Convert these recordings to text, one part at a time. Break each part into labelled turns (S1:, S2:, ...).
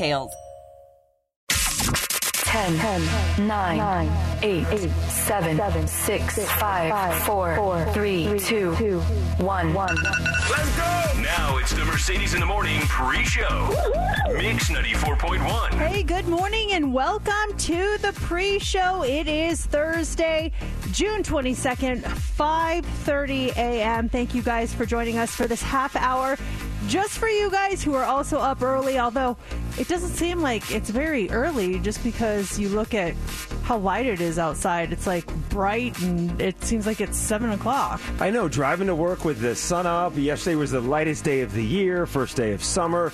S1: details.
S2: 10, 10 9, 9 8, 8 7, 7 6, 6 5, 4, 4 3, 2, 2 1. 1.
S3: Let's go! Now it's the Mercedes in the Morning pre show. Mix 94.1.
S4: Hey, good morning and welcome to the pre show. It is Thursday, June 22nd, 5.30 a.m. Thank you guys for joining us for this half hour just for you guys who are also up early, although it doesn't seem like it's very early just because you look at how light it is outside. It's like bright and it seems like it's 7 o'clock.
S5: I know, driving to work with the sun up. Yesterday was the lightest day of the year, first day of summer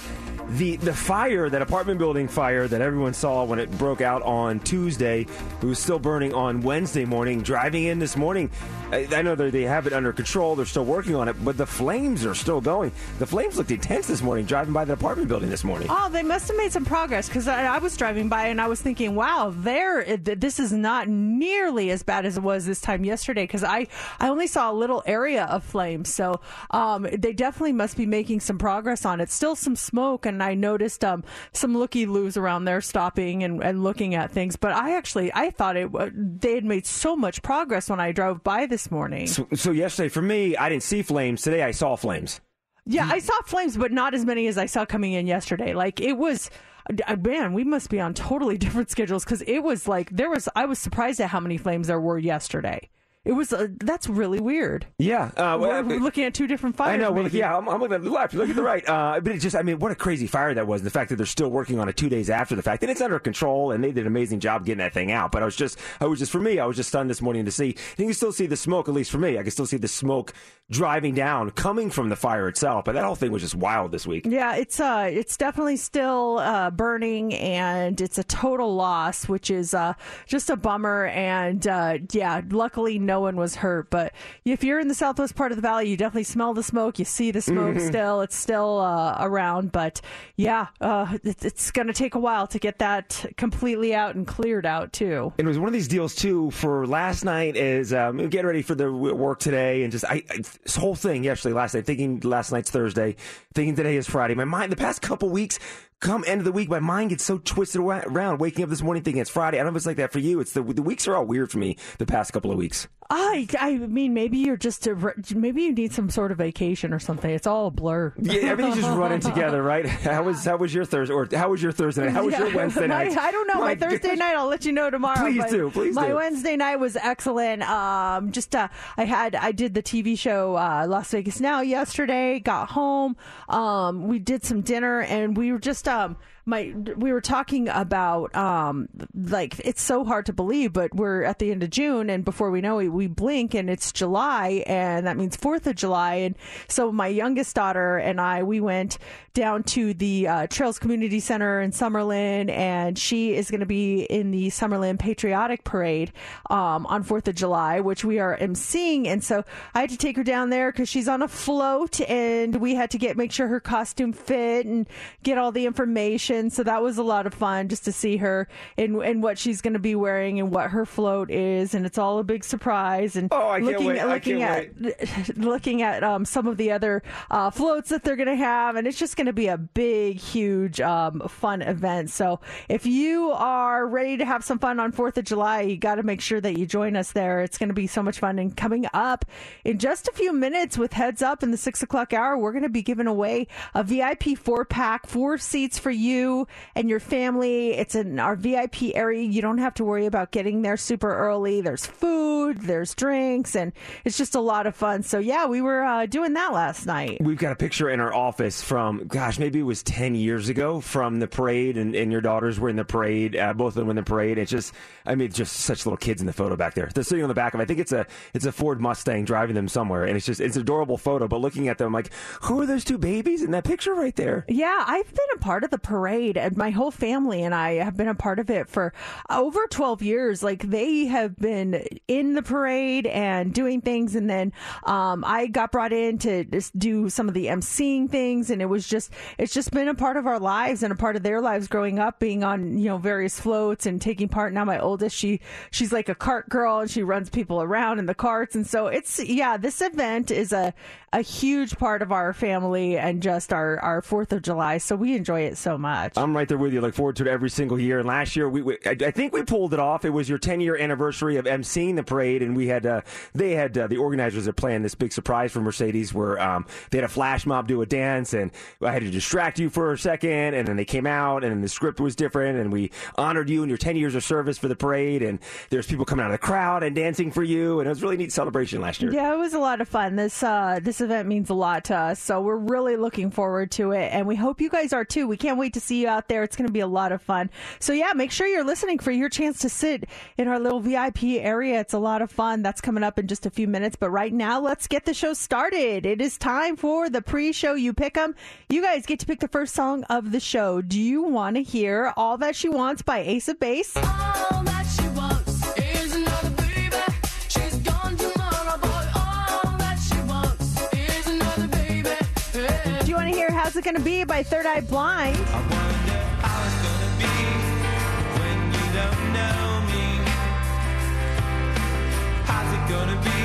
S5: the the fire, that apartment building fire that everyone saw when it broke out on Tuesday, it was still burning on Wednesday morning. Driving in this morning, I, I know they have it under control. They're still working on it, but the flames are still going. The flames looked intense this morning. Driving by the apartment building this morning.
S4: Oh, they must have made some progress because I, I, was driving by and I was thinking, wow, there, this is not nearly as bad as it was this time yesterday because I I only saw a little area of flames. So um, they definitely must be making some progress on it. Still some smoke and and I noticed um, some looky loos around there stopping and, and looking at things. But I actually I thought it they had made so much progress when I drove by this morning.
S5: So, so yesterday for me, I didn't see flames. Today I saw flames.
S4: Yeah, I saw flames, but not as many as I saw coming in yesterday. Like it was man, we must be on totally different schedules because it was like there was. I was surprised at how many flames there were yesterday. It was uh, that's really weird.
S5: Yeah,
S4: uh, we're, we're, looking at two different fires.
S5: I know.
S4: Well,
S5: yeah, I'm, I'm, looking at the left. Look at the right. Uh, but it's just, I mean, what a crazy fire that was. The fact that they're still working on it two days after the fact, and it's under control, and they did an amazing job getting that thing out. But I was just, I was just for me, I was just stunned this morning to see. And you can still see the smoke, at least for me. I can still see the smoke driving down, coming from the fire itself. But that whole thing was just wild this week.
S4: Yeah, it's uh, it's definitely still uh, burning, and it's a total loss, which is uh, just a bummer. And uh, yeah, luckily no one was hurt. But if you're in the southwest part of the valley, you definitely smell the smoke. You see the smoke mm-hmm. still. It's still uh, around. But yeah, uh, it, it's going to take a while to get that completely out and cleared out, too.
S5: And it was one of these deals, too, for last night is um, getting ready for the work today. And just I, I, this whole thing, yesterday, last night, thinking last night's Thursday, thinking today is Friday. My mind, the past couple weeks, come end of the week, my mind gets so twisted around. Waking up this morning thinking it's Friday. I don't know if it's like that for you. It's the the weeks are all weird for me the past couple of weeks.
S4: I I mean maybe you're just a, maybe you need some sort of vacation or something. It's all a blur.
S5: Yeah, everything's just running together, right? How was how was your Thursday or how was your Thursday night? How was yeah, your Wednesday night?
S4: My, I don't know. My, my Thursday gosh. night, I'll let you know tomorrow.
S5: Please do, please
S4: My
S5: do.
S4: Wednesday night was excellent. Um, just uh, I had I did the TV show uh, Las Vegas Now yesterday. Got home. Um, we did some dinner and we were just um my we were talking about um like it's so hard to believe, but we're at the end of June, and before we know it, we blink and it's July, and that means Fourth of July. And so my youngest daughter and I we went down to the uh, Trails Community Center in Summerlin, and she is going to be in the Summerlin Patriotic Parade um, on Fourth of July, which we are emceeing. And so I had to take her down there because she's on a float, and we had to get make sure her costume fit and get all the information so that was a lot of fun just to see her and and what she's going to be wearing and what her float is, and it's all a big surprise. And
S5: oh, I
S4: looking,
S5: can't wait!
S4: Looking
S5: I
S4: can't at wait. looking at um, some of the other uh, floats that they're going to have, and it's just going to be a big, huge, um, fun event. So if you are ready to have some fun on Fourth of July, you got to make sure that you join us there. It's going to be so much fun. And coming up in just a few minutes with Heads Up in the six o'clock hour, we're going to be giving away a VIP four pack, four seats for you you and your family. It's in our VIP area. You don't have to worry about getting there super early. There's food, there's drinks, and it's just a lot of fun. So yeah, we were uh, doing that last night.
S5: We've got a picture in our office from, gosh, maybe it was 10 years ago from the parade, and, and your daughters were in the parade, uh, both of them in the parade. It's just, I mean, just such little kids in the photo back there. They're sitting on the back of, I think it's a, it's a Ford Mustang driving them somewhere, and it's just, it's an adorable photo. But looking at them, I'm like, who are those two babies in that picture right there?
S4: Yeah, I've been a part of the parade, and my whole family and I have been a part of it for over 12 years. Like, they have been in the parade and doing things, and then um, I got brought in to do some of the emceeing things, and it was just, it's just been a part of our lives and a part of their lives growing up, being on, you know, various floats and taking part. Now, my oldest, she, she's like a cart girl, and she runs people around in the carts, and so it's, yeah, this event is a, a huge part of our family and just our, our 4th of July. So we enjoy it so much.
S5: I'm right there with you. Look forward to it every single year. And last year, we, we I, think we pulled it off. It was your 10 year anniversary of emceeing the parade, and we had uh, they had uh, the organizers had planned this big surprise for Mercedes where um, they had a flash mob do a dance, and I had to distract you for a second, and then they came out, and the script was different, and we honored you and your 10 years of service for the parade, and there's people coming out of the crowd and dancing for you, and it was a really neat celebration last year.
S4: Yeah, it was a lot of fun. This uh, this event means a lot to us, so we're really looking forward to it, and we hope you guys are too. We can't wait to see you out there. It's going to be a lot of fun. So yeah, make sure you're listening for your chance to sit in our little VIP area. It's a lot of fun. That's coming up in just a few minutes. But right now, let's get the show started. It is time for the pre-show. You pick 'em. You guys get to pick the first song of the show. Do you want to hear "All That She Wants" by Ace of Base?
S6: All that she wants
S4: How's it gonna be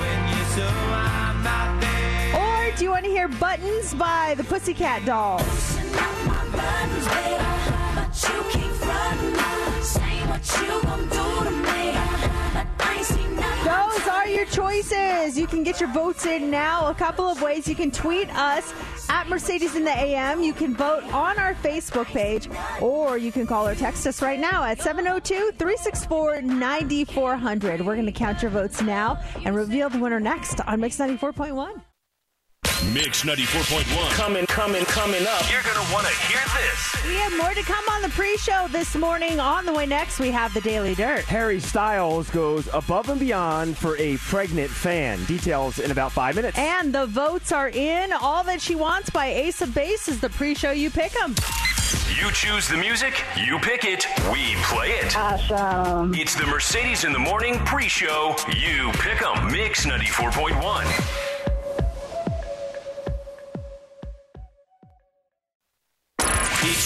S7: when you so I'm out there?
S4: Or do you want to hear "Buttons" by the Pussycat Dolls? Those are your choices. You can get your votes in now. A couple of ways. You can tweet us at Mercedes in the AM. You can vote on our Facebook page, or you can call or text us right now at 702 364 9400. We're going to count your votes now and reveal the winner next on Mix 94.1.
S3: Mix 94.1.
S8: Coming, coming, coming up.
S3: You're going to want to hear this.
S4: We have more to come on the pre show this morning. On the way next, we have the Daily Dirt.
S5: Harry Styles goes above and beyond for a pregnant fan. Details in about five minutes.
S4: And the votes are in. All That She Wants by Ace of Base is the pre show. You pick 'em.
S3: You choose the music, you pick it, we play it.
S9: Awesome.
S3: It's the Mercedes in the Morning pre show. You pick pick 'em. Mix 94.1.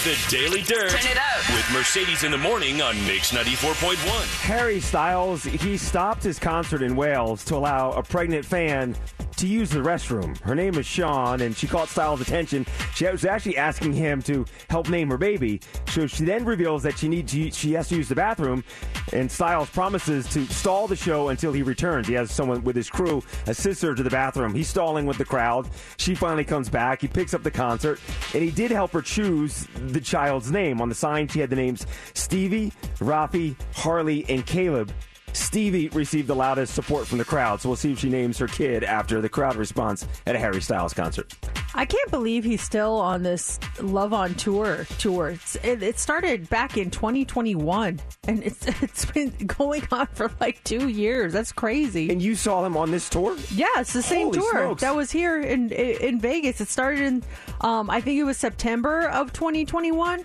S3: It's the Daily Dirt
S6: Turn it up.
S3: with Mercedes in the Morning on Mix 94.1.
S5: Harry Styles, he stopped his concert in Wales to allow a pregnant fan to use the restroom. Her name is Sean, and she caught Styles' attention. She was actually asking him to help name her baby. So she then reveals that she needs to, she has to use the bathroom, and Styles promises to stall the show until he returns. He has someone with his crew assist her to the bathroom. He's stalling with the crowd. She finally comes back. He picks up the concert, and he did help her choose the child's name. On the sign, she had the names Stevie, Rafi, Harley, and Caleb. Stevie received the loudest support from the crowd, so we'll see if she names her kid after the crowd response at a Harry Styles concert.
S4: I can't believe he's still on this Love on Tour tour. It, it started back in 2021, and it's it's been going on for like two years. That's crazy.
S5: And you saw him on this tour?
S4: Yeah, it's the same
S5: Holy
S4: tour
S5: smokes.
S4: that was here in in Vegas. It started in, um, I think it was September of 2021,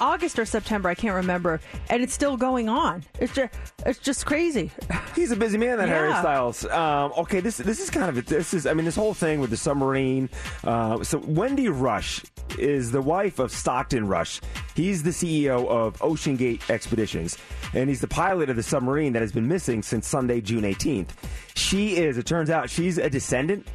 S4: August or September, I can't remember, and it's still going on. It's just it's just crazy.
S5: He's a busy man, that Harry Styles. Um, okay, this this is kind of this is I mean this whole thing with the submarine. Uh, so Wendy Rush is the wife of Stockton Rush. He's the CEO of OceanGate Expeditions, and he's the pilot of the submarine that has been missing since Sunday, June 18th. She is. It turns out she's a descendant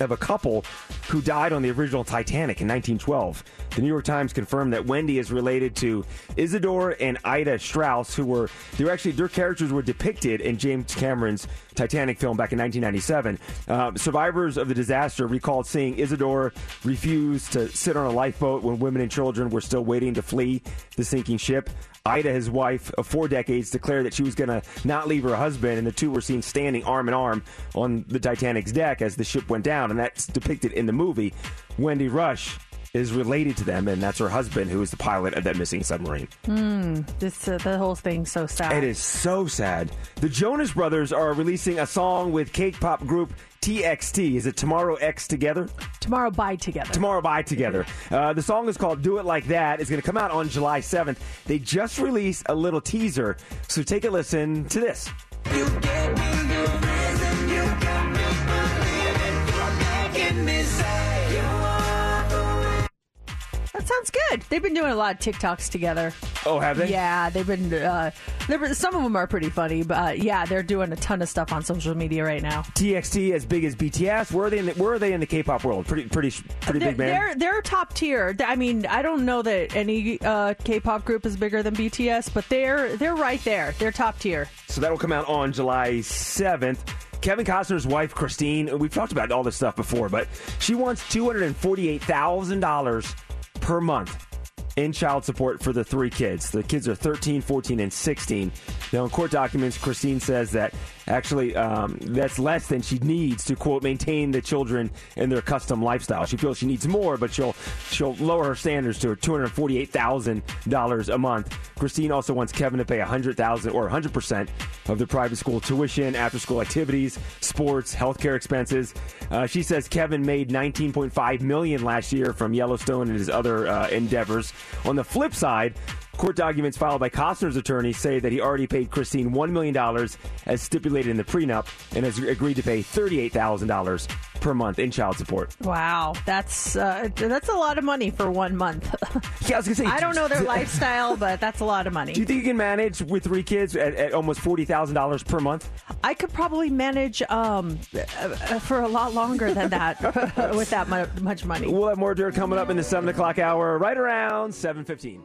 S5: of a couple who died on the original Titanic in 1912. The New York Times confirmed that Wendy is related to Isidor and Ida Straus, who were they were actually their characters were depicted in James Cameron's Titanic film back in 1997. Uh, survivors of the disaster recalled seeing Isidor refuse to sit on a lifeboat when women and children were still waiting to flee the sinking ship. Ida, his wife of four decades, declared that she was going to not leave her husband, and the two were seen standing arm in arm on the Titanic's deck as the ship went down, and that's depicted in the movie. Wendy Rush is related to them, and that's her husband, who is the pilot of that missing submarine.
S4: This uh, the whole thing's so sad.
S5: It is so sad. The Jonas Brothers are releasing a song with K-pop group TXT. Is it Tomorrow X Together?
S4: Tomorrow, bye together.
S5: Tomorrow by Together. Uh, the song is called Do It Like That. It's going to come out on July 7th. They just released a little teaser, so take a listen to this.
S4: That sounds good. They've been doing a lot of TikToks together.
S5: Oh, have they?
S4: Yeah, they've been. Uh, they've been- some of them are pretty funny, but uh, yeah, they're doing a ton of stuff on social media right now.
S5: TXT as big as BTS. Where are they in the, where are they in the K-pop world? Pretty pretty pretty
S4: They're,
S5: big man.
S4: they're they're top tier. I mean, I don't know that any uh, K-pop group is bigger than BTS, but they're they're right there. They're top tier.
S5: So that'll come out on July 7th. Kevin Costner's wife, Christine, we've talked about all this stuff before, but she wants $248,000 per month in child support for the three kids. The kids are 13, 14, and 16. Now, in court documents, Christine says that actually um, that's less than she needs to, quote, maintain the children in their custom lifestyle. She feels she needs more, but she'll, she'll lower her standards to $248,000 a month. Christine also wants Kevin to pay 100000 or 100% of the private school tuition, after school activities, sports, healthcare expenses. Uh, she says Kevin made 19.5 million last year from Yellowstone and his other uh, endeavors. On the flip side, court documents filed by Costner's attorney say that he already paid Christine $1 million as stipulated in the prenup and has agreed to pay $38,000 per month in child support.
S4: Wow, that's uh, that's a lot of money for one month.
S5: Yeah, I was gonna say.
S4: I don't know their lifestyle, but that's a lot of money.
S5: Do you think you can manage with three kids at, at almost forty thousand dollars per month?
S4: I could probably manage um, uh, for a lot longer than that with that much money.
S5: We'll have more dirt coming up in the seven o'clock hour, right around seven fifteen.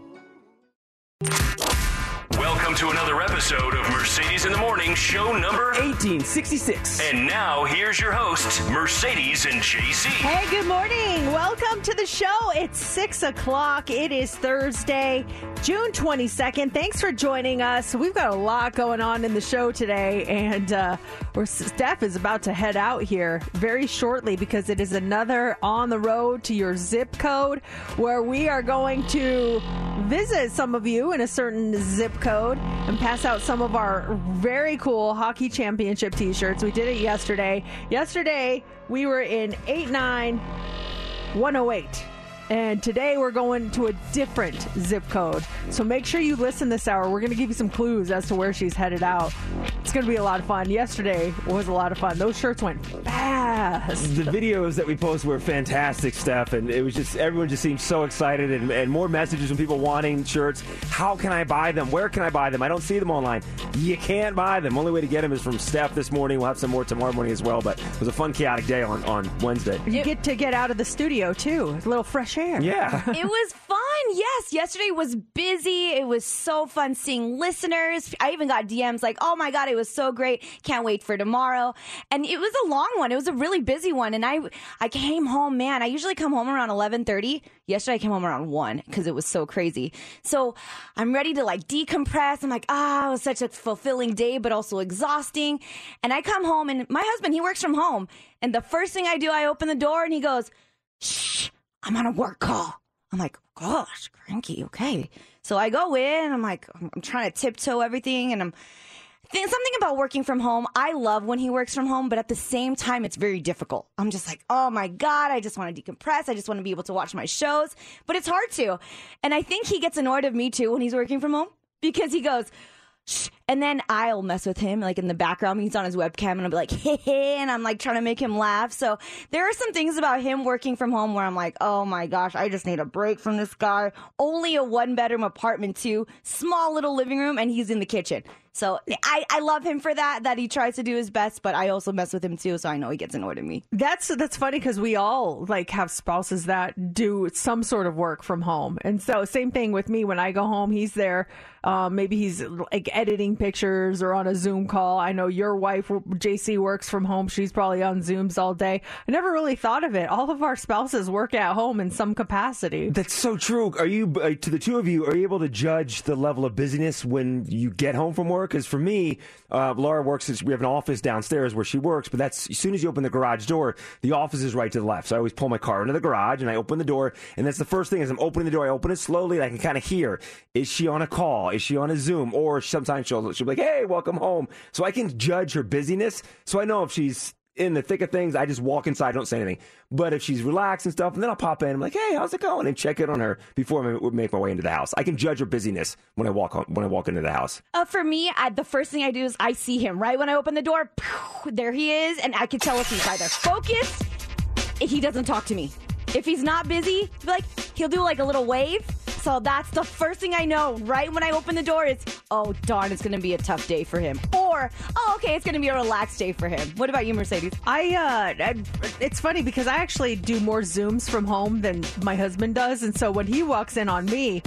S3: Welcome to another episode of Mercedes in the Morning, show number.
S5: Eighteen sixty six.
S3: And now here's your hosts, Mercedes and JC.
S4: Hey, good morning. Welcome to the show. It's six o'clock. It is Thursday, June 22nd. Thanks for joining us. We've got a lot going on in the show today, and uh, we're, Steph is about to head out here very shortly because it is another on the road to your zip code where we are going to visit some of you in a certain zip code and pass out some of our very cool hockey championship t-shirts. We did it yesterday. Yesterday, we were in 89108. And today we're going to a different zip code. So make sure you listen this hour. We're going to give you some clues as to where she's headed out. It's going to be a lot of fun. Yesterday was a lot of fun. Those shirts went fast.
S5: The videos that we posted were fantastic, Steph, and it was just everyone just seemed so excited, and, and more messages from people wanting shirts. How can I buy them? Where can I buy them? I don't see them online. You can't buy them. Only way to get them is from Steph this morning. We'll have some more tomorrow morning as well. But it was a fun, chaotic day on on Wednesday.
S4: You get to get out of the studio too. A little fresh air.
S5: Yeah.
S8: it was fun. Yes, yesterday was busy. It was so fun seeing listeners. I even got DMs like, "Oh my god, it was so great. Can't wait for tomorrow." And it was a long one. It was a really busy one. And I I came home, man. I usually come home around 11:30. Yesterday I came home around 1 cuz it was so crazy. So, I'm ready to like decompress. I'm like, "Ah, it was such a fulfilling day but also exhausting." And I come home and my husband, he works from home. And the first thing I do, I open the door and he goes, "Shh, I'm on a work call." I'm like, gosh, cranky. Okay. So I go in. I'm like, I'm trying to tiptoe everything, and I'm think something about working from home. I love when he works from home, but at the same time, it's very difficult. I'm just like, oh my god, I just want to decompress. I just want to be able to watch my shows, but it's hard to. And I think he gets annoyed of me too when he's working from home because he goes. Shh. And then I'll mess with him, like in the background. He's on his webcam, and I'll be like, hey, hey, and I'm like trying to make him laugh. So there are some things about him working from home where I'm like, oh my gosh, I just need a break from this guy. Only a one bedroom apartment, too, small little living room, and he's in the kitchen. So I, I love him for that, that he tries to do his best, but I also mess with him too, so I know he gets annoyed at me.
S4: That's that's funny because we all like have spouses that do some sort of work from home, and so same thing with me. When I go home, he's there. Um, maybe he's like editing pictures or on a Zoom call. I know your wife, JC, works from home. She's probably on Zooms all day. I never really thought of it. All of our spouses work at home in some capacity.
S5: That's so true. Are you uh, to the two of you? Are you able to judge the level of busyness when you get home from work? Because for me, uh, Laura works. We have an office downstairs where she works, but that's as soon as you open the garage door, the office is right to the left. So I always pull my car into the garage and I open the door, and that's the first thing. As I'm opening the door, I open it slowly, and I can kind of hear: is she on a call? Is she on a Zoom? Or sometimes she'll she'll be like, "Hey, welcome home." So I can judge her busyness. So I know if she's in the thick of things, I just walk inside, don't say anything. But if she's relaxed and stuff, and then I'll pop in, I'm like, "Hey, how's it going?" and check in on her before I make my way into the house. I can judge her busyness when I walk on, when I walk into the house.
S8: Uh, for me, I, the first thing I do is I see him right when I open the door. There he is, and I can tell if he's either focused, he doesn't talk to me. If he's not busy, like he'll do like a little wave. So that's the first thing I know right when I open the door is, oh darn, it's gonna be a tough day for him. Or, oh okay, it's gonna be a relaxed day for him. What about you, Mercedes?
S4: I, uh, I, it's funny because I actually do more Zooms from home than my husband does. And so when he walks in on me,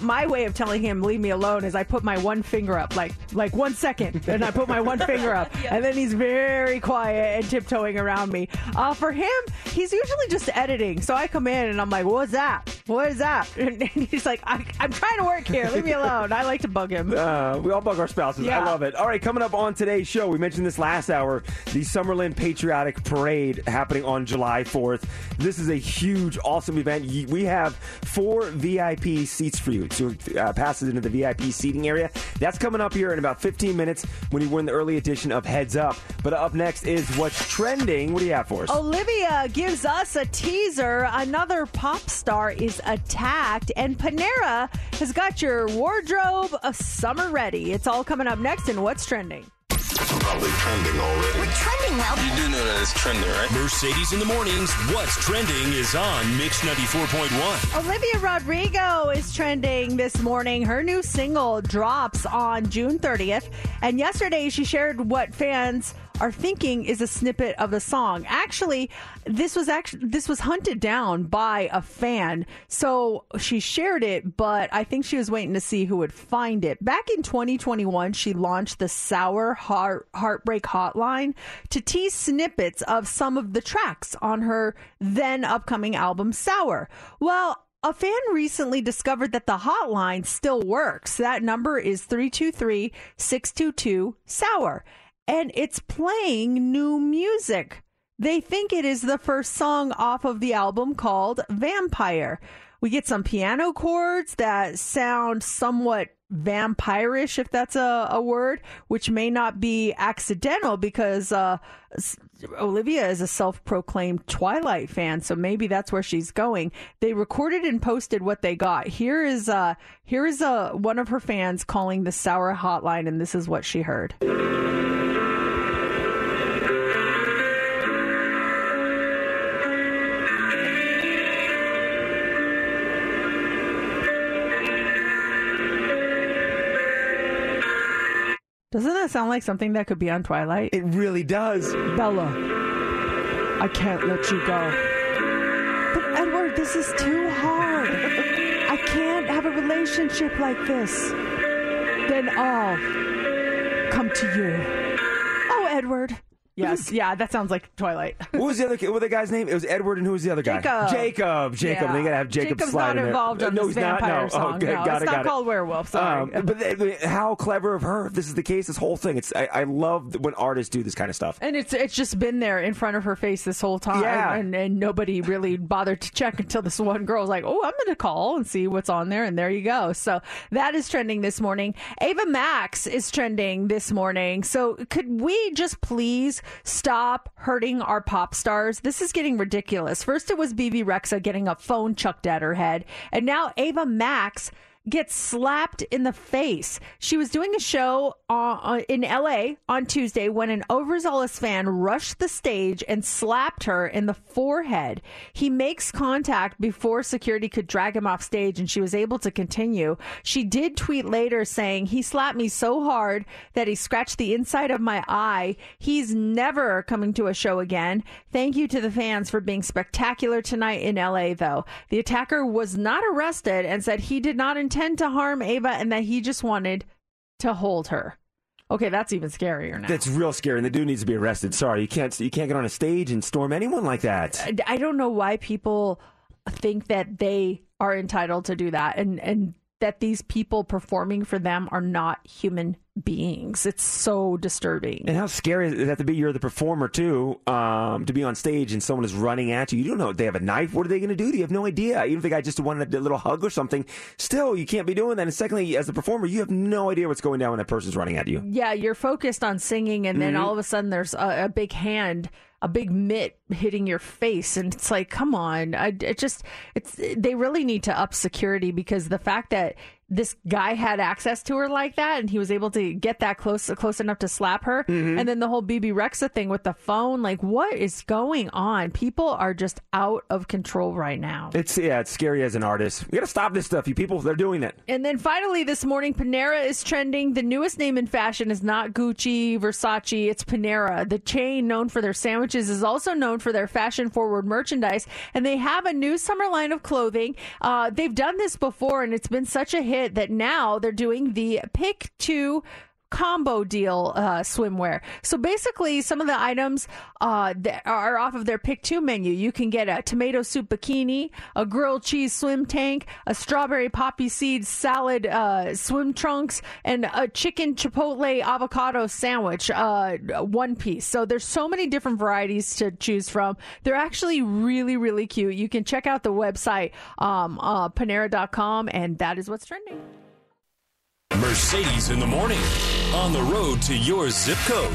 S4: my way of telling him leave me alone is I put my one finger up, like like one second, and I put my one finger up, and then he's very quiet and tiptoeing around me. Uh, for him, he's usually just editing, so I come in and I'm like, "What's that? What is that?" And, and he's like, I, "I'm trying to work here. Leave me alone." I like to bug him.
S5: Uh, we all bug our spouses. I love it. All right, coming up on today's show, we mentioned this last hour the Summerlin Patriotic Parade happening on July 4th. This is a huge, awesome event. We have four VIP seats for you to uh, passes into the VIP seating area. That's coming up here in about 15 minutes when you win the early edition of Heads Up. But up next is what's trending. What do you have for us?
S4: Olivia gives us a teaser. Another pop star is attacked, and Panera has got your wardrobe of summer ready. It's all coming up next in What's Trending.
S9: Probably trending already.
S1: We're trending well.
S9: You do know that it's trending, right?
S3: Mercedes in the mornings. What's trending is on Mix 94.1.
S4: Olivia Rodrigo is trending this morning. Her new single drops on June 30th. And yesterday she shared what fans are thinking is a snippet of the song. Actually, this was actually this was hunted down by a fan. So she shared it, but I think she was waiting to see who would find it. Back in 2021, she launched the Sour Heart Heartbreak Hotline to tease snippets of some of the tracks on her then upcoming album Sour. Well, a fan recently discovered that the hotline still works. That number is 323 622 Sour, and it's playing new music. They think it is the first song off of the album called Vampire. We get some piano chords that sound somewhat vampirish, if that's a, a word, which may not be accidental because uh, Olivia is a self proclaimed Twilight fan, so maybe that's where she's going. They recorded and posted what they got. Here is uh, here is uh, one of her fans calling the Sour Hotline, and this is what she heard. Doesn't that sound like something that could be on Twilight?
S5: It really does.
S4: Bella, I can't let you go. But Edward, this is too hard. I can't have a relationship like this. Then I'll come to you. Oh, Edward. Yes, yeah, that sounds like Twilight.
S5: What was the other? What was the guy's name? It was Edward, and who was the other guy?
S4: Jacob.
S5: Jacob. Jacob.
S4: Yeah.
S5: They gotta have Jacob
S4: Jacob's
S5: slide
S4: not
S5: in there.
S4: involved on
S5: no,
S4: this
S5: he's not. No.
S4: song.
S5: Okay,
S4: no,
S5: got
S4: it's
S5: it.
S4: not
S5: got it.
S4: called Werewolf. Sorry.
S5: Um, but th- how clever of her! If this is the case, this whole thing. It's I, I love when artists do this kind of stuff.
S4: And it's it's just been there in front of her face this whole time,
S5: Yeah.
S4: and, and nobody really bothered to check until this one girl was like, "Oh, I'm going to call and see what's on there," and there you go. So that is trending this morning. Ava Max is trending this morning. So could we just please stop hurting our pop stars? This is getting ridiculous. First, it was Bebe Rexha getting a phone chucked at her head, and now Ava Max gets slapped in the face. She was doing a show uh, in LA on Tuesday when an overzealous fan rushed the stage and slapped her in the forehead. He makes contact before security could drag him off stage and she was able to continue. She did tweet later saying, He slapped me so hard that he scratched the inside of my eye. He's never coming to a show again. Thank you to the fans for being spectacular tonight in LA, though. The attacker was not arrested and said he did not intend to harm Ava and that he just wanted to hold her. Okay, that's even scarier now.
S5: That's real scary, and the dude needs to be arrested. Sorry, you can't you can't get on a stage and storm anyone like that.
S4: I don't know why people think that they are entitled to do that and and that these people performing for them are not human beings. It's so disturbing.
S5: And how scary is it have to be? You're the performer too, um, to be on stage and someone is running at you. You don't know if they have a knife. What are they going to do? you? Have no idea. Even if the guy just wanted a little hug or something, still you can't be doing that. And secondly, as a performer, you have no idea what's going down when that person's running at you.
S4: Yeah, you're focused on singing, and then
S5: Mhm.
S4: all of a sudden there's a, a big hand, a big mitt hitting your face, and it's like, come on! I it just it's they really need to up security because the fact that this guy had access to her like that, and he was able to get that close close enough to slap her,
S5: Mhm.
S4: and then the whole Bebe Rexha thing with the phone, like what is going on? People are just out of control right now.
S5: It's yeah, it's scary as an artist. We got to stop this stuff. You people, they're doing it.
S4: And then finally this morning, Panera is trending. The newest name in fashion is not Gucci, Versace, it's Panera. The chain known for their sandwiches is also known for their fashion forward merchandise. And they have a new summer line of clothing. Uh, they've done this before and it's been such a hit that now they're doing the pick two combo deal uh, swimwear. So basically, some of the items uh, that are off of their pick two menu. You can get a tomato soup bikini, a grilled cheese swim tank, a strawberry poppy seed salad uh, swim trunks, and a chicken chipotle avocado sandwich, uh, one piece. So there's so many different varieties to choose from. They're actually really, really cute. You can check out the website, um, uh, Panera.com, and that is what's trending.
S3: Mercedes in the morning. On the road to your zip code.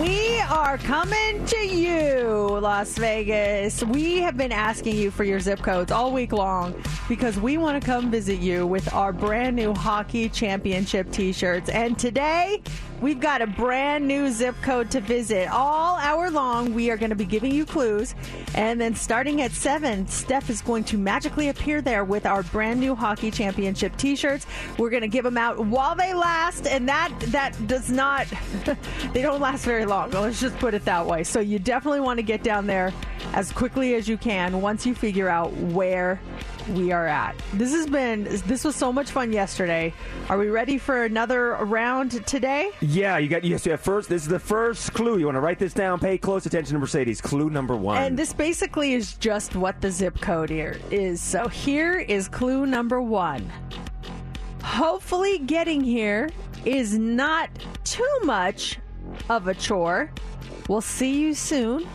S4: We are coming to you, Las Vegas. We have been asking you for your zip codes all week long because we want to come visit you with our brand new hockey championship t shirts. And today, we've got a brand new zip code to visit. All hour long, we are going to be giving you clues. And then starting at 7, Steph is going to magically appear there with our brand new hockey championship t shirts. We're going to give them out while they last. And that, that does not, they don't last very long. Let's just put it that way. So you definitely want to get down there as quickly as you can once you figure out where we are at. This has been this was so much fun yesterday. Are we ready for another round today?
S5: Yeah, you got yes. Yeah, first, this is the first clue. You want to write this down. Pay close attention to Mercedes. Clue number one.
S4: And this basically is just what the zip code here is. So here is clue number 1. Hopefully getting here is not too much of a chore. We'll see you soon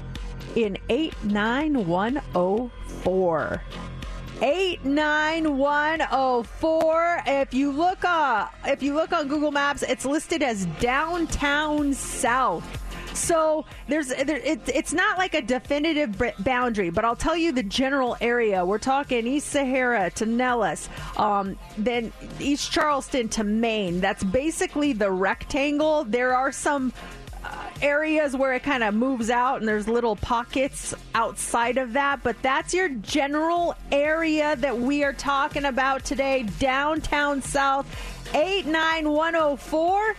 S4: in 89104. 89104 if you look uh if you look on Google Maps it's listed as downtown south so there's there, it, it's not like a definitive boundary but I'll tell you the general area. We're talking East Sahara to Nellis um, then East Charleston to Main. That's basically the rectangle. There are some areas where it kind of moves out and there's little pockets outside of that but that's your general area that we are talking about today downtown south 89104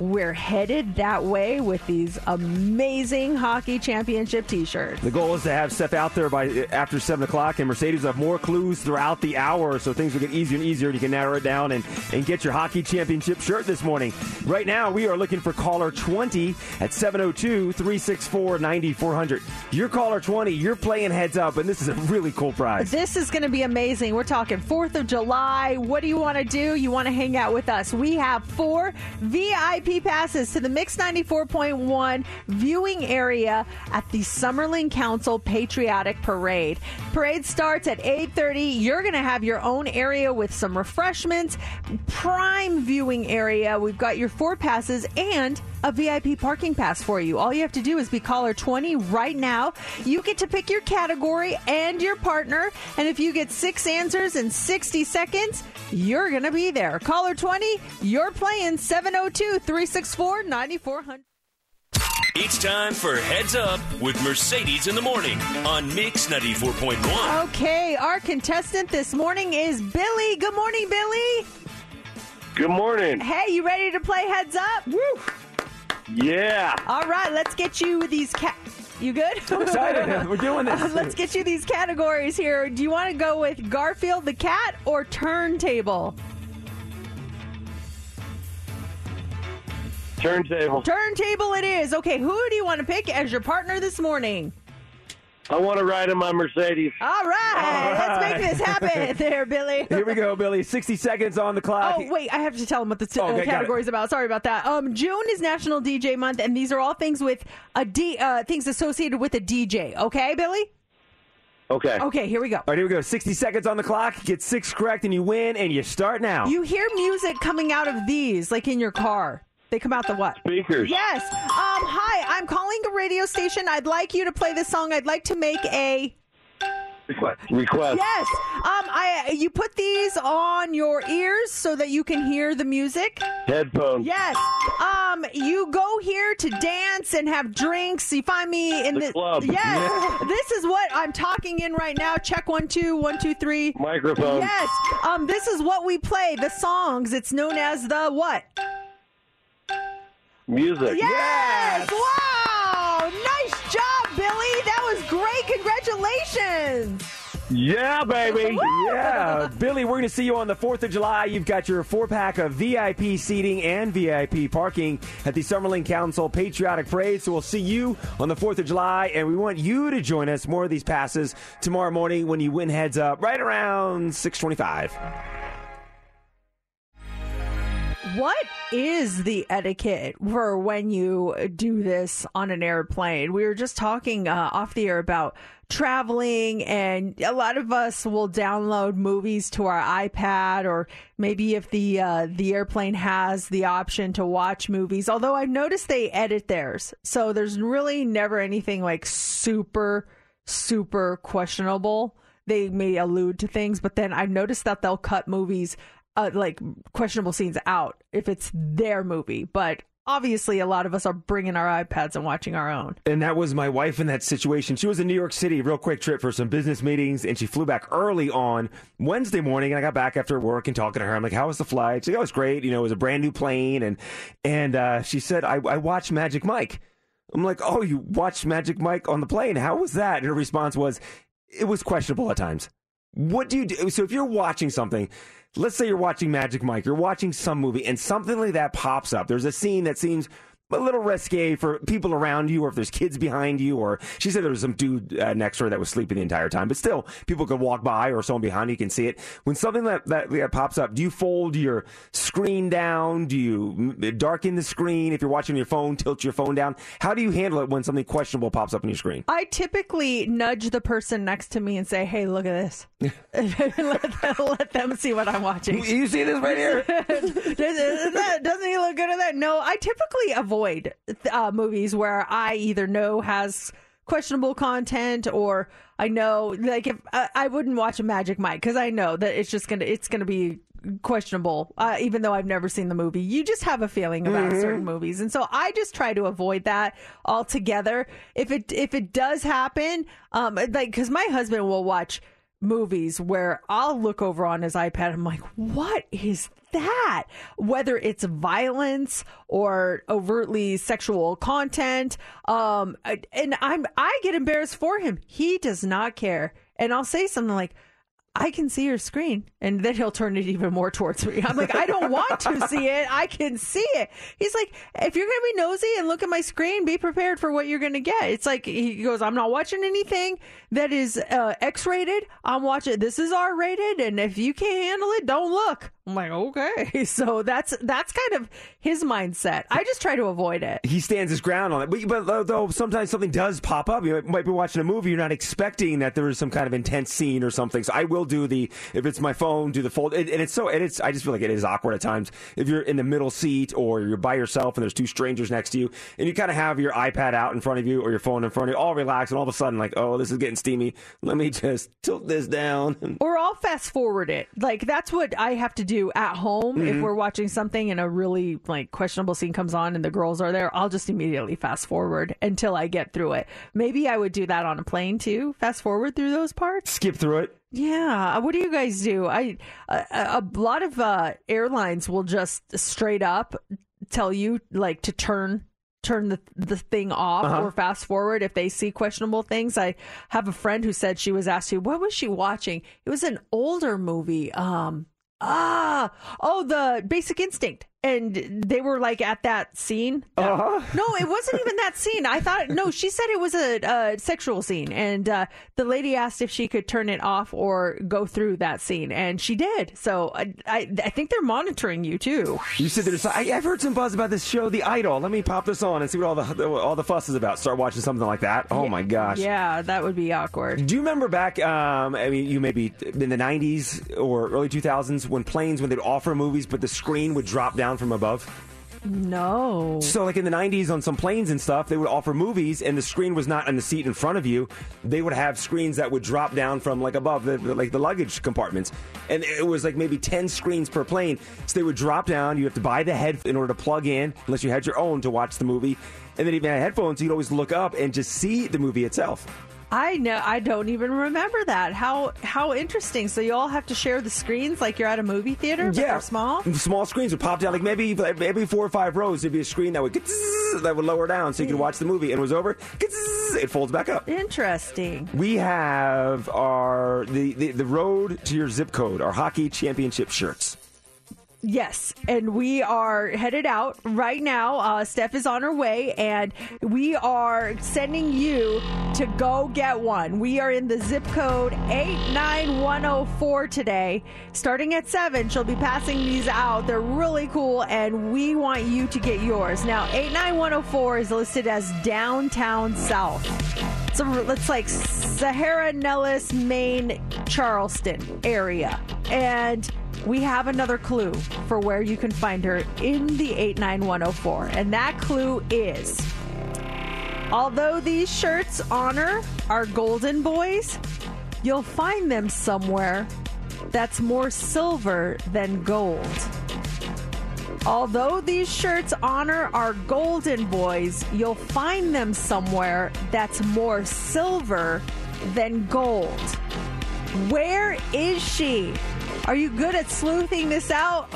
S4: we're headed that way with these amazing hockey championship t-shirts
S5: The goal is to have Steph out there by after seven o'clock, and Mercedes will have more clues throughout the hour, so things will get easier and easier, and you can narrow it down and, and get your hockey championship shirt this morning. Right now, we are looking for caller 20 at 702-364-9400. You're caller 20, you're playing heads up, and this is a really cool prize.
S4: This is going to be amazing. We're talking 4th of July. What do you want to do? You want to hang out with us. We have four VIP passes to the Mix 94.1 viewing area at the Summerlin Council Patriotic Parade. Parade starts at 8:30. You're going to have your own area with some refreshments, prime viewing area. We've got your four passes and a VIP parking pass for you. All you have to do is be caller 20 right now. You get to pick your category and your partner. And if you get six answers in 60 seconds, you're going to be there. Caller 20, you're playing 702 364 9400.
S3: It's time for Heads Up with Mercedes in the Morning on Mix 94.1.
S4: Okay, our contestant this morning is Billy. Good morning, Billy.
S10: Good morning.
S4: Hey, you ready to play Heads Up? Woo!
S10: Yeah.
S4: All right, let's get you these cat. You good?
S5: So excited. We're doing this.
S4: let's get you these categories here. Do you want to go with Garfield the cat or turntable?
S10: Turntable.
S4: Turntable it is. Okay, who do you want to pick as your partner this morning?
S10: I want to ride in my Mercedes.
S4: All right, let's make this happen there, Billy.
S5: Here we go, Billy. 60 seconds on the clock.
S4: Oh wait, I have to tell them what the t-
S5: Okay,
S4: uh, category is about. Sorry about that. Um, June is National DJ Month, and these are all things with a D, uh, things associated with a DJ. Okay, Billy.
S10: Okay.
S4: Okay, here we go.
S5: All right, here we go. 60 seconds on the clock. Get six correct and you win, and you start now.
S4: You hear music coming out of these, like in your car. They come out the what?
S10: Speakers.
S4: Yes. Um, hi, I'm calling a radio station. I'd like you to play this song. I'd like to make a
S10: Request.
S4: yes. Um, I you put these on your ears so that you can hear the music.
S10: Headphones.
S4: Yes. Um, you go here to dance and have drinks. You find me in
S10: The
S4: the,
S10: club.
S4: Yes. this is what I'm talking in right now. Check one, two, one, two, three.
S10: Microphone.
S4: Yes. Um, this is what we play. The songs. It's known as the what?
S10: Music.
S4: Yes! Wow! Nice job, Billy. That was great. Congratulations.
S10: Yeah, baby.
S5: Yeah, Billy, we're going to see you on the 4th of July. You've got your four pack of VIP seating and VIP parking at the Summerlin Council Patriotic Parade. So we'll see you on the 4th of July, and we want you to join us. More of these passes tomorrow morning when you win heads up right around 625.
S4: What is the etiquette for when you do this on an airplane? We were just talking uh, off the air about traveling, and a lot of us will download movies to our iPad, or maybe if the uh, the airplane has the option to watch movies. Although I've noticed they edit theirs, so there's really never anything like super super questionable. They may allude to things, but then I've noticed that they'll cut movies uh, like questionable scenes out if it's their movie. But obviously, a lot of us are bringing our iPads and watching our own.
S5: And that was my wife in that situation. She was in New York City, real quick trip for some business meetings, and she flew back early on Wednesday morning. And I got back after work and talking to her. I'm like, "How was the flight?" She said, "Oh, great. You know, it was a brand new plane." And and uh, she said, I, "I watched Magic Mike." I'm like, "Oh, you watched Magic Mike on the plane? How was that?" And her response was, "It was questionable at times." What do you do? So if you're watching something, let's say you're watching Magic Mike, you're watching some movie, and something like that pops up. There's a scene that seems a little risque for people around you, or if there's kids behind you, or she said there was some dude uh, next to her that was sleeping the entire time. But still, people could walk by, or someone behind you can see it. When something that, that, that pops up, do you fold your screen down? Do you darken the screen? If you're watching your phone, tilt your phone down. How do you handle it when something questionable pops up on your screen?
S4: I typically nudge the person next to me and say, "Hey, look at this." let, them, let them see what I'm watching.
S5: You see this right here?
S4: Doesn't he look good at that? No, I typically avoid uh, movies where I either know has questionable content or I know like if I, I wouldn't watch a Magic Mike because I know that it's just gonna it's gonna be questionable uh, even though I've never seen the movie. You just have a feeling about
S5: Mhm.
S4: certain movies. And so I just try to avoid that altogether. If it if it does happen um like because my husband will watch movies where I'll look over on his iPad. And I'm like, what is that? Whether it's violence or overtly sexual content, um, and I'm I get embarrassed for him. He does not care, and I'll say something like. I can see your screen. And then he'll turn it even more towards me. I'm like, I don't want to see it. I can see it. He's like, if you're going to be nosy and look at my screen, be prepared for what you're going to get. It's like, he goes, I'm not watching anything that is uh, X rated. I'm watching, this is R rated. And if you can't handle it, don't look. I'm like, okay. So that's that's kind of his mindset. I just try to avoid it.
S5: he stands his ground on it. But, but though- though sometimes something does pop up, you might be watching a movie, you're not expecting that there is some kind of intense scene or something. So I will do the if it's my phone, do the fold, and, and it's so and it's I just feel like it is awkward at times if you're in the middle seat or you're by yourself and there's two strangers next to you, and you kind of have your iPad out in front of you or your phone in front of you, all relaxed, and all of a sudden like, oh, this is getting steamy. Let me just tilt this down.
S4: Or I'll fast forward it. Like that's what I have to do at home if
S5: Mhm.
S4: we're watching something and a really like questionable scene comes on and the girls are there. I'll just immediately fast forward until I get through it. Maybe I would do that on a plane too. Fast forward through those parts.
S5: Skip through it.
S4: Yeah. What do you guys do? I a, a lot of uh, airlines will just straight up tell you like to turn turn the the thing off
S11: Uh-huh.
S4: or fast forward if they see questionable things. I have a friend who said she was asked you what was she watching? It was an older movie. Um ah oh the Basic Instinct. And they were like at that scene.
S5: Uh-huh.
S4: No, it wasn't even that scene. I thought no. She said it was a, a sexual scene, and uh, the lady asked if she could turn it off or go through that scene, and she did. So I, I, I think they're monitoring you too.
S5: You sit there. and say, I, I've heard some buzz about this show, The Idol. Let me pop this on and see what all the all the fuss is about. Start watching something like that. Oh my gosh.
S4: Yeah, that would be awkward.
S5: Do you remember back? Um, I mean, you maybe in the '90s or early 2000s when planes when they'd offer movies, but the screen would drop down from above.
S4: No.
S5: So, like in the '90s, on some planes and stuff, they would offer movies, and the screen was not on the seat in front of you. They would have screens that would drop down from like above the like the luggage compartments, and it was like maybe ten screens per plane. So they would drop down. You have to buy the head in order to plug in, unless you had your own to watch the movie. And then even had headphones, you'd always look up and just see the movie itself.
S4: I know. I don't even remember that. How how interesting. So you all have to share the screens like you're at a movie theater, but they're small.
S5: Small screens would pop down, like maybe every four or five rows, there'd be a screen that would that would lower down, so you could watch the movie, and it was over. It folds back up.
S4: Interesting.
S5: We have our the, the the road to your zip code, our hockey championship shirts.
S4: Yes, and we are headed out right now. Uh, Steph is on her way, and we are sending you to go get one. We are in the zip code 89104 today. Starting at 7, she'll be passing these out. They're really cool, and we want you to get yours. Now, 89104 is listed as downtown South. So it's like Sahara, Nellis, Main, Charleston area. And we have another clue for where you can find her in the 89104. And that clue is although these shirts honor our golden boys, you'll find them somewhere that's more silver than gold. Although these shirts honor our golden boys, you'll find them somewhere that's more silver than gold. Where is she? Are you good at sleuthing this out?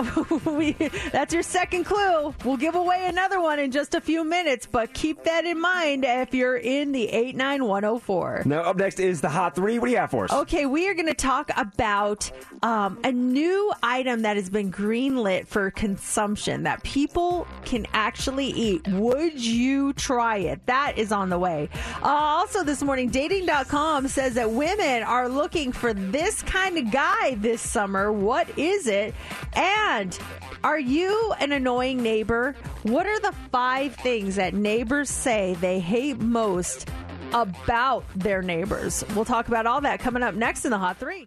S4: we, that's your second clue. We'll give away another one in just a few minutes, but keep that in mind if you're in the 89104.
S5: Now, up next is the hot three. What do you have for us?
S4: Okay, we are going to talk about um, a new item that has been greenlit for consumption that people can actually eat. Would you try it? That is on the way. Uh, also, this morning, dating.com says that women are looking for this kind of guy this summer. What is it? And are you an annoying neighbor? What are the five things that neighbors say they hate most about their neighbors. We'll talk about all that coming up next in the Hot Three.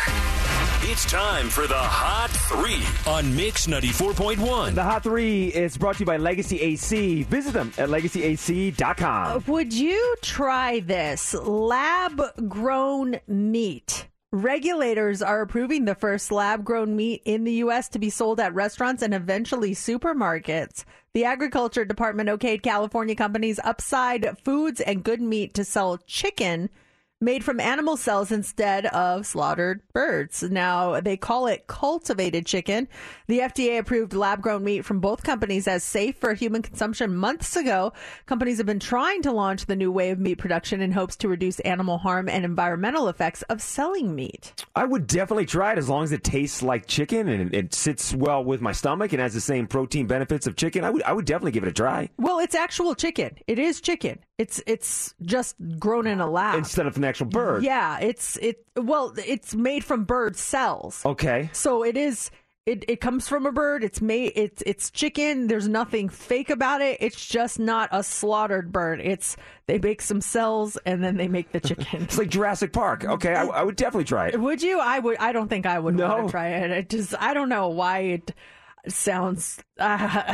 S3: It's time for the Hot Three on Mix 94.1.
S5: The Hot Three is brought to you by Legacy AC. Visit them at legacyac.com.
S4: Uh, would you try this lab grown meat? Regulators are approving the first lab grown meat in the U.S. to be sold at restaurants and eventually supermarkets. The Agriculture Department okayed California companies Upside Foods and Good Meat to sell chicken made from animal cells instead of slaughtered birds. Now, they call it cultivated chicken. The FDA approved lab grown meat from both companies as safe for human consumption months ago. Companies have been trying to launch the new way of meat production in hopes to reduce animal harm and environmental effects of selling meat.
S5: I would definitely try it as long as it tastes like chicken and it sits well with my stomach and has the same protein benefits of chicken. I would I would definitely give it a try
S4: Well, it's actual chicken. It is chicken. It's it's just grown in a lab.
S5: instead of an actual bird.
S4: Yeah, it's it well, it's made from bird cells.
S5: Okay.
S4: So it is it, it comes from a bird. It's made it's it's chicken. There's nothing fake about it. It's just not a slaughtered bird. It's they make some cells and then they make the chicken.
S5: It's like Jurassic Park. Okay, I, I would definitely try it.
S4: would you? I would I don't think I would want
S5: No.
S4: to try it. It just I don't know why it sounds uh,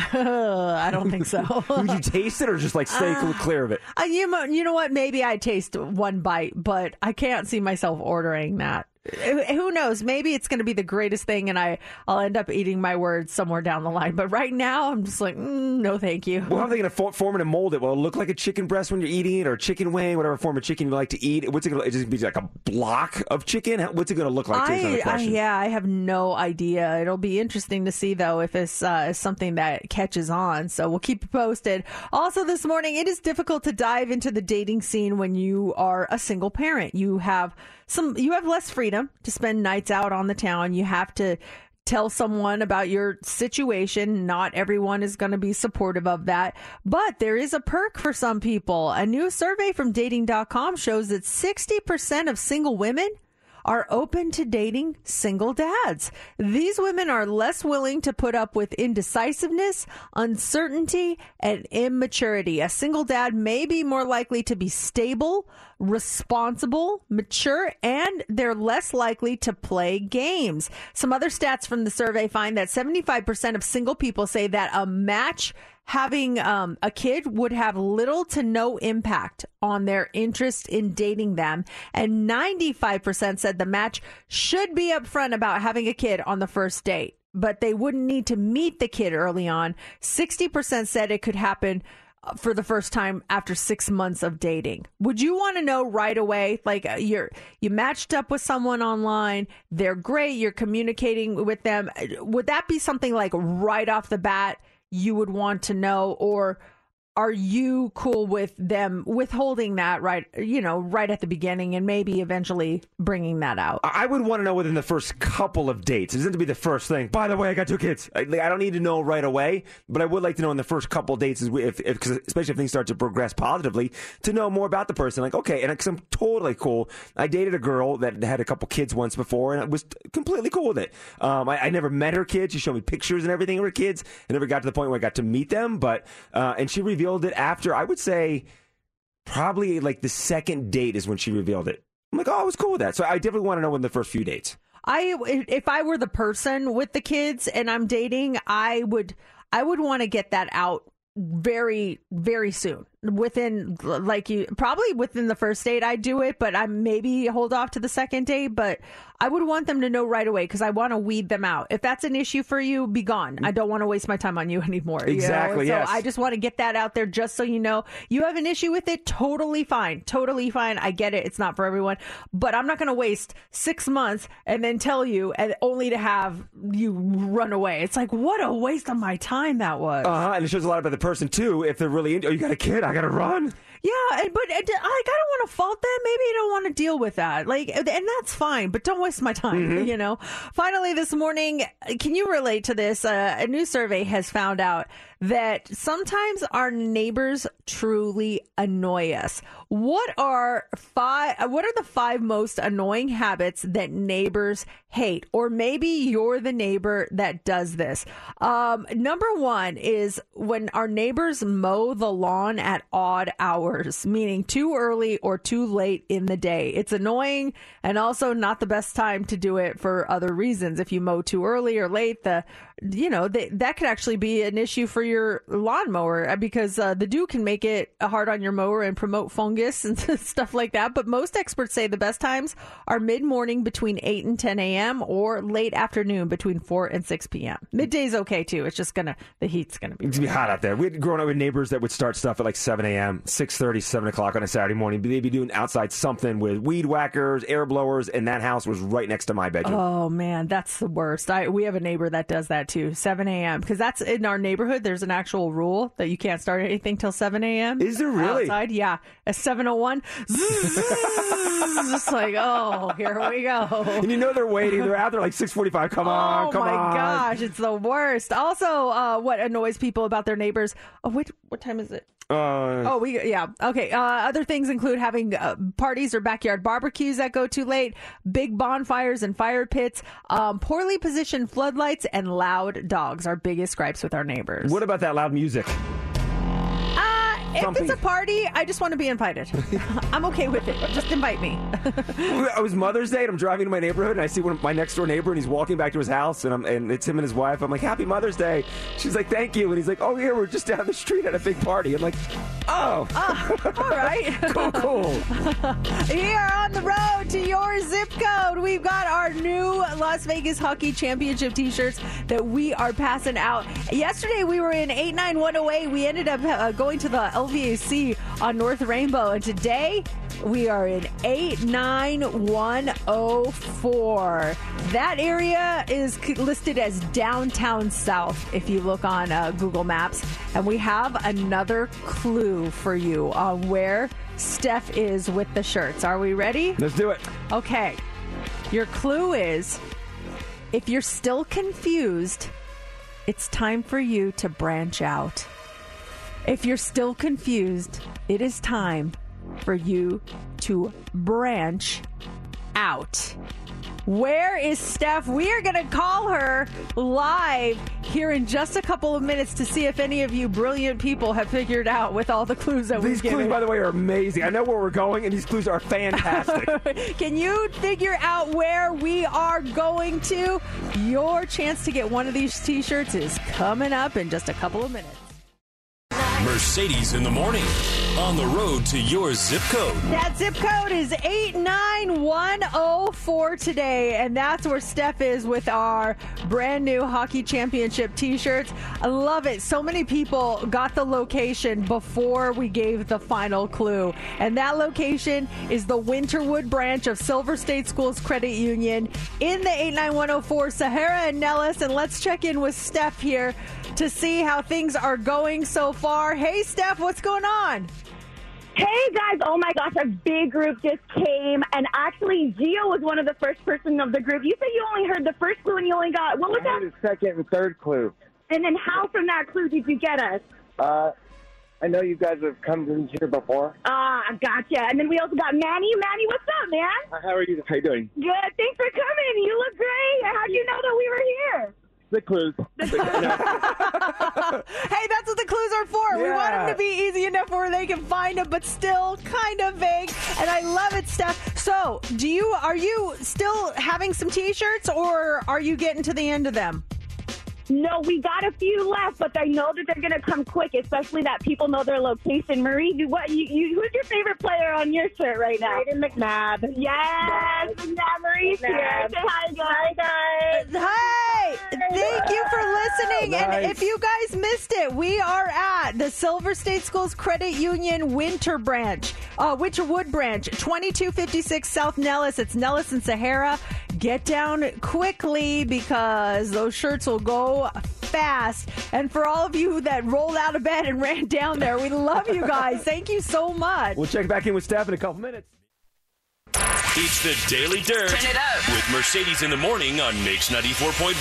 S4: I don't think so.
S5: would you taste it or just like stay
S4: Uh,
S5: clear of it?
S4: Uh, you, you know what? Maybe I taste one bite, but I can't see myself ordering that. Who who knows? Maybe it's going to be the greatest thing, and I I'll end up eating my words somewhere down the line. But right now, I'm just like, mm, no, thank you.
S5: Well, how are they going to for, form it and mold it? Will it look like a chicken breast when you're eating it, or a chicken wing, whatever form of chicken you like to eat? What's it going to? Just gonna be like a block of chicken. What's it going to look like?
S4: I, I yeah, I have no idea. It'll be interesting to see though if it's uh, something that catches on. So we'll keep you posted. Also, this morning it is difficult to dive into the dating scene when you are a single parent. You have some, you have less freedom to spend nights out on the town. You have to tell someone about your situation. Not everyone is going to be supportive of that, but there is a perk for some people. A new survey from dating.com shows that 60% of single women are open to dating single dads. These women are less willing to put up with indecisiveness, uncertainty, and immaturity. A single dad may be more likely to be stable, responsible, mature, and they're less likely to play games. Some other stats from the survey find that 75% of single people say that a match having um, a kid would have little to no impact on their interest in dating them. And 95% said the match should be upfront about having a kid on the first date, but they wouldn't need to meet the kid early on. 60% said it could happen uh, for the first time after six months of dating. Would you want to know right away? Like uh, you're you matched up with someone online, they're great, you're communicating with them. Uh, Would that be something like right off the bat you would want to know, or are you cool with them withholding that right? You know, right at the beginning, and maybe eventually bringing that out.
S5: I would want to know within the first couple of dates. It have to be the first thing. By the way, I got two kids. I, like, I don't need to know right away, but I would like to know in the first couple of dates, if, if, especially if things start to progress positively, to know more about the person. Like, okay, and I'm totally cool. I dated a girl that had a couple kids once before, and I was completely cool with it. Um, I, I never met her kids. She showed me pictures and everything of her kids. I never got to the point where I got to meet them, but uh, and she revealed it after. I would say probably like the second date is when she revealed it. I'm like, oh, I was cool with that. So I definitely want to know in the first few dates.
S4: I if I were the person with the kids and I'm dating, I would I would want to get that out very very soon within like you probably within the first date I do it but I maybe hold off to the second date but I would want them to know right away because I want to weed them out if that's an issue for you be gone I don't want to waste my time on you anymore you know?
S5: Exactly,
S4: so
S5: yes.
S4: I just want to get that out there just so you know you have an issue with it totally fine totally fine I get it it's not for everyone but I'm not going to waste six months and then tell you and only to have you run away it's like what a waste of my time that was
S5: Uh huh. And it shows a lot about the person too. If they're really into, oh, you got a kid, I got to run.
S4: Yeah, and- but and, like I don't want to fault them. Maybe I don't want to deal with that. Like, and that's fine. But don't waste my time.
S5: Mm-hmm.
S4: You know. Finally, this morning, can you relate to this? Uh, a new survey has found out that sometimes our neighbors truly annoy us. What are five? What are the five most annoying habits that neighbors hate? Or maybe you're the neighbor that does this. Um, number one is when our neighbors mow the lawn at odd hours, meaning too early or too late in the day. It's annoying and also not the best time to do it for other reasons. If you mow too early or late, the you know the, that could actually be an issue for your lawnmower uh, because uh, the dew can make it hard on your mower and promote fungus and stuff like that. But most experts say the best times are mid morning between 8 and 10 a.m. or late afternoon between 4 and 6 p.m. Midday's okay too. It's just gonna the heat's gonna be.
S5: It's gonna be hot out there. We had grown up with neighbors that would start stuff at like 7 a.m., 6.30, 7 o'clock on a Saturday morning. They'd be doing outside something with weed whackers, air blowers, and that house was right next to my bedroom.
S4: Oh man, that's the worst. I we have a neighbor that does that too. 7 a.m. because that's in our neighborhood. There's an actual rule that you can't start anything till 7 a.m.
S5: Is there really?
S4: outside? Yeah, at 7:01. Just like oh, here we go.
S5: And you know they're waiting. They're out there like 6.45. Come on,
S4: oh
S5: come on.
S4: Oh my gosh, it's the worst. Also, uh, what annoys people about their neighbors? Oh, wait, what time is it?
S5: Uh,
S4: Oh, we yeah okay. Uh, other things include having uh, parties or backyard barbecues that go too late, big bonfires and fire pits, um, poorly positioned floodlights, and loud dogs. Our biggest gripes with our neighbors.
S5: What about that loud music?
S4: Uh, if it's a party, I just want to be invited. I'm okay with it. Just invite me.
S5: it was Mother's Day, and I'm driving to my neighborhood, and I see one of my next door neighbor, and he's walking back to his house, and I'm and it's him and his wife. I'm like, Happy Mother's Day. She's like, Thank you, and he's like, Oh yeah, we're just down the street at a big party. I'm like, Oh,
S4: All right.
S5: cool, cool.
S4: Here on the road to your zip code, we've got our new Las Vegas Hockey Championship t-shirts that we are passing out. Yesterday we were in 89108. We ended up uh, going to the LVAC on North Rainbow, and today we are in 89104. That area is listed as downtown south if you look on uh, Google Maps. And we have another clue for you on where Steph is with the shirts. Are we ready?
S5: Let's do it.
S4: Okay. Your clue is if you're still confused, it's time for you to branch out. If you're still confused, it is time for you to branch out. Where is Steph? We are going to call her live here in just a couple of minutes to see if any of you brilliant people have figured out with all the clues that
S5: These
S4: we've
S5: These
S4: clues,
S5: by the way, are amazing. I know where we're going, and these clues are fantastic.
S4: Can you figure out where we are going to? Your chance to get one of these t shirts is coming up in just a couple of minutes.
S3: Mercedes in the morning. On the road to your zip code.
S4: That zip code is 89104 today, and that's where Steph is with our brand new hockey championship t shirts. I love it. So many people got the location before we gave the final clue, and that location is the Winterwood branch of Silver State Schools Credit Union in the 89104 Sahara and Nellis. And let's check in with Steph here to see how things are going so far. Hey, Steph, what's going on?
S12: Hey guys, oh my gosh, a big group just came, and actually, Gio was one of the first person of the group. You said you only heard the first clue and you only got, what was
S10: I
S12: that?
S10: heard the second and third clue.
S12: And then how from that clue did you get us?
S10: Uh, I know you guys have come to here before.
S12: Ah, gotcha. And then we also got Manny. Manny, what's up, man?
S10: How are you? How you doing?
S12: Good, thanks for coming. You look great. How'd you know that we were here?
S10: The clues.
S4: Hey, that's what the clues are for. We want them to be easy enough where they can find them, but still kind of vague. And I love it, Steph. So, do you are you still having some T-shirts, or are you getting to the end of them?
S12: No, we got a few left, but I know that they're gonna come quick, especially that people know their location. Marie, what? You, you, who's your favorite player on your shirt right now? Brayden McNabb. Yes, McNabb. Marie's here. Say hi, guys. Hi, guys.
S4: Hey, thank you for listening. And if you guys missed it, we are at the Silver State Schools Credit Union Winter Branch, uh, Winterwood Branch, 2256 South Nellis. It's Nellis and Sahara. Get down quickly because those shirts will go fast. And for all of you that rolled out of bed and ran down there, we love you guys. Thank you so much.
S5: We'll check back in with Steph in a couple minutes.
S3: It's the Daily Dirt
S7: Turn it up.
S3: with Mercedes in the morning on Mix 94.1.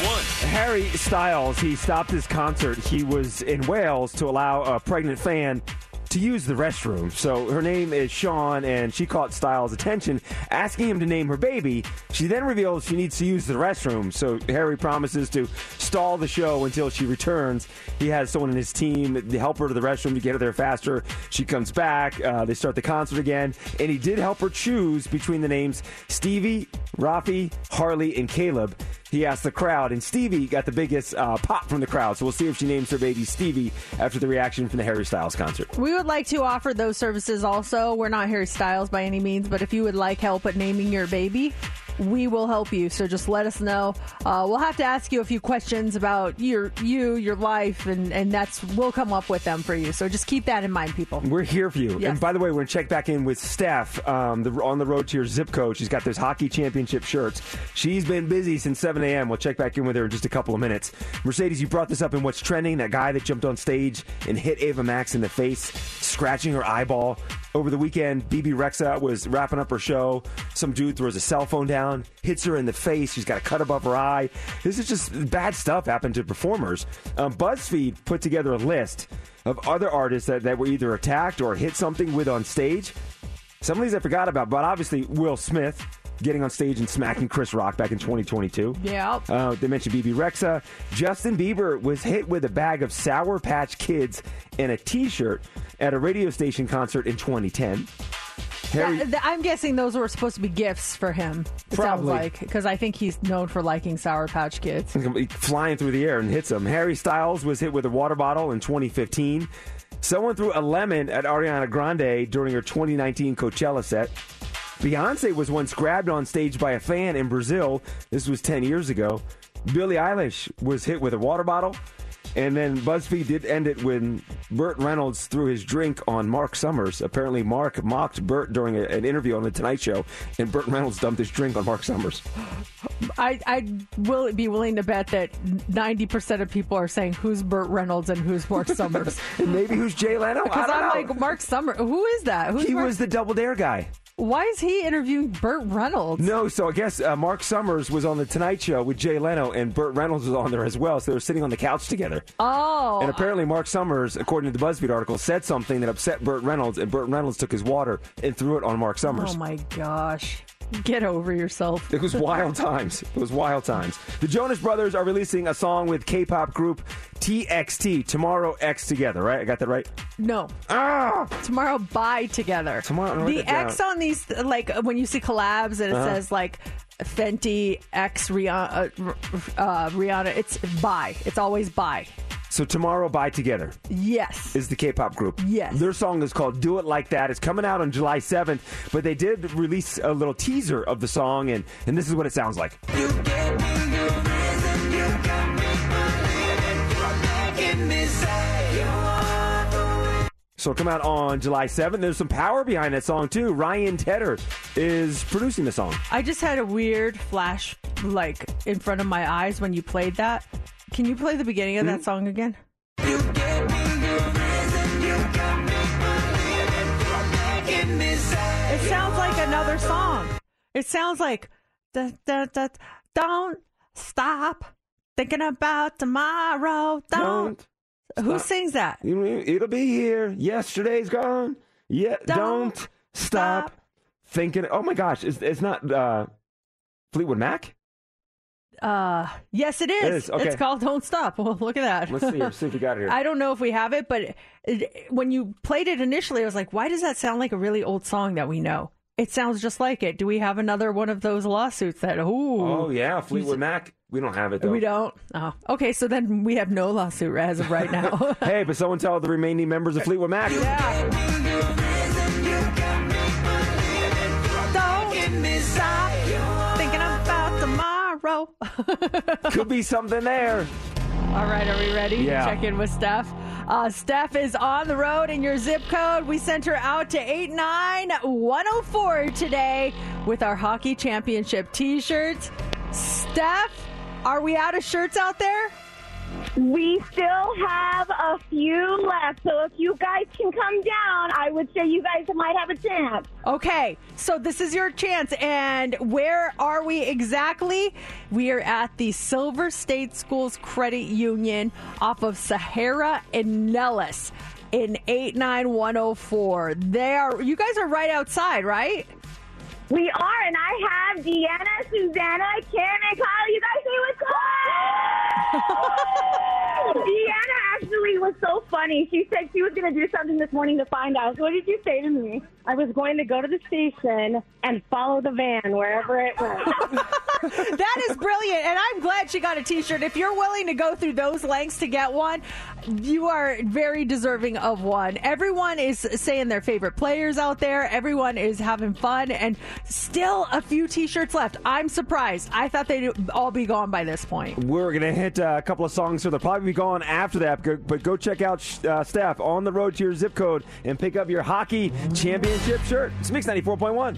S5: Harry Styles, he stopped his concert. He was in Wales to allow a pregnant fan to use the restroom. So her name is Sean, and she caught Styles' attention, asking him to name her baby. She then reveals she needs to use the restroom. So Harry promises to stall the show until she returns. He has someone in his team to help her to the restroom to get her there faster. She comes back. Uh, they start the concert again, and he did help her choose between the names Stevie, Rafi, Harley, and Caleb. He asked the crowd, and Stevie got the biggest uh, pop from the crowd. So we'll see if she names her baby Stevie after the reaction from the Harry Styles concert.
S4: We would like to offer those services also. We're not Harry Styles by any means, but if you would like help at naming your baby, we will help you. So just let us know. Uh, we'll have to ask you a few questions about your you, your life, and and that's we'll come up with them for you. So just keep that in mind, people.
S5: We're here for you.
S4: Yes.
S5: And by the way, we're to check back in with Steph um, the, on the road to your zip code. She's got those hockey championship shirts. She's been busy since 7 a.m. We'll check back in with her in just a couple of minutes. Mercedes, you brought this up in what's trending. That guy that jumped on stage and hit Ava Max in the face, scratching her eyeball. Over the weekend, Bebe Rexha was wrapping up her show. Some dude throws a cell phone down, hits her in the face. She's got a cut above her eye. This is just bad stuff happened to performers. Um, BuzzFeed put together a list of other artists that, that were either attacked or hit something with on stage. Some of these I forgot about, but obviously Will Smith getting on stage and smacking Chris Rock back in 2022.
S4: Yeah.
S5: Uh, they mentioned Bebe Rexha. Justin Bieber was hit with a bag of Sour Patch Kids and a T-shirt at a radio station concert in 2010. Harry,
S4: That- th- I'm guessing those were supposed to be gifts for him. It sounds
S5: Probably.
S4: like because I think he's known for liking Sour Patch Kids.
S5: flying through the air and hits him. Harry Styles was hit with a water bottle in 2015. Someone threw a lemon at Ariana Grande during her 2019 Coachella set. Beyonce was once grabbed on stage by a fan in Brazil. This was 10 years ago. Billie Eilish was hit with a water bottle. And then BuzzFeed did end it when Burt Reynolds threw his drink on Marc Summers. Apparently, Marc mocked Burt during a, an interview on The Tonight Show, and Burt Reynolds dumped his drink on Marc Summers.
S4: I I will be willing to bet that 90% of people are saying who's Burt Reynolds and who's Marc Summers.
S5: and maybe who's Jay Leno?
S4: Because I'm
S5: know.
S4: like Marc Summers. Who is that? Who's
S5: he
S4: Marc-
S5: was the Double Dare guy.
S4: Why is he interviewing Burt Reynolds?
S5: No, so I guess uh, Marc Summers was on the Tonight Show with Jay Leno, and Burt Reynolds was on there as well. So they were sitting on the couch together.
S4: Oh.
S5: And apparently, Marc Summers, according to the BuzzFeed article, said something that upset Burt Reynolds, and Burt Reynolds took his water and threw it on Marc Summers.
S4: Oh my gosh. Get over yourself.
S5: It was wild times. It was wild times. The Jonas Brothers are releasing a song with K-pop group TXT, Tomorrow X Together, right? I got that right?
S4: No.
S5: Ah!
S4: Tomorrow, by together.
S5: Tomorrow,
S4: The
S5: that down.
S4: X on these, like when you see collabs and it
S5: Uh-huh.
S4: says like Fenty X Rihanna, uh, uh, Rihanna, it's by. It's always buy.
S5: So Tomorrow Bye Together
S4: Yes.
S5: is the K-pop group.
S4: Yes.
S5: Their song is called "Do It Like That." It's coming out on July 7th, but they did release a little teaser of the song, and and this is what it sounds like. So it'll come out on July 7th. There's some power behind that song too. Ryan Tedder is producing the song.
S4: I just had a weird flash, like in front of my eyes when you played that. Can you play the beginning of that song again? It sounds like another song. It sounds like da, da, da, don't stop thinking about tomorrow. Don't. Who
S5: stop.
S4: sings that?
S5: You- It'll be here. Yesterday's gone. Yeah, don't,
S4: Don't
S5: stop, thinking. Oh my gosh, it's, it's not uh, Fleetwood Mac.
S4: Uh, yes, it is.
S5: It is, okay.
S4: It's called "Don't Stop." Well, look at that.
S5: Let's see. Let's see if we got it here.
S4: I don't know if we have it, but it, it- when you played it initially, I was like, "Why does that sound like a really old song that we know?" It sounds just like it. Do we have another one of those lawsuits that? Ooh,
S5: Oh yeah, Fleetwood Mac. We don't have it though.
S4: we don't. Oh, okay. So then we have no lawsuit as of right now.
S5: hey, but someone tell the remaining members of Fleetwood Mac.
S4: Don't stop thinking about tomorrow.
S5: Could be something there.
S4: All right, are we ready?
S5: Yeah.
S4: Check in with Steph. Uh, Steph is on the road in your zip code. We sent her out to 89104 today with our hockey championship t shirts. Steph, are we out of shirts out there?
S12: We still have a few left, so if you guys can come down, I would say you guys might have a chance.
S4: Okay, so this is your chance. And where are we exactly? We are at the Silver State Schools Credit Union off of Sahara and Nellis in 89104. They are, you guys are right outside, right?
S12: We are, and I have Deanna, Susanna, Kim, and Kyle. You guys say what's up? Deanna actually was so funny. She said she was going to do something this morning to find out. What did you say to me? I was going to go to the station and follow the van wherever it went.
S4: that is brilliant, and I'm glad she got a T-shirt. If you're willing to go through those lengths to get one, you are very deserving of one. Everyone is saying their favorite players out there. Everyone is having fun, and still a few T-shirts left. I'm surprised. I thought they'd all be gone by this point.
S5: We're going to hit uh, a couple of songs, so they'll probably be gone after that. But go check out uh, Steph on the road to your zip code and pick up your hockey championship shirt. It's Mix 94.1.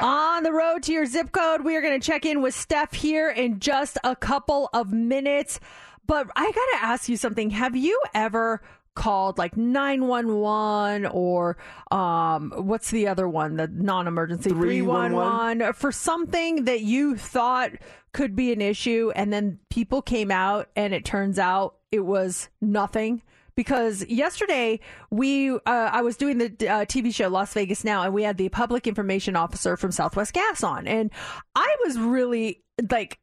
S4: On the road to your zip code, we are going to check in with Steph here in just a couple of minutes. But I got to ask you something. Have you ever called like 911 or um what's the other one the non-emergency 311 for something that you thought could be an issue and then people came out and it turns out it was nothing because yesterday we uh, I was doing the uh, TV show Las Vegas Now and we had the public information officer from Southwest Gas on. And I was really like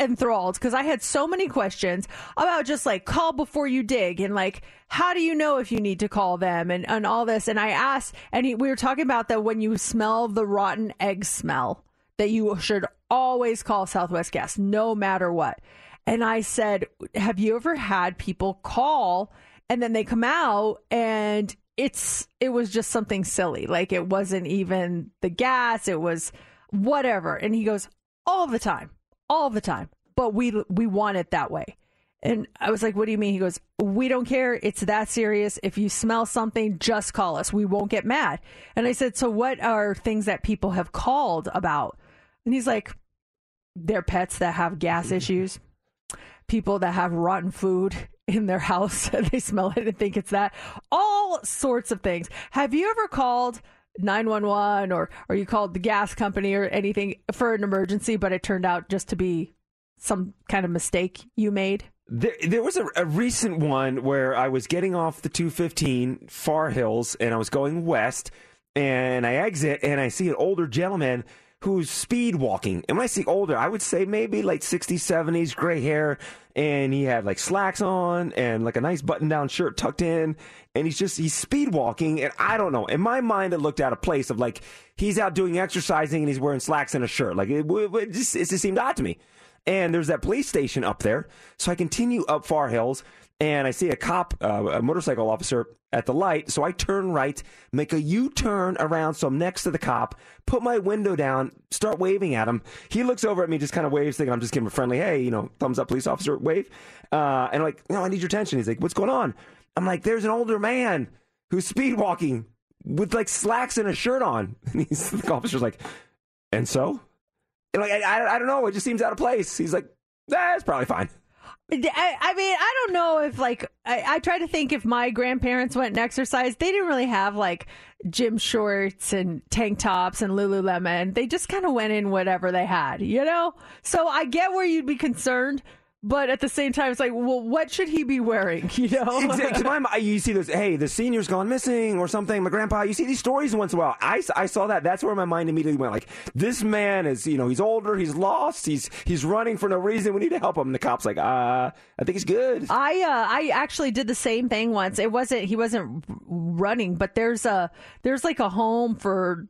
S4: enthralled because I had so many questions about just like call before you dig and like how do you know if you need to call them and, and all this. And I asked and he, we were talking about that when you smell the rotten egg smell that you should always call Southwest Gas no matter what and I said have you ever had people call and then they come out and it's it was just something silly. Like it wasn't even the gas. It was whatever. And he goes all the time. All the time. But we we want it that way. And i was like what do you mean? He goes we don't care. It's that serious. If you smell something just call us. We won't get mad. And i said so what are things that people have called about? And he's like they're pets that have gas issues people that have rotten food in their house and they smell it and think it's that. All sorts of things. Have you ever called 911 or or you called the gas company or anything for an emergency but it turned out just to be some kind of mistake you made?
S5: There, there was a, a recent one where I was getting off the 215 Far Hills and I was going west and I exit and I see an older gentleman who's speed walking. And when I say older, I would say maybe like 60s, 70s, gray hair. And he had like slacks on and like a nice button down shirt tucked in. And he's just, he's speed walking. And I don't know. In my mind, it looked out of place of like, he's out doing exercising and he's wearing slacks and a shirt. Like it, it, just, it just seemed odd to me. And there's that police station up there. So I continue up Far Hills and I see a cop, uh, a motorcycle officer at the light. So I turn right, make a U turn around. So I'm next to the cop, put my window down, start waving at him. He looks over at me, just kind of waves, thinking I'm just giving a friendly, hey, you know, thumbs up, police officer, wave. Uh, and I'm like, no, I need your attention. He's like, what's going on? I'm like, there's an older man who's speed walking with like slacks and a shirt on. And he's, the officer's like, and so? And like, I, I, I don't know. It just seems out of place. He's like, that's probably fine.
S4: I, I mean, I don't know if like I, I try to think if my grandparents went and exercised, they didn't really have like gym shorts and tank tops and Lululemon. They just kind of went in whatever they had, you know. So I get where you'd be concerned, but at the same time, it's like, well, what should he be wearing? You know,
S5: Exactly. To my mind, you see this, hey, the senior's gone missing or something. My grandpa, you see these stories once in a while. I, I saw that. That's where my mind immediately went. Like, this man is, you know, he's older, he's lost, he's he's running for no reason. We need to help him. And the cop's like, uh, I think he's good.
S4: I uh, I actually did the same thing once. It wasn't he wasn't running, but there's a there's like a home for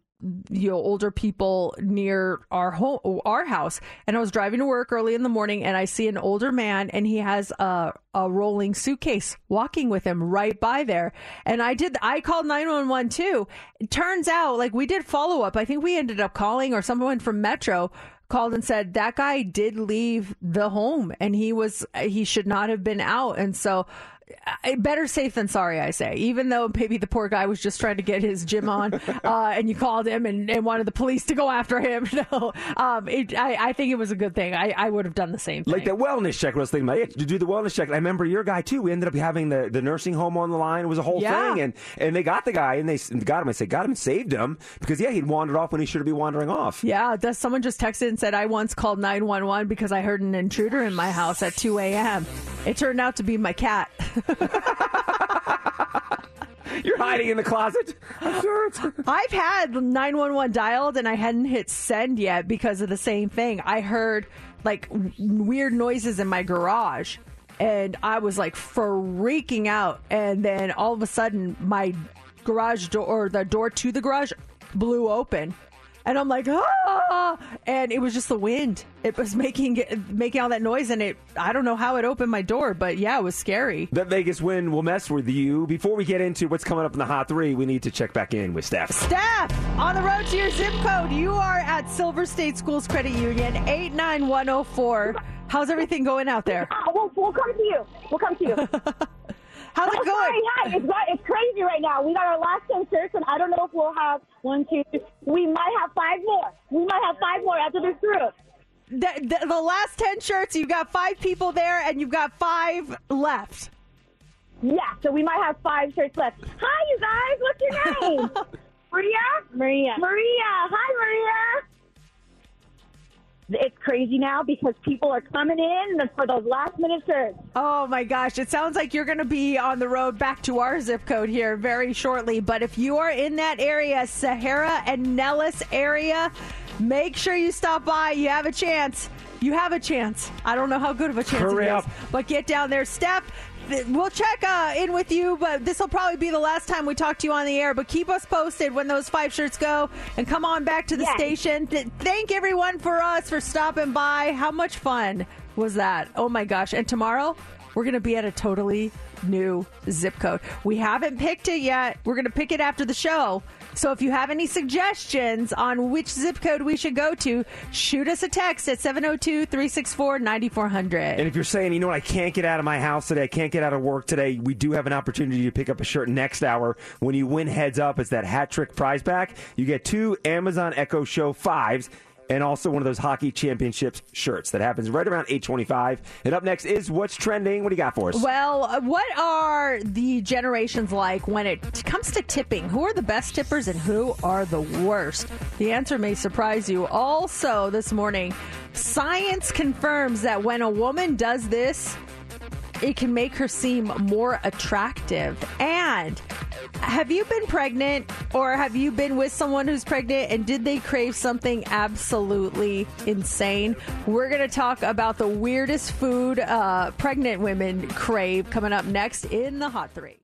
S4: you know older people near our home our house. And I was driving to work early in the morning and I see an older man and he has a a rolling suitcase walking with him right by there. And I did I called 911 too. It turns out like we did follow up. I think we ended up calling or someone from Metro called and said that guy did leave the home and he was he should not have been out. And so better safe than sorry, I say. Even though maybe the poor guy was just trying to get his gym on, uh, and you called him and, and wanted the police to go after him. No, um, it, I, I think it was a good thing. I, I would have done the same thing.
S5: Like that wellness check, I was thinking about. To do the wellness check. I remember your guy too. We ended up having the, the nursing home on the line. It was a whole
S4: Yeah.
S5: thing, and and they got the guy and they got him. I said, got him and saved him because yeah, he'd wandered off when he should have been wandering off.
S4: Yeah, does someone just texted and said I once called 911 because I heard an intruder in my house at 2 a.m. It turned out to be my cat.
S5: You're hiding in the closet. I'm sure it's.
S4: I've had 911 dialed and I hadn't hit send yet because of the same thing. I heard like w- weird noises in my garage and I was like freaking out. And then all of a sudden, my garage door or the door to the garage blew open. And I'm like, ah! And it was just the wind. It was making making all that noise, and it. I don't know how it opened my door, but yeah, it was scary.
S5: That Vegas wind will mess with you. Before we get into what's coming up in the hot three, we need to check back in with Steph.
S4: Steph, on the road to your zip code, you are at Silver State Schools Credit Union, 89104. How's everything going out there?
S12: Ah, we'll, we'll come to you. We'll come to you.
S4: How's it going?
S12: sorry, hi. It's, right- it's crazy right now. We got our last 10 shirts, and I don't know if we'll have one, two, three. We might have five more. We might have five more after this group.
S4: The, the, the last 10 shirts, you've got five people there, and you've got five left.
S12: Yeah, so we might have five shirts left. Hi, you guys. What's your name? Maria? Maria. Maria. Hi, Maria. It's crazy now because people are coming in for those last minute shirts.
S4: Oh my gosh, it sounds like you're going to be on the road back to our zip code here very shortly. But if you are in that area, Sahara and Nellis area, make sure you stop by. You have a chance. You have a chance. I don't know how good of a chance
S5: Hurry
S4: it is,
S5: up.
S4: but get down there. Steph, th- we'll check uh, in with you, but this will probably be the last time we talk to you on the air. But keep us posted when those five shirts go and come on back to the
S12: Yes.
S4: station. Th- thank everyone for us for stopping by. How much fun was that? Oh my gosh. And tomorrow, we're going to be at a totally new zip code. We haven't picked it yet. We're going to pick it after the show. So if you have any suggestions on which zip code we should go to, shoot us a text at 702 364 9400.
S5: And if you're saying, you know what, I can't get out of my house today, I can't get out of work today, we do have an opportunity to pick up a shirt next hour. When you win heads up, it's that hat trick prize pack. You get two Amazon Echo Show fives. And also one of those hockey championships shirts that happens right around 825. And up next is what's trending. What do you got for us?
S4: Well, what are the generations like when it comes to tipping? Who are the best tippers and who are the worst? The answer may surprise you. Also, this morning, science confirms that when a woman does this, it can make her seem more attractive. And have you been pregnant or have you been with someone who's pregnant and did they crave something absolutely insane? We're going to talk about the weirdest food uh, pregnant women crave coming up next in the Hot Three.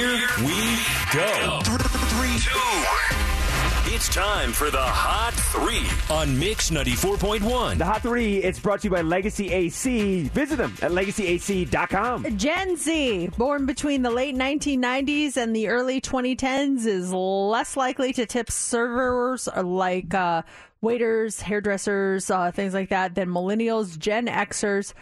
S3: Here we go. Three, two. It's time for the Hot Three on Mix 94.1.
S5: The Hot Three, it's brought to you by Legacy AC. Visit them at legacyac.com.
S4: Gen Z, born between the late 1990s and the early 2010s, is less likely to tip servers like uh, waiters, hairdressers, uh, things like that than millennials, Gen Xers,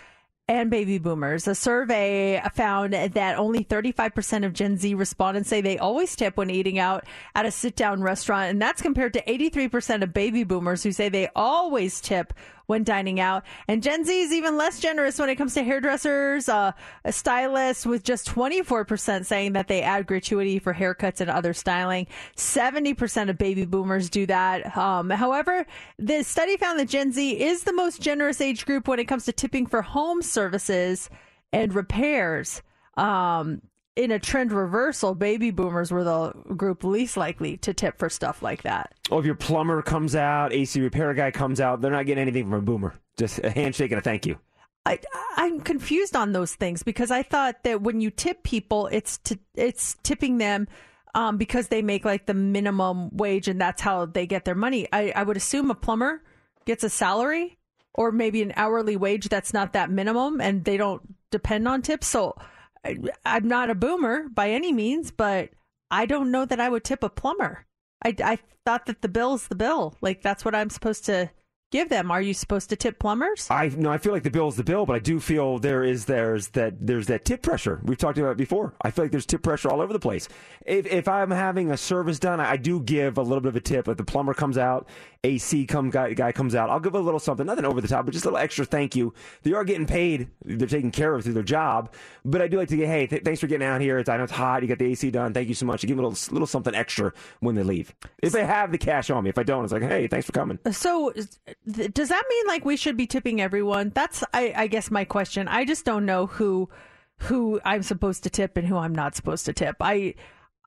S4: and baby boomers. A survey found that only 35% of Gen Z respondents say they always tip when eating out at a sit down restaurant. And that's compared to 83% of baby boomers who say they always tip when dining out. And Gen Z is even less generous when it comes to hairdressers, uh, stylists, with just 24% saying that they add gratuity for haircuts and other styling. 70% of baby boomers do that. Um, however, the study found that Gen Z is the most generous age group when it comes to tipping for home services and repairs. Um, in a trend reversal, baby boomers were the group least likely to tip for stuff like that.
S5: Oh, if your plumber comes out, AC repair guy comes out, they're not getting anything from a boomer. Just a handshake and a thank you.
S4: I, I'm confused on those things because I thought that when you tip people, it's to, it's tipping them um, because they make like the minimum wage and that's how they get their money. I, I would assume a plumber gets a salary or maybe an hourly wage that's not that minimum and they don't depend on tips. So I'm not a boomer by any means, but I don't know that I would tip a plumber. I, I thought that the bill's the bill. Like that's what I'm supposed to give them. Are you supposed to tip plumbers?
S5: I no, I feel like the bill is the bill, but I do feel there is there's that there's that tip pressure. We've talked about it before. I feel like there's tip pressure all over the place. If if I'm having a service done, I do give a little bit of a tip. If the plumber comes out, AC come guy, guy comes out, I'll give a little something, nothing over the top, but just a little extra thank you. They are getting paid. They're taken care of through their job. But I do like to get hey, th- thanks for getting out here. It's I know it's hot. You got the AC done. Thank you so much. I give them a little little something extra when they leave. If they have the cash on me, if I don't, it's like hey, thanks for coming.
S4: So, th- does that mean like we should be tipping everyone? That's, I, I guess, my question. I just don't know who who I'm supposed to tip and who I'm not supposed to tip. I.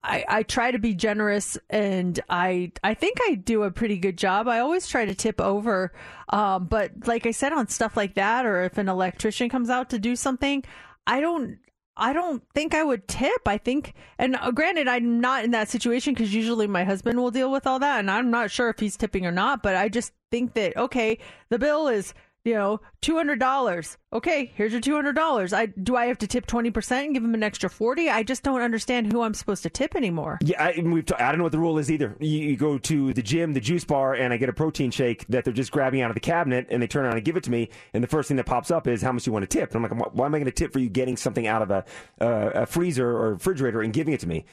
S4: I, I try to be generous and I I think I do a pretty good job. I always try to tip over. Um, but like I said on stuff like that or if an electrician comes out to do something, I don't I don't think I would tip. I think, and uh, granted, I'm not in that situation because usually my husband will deal with all that, and I'm not sure if he's tipping or not. But I just think that okay, the bill is you know two hundred dollars. Okay, here's your two hundred dollars. I do I have to tip twenty percent and give him an extra forty? I just don't understand who I'm supposed to tip anymore.
S5: Yeah, I, we've t- I don't know what the rule is either. You, you go to the gym, the juice bar, and I get a protein shake that they're just grabbing out of the cabinet, and they turn around and give it to me, and the first thing that pops up is how much you want to tip. And I'm like, why am I going to tip for you getting something out of a, uh, a freezer or refrigerator and giving it to me?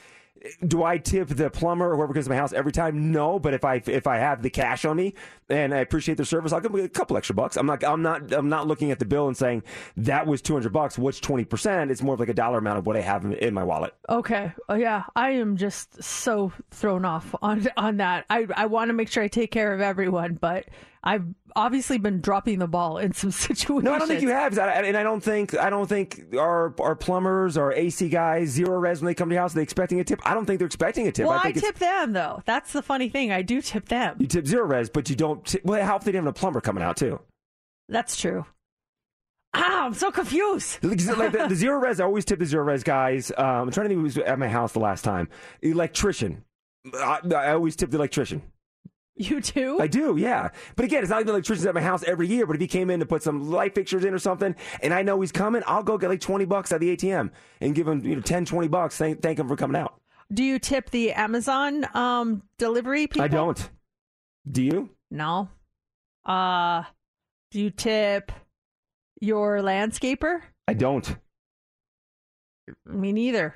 S5: Do I tip the plumber or whoever comes to my house every time? No, but if I if I have the cash on me and I appreciate their service, I'll give them a couple extra bucks. I'm not I'm not I'm not looking at the bill and saying that was 200 bucks. What's 20 percent? It's more of like a dollar amount of what I have in, my wallet.
S4: Okay. Oh, yeah. I am just so thrown off on on that. I I want to make sure I take care of everyone, but I've obviously been dropping the ball in some situations.
S5: No, I don't think you have, I- and I don't think I don't think our our plumbers, our AC guys, zero res when they come to your house, are they expecting a tip? I don't think they're expecting a tip.
S4: Well, I,
S5: think it's-
S4: tip them though. That's the funny thing. I do tip them.
S5: you tip zero res, but you don't. Tip, well, how if they didn't have a plumber coming out too?
S4: That's true. Ah, I'm so confused.
S5: Like the, the zero res, I always tip the zero res guys. Um, I'm trying to think who was at my house the last time. Electrician. I, I always tip the electrician.
S4: You too?
S5: I do, yeah. But again, it's not like the electrician's at my house every year. But if he came in to put some light fixtures in or something, and I know he's coming, I'll go get like 20 bucks at the ATM and give him you know 10, 20 bucks. Thank, thank him for coming out.
S4: Do you tip the Amazon um delivery people?
S5: I don't. Do you?
S4: No. Uh do you tip your landscaper?
S5: I don't.
S4: Me neither.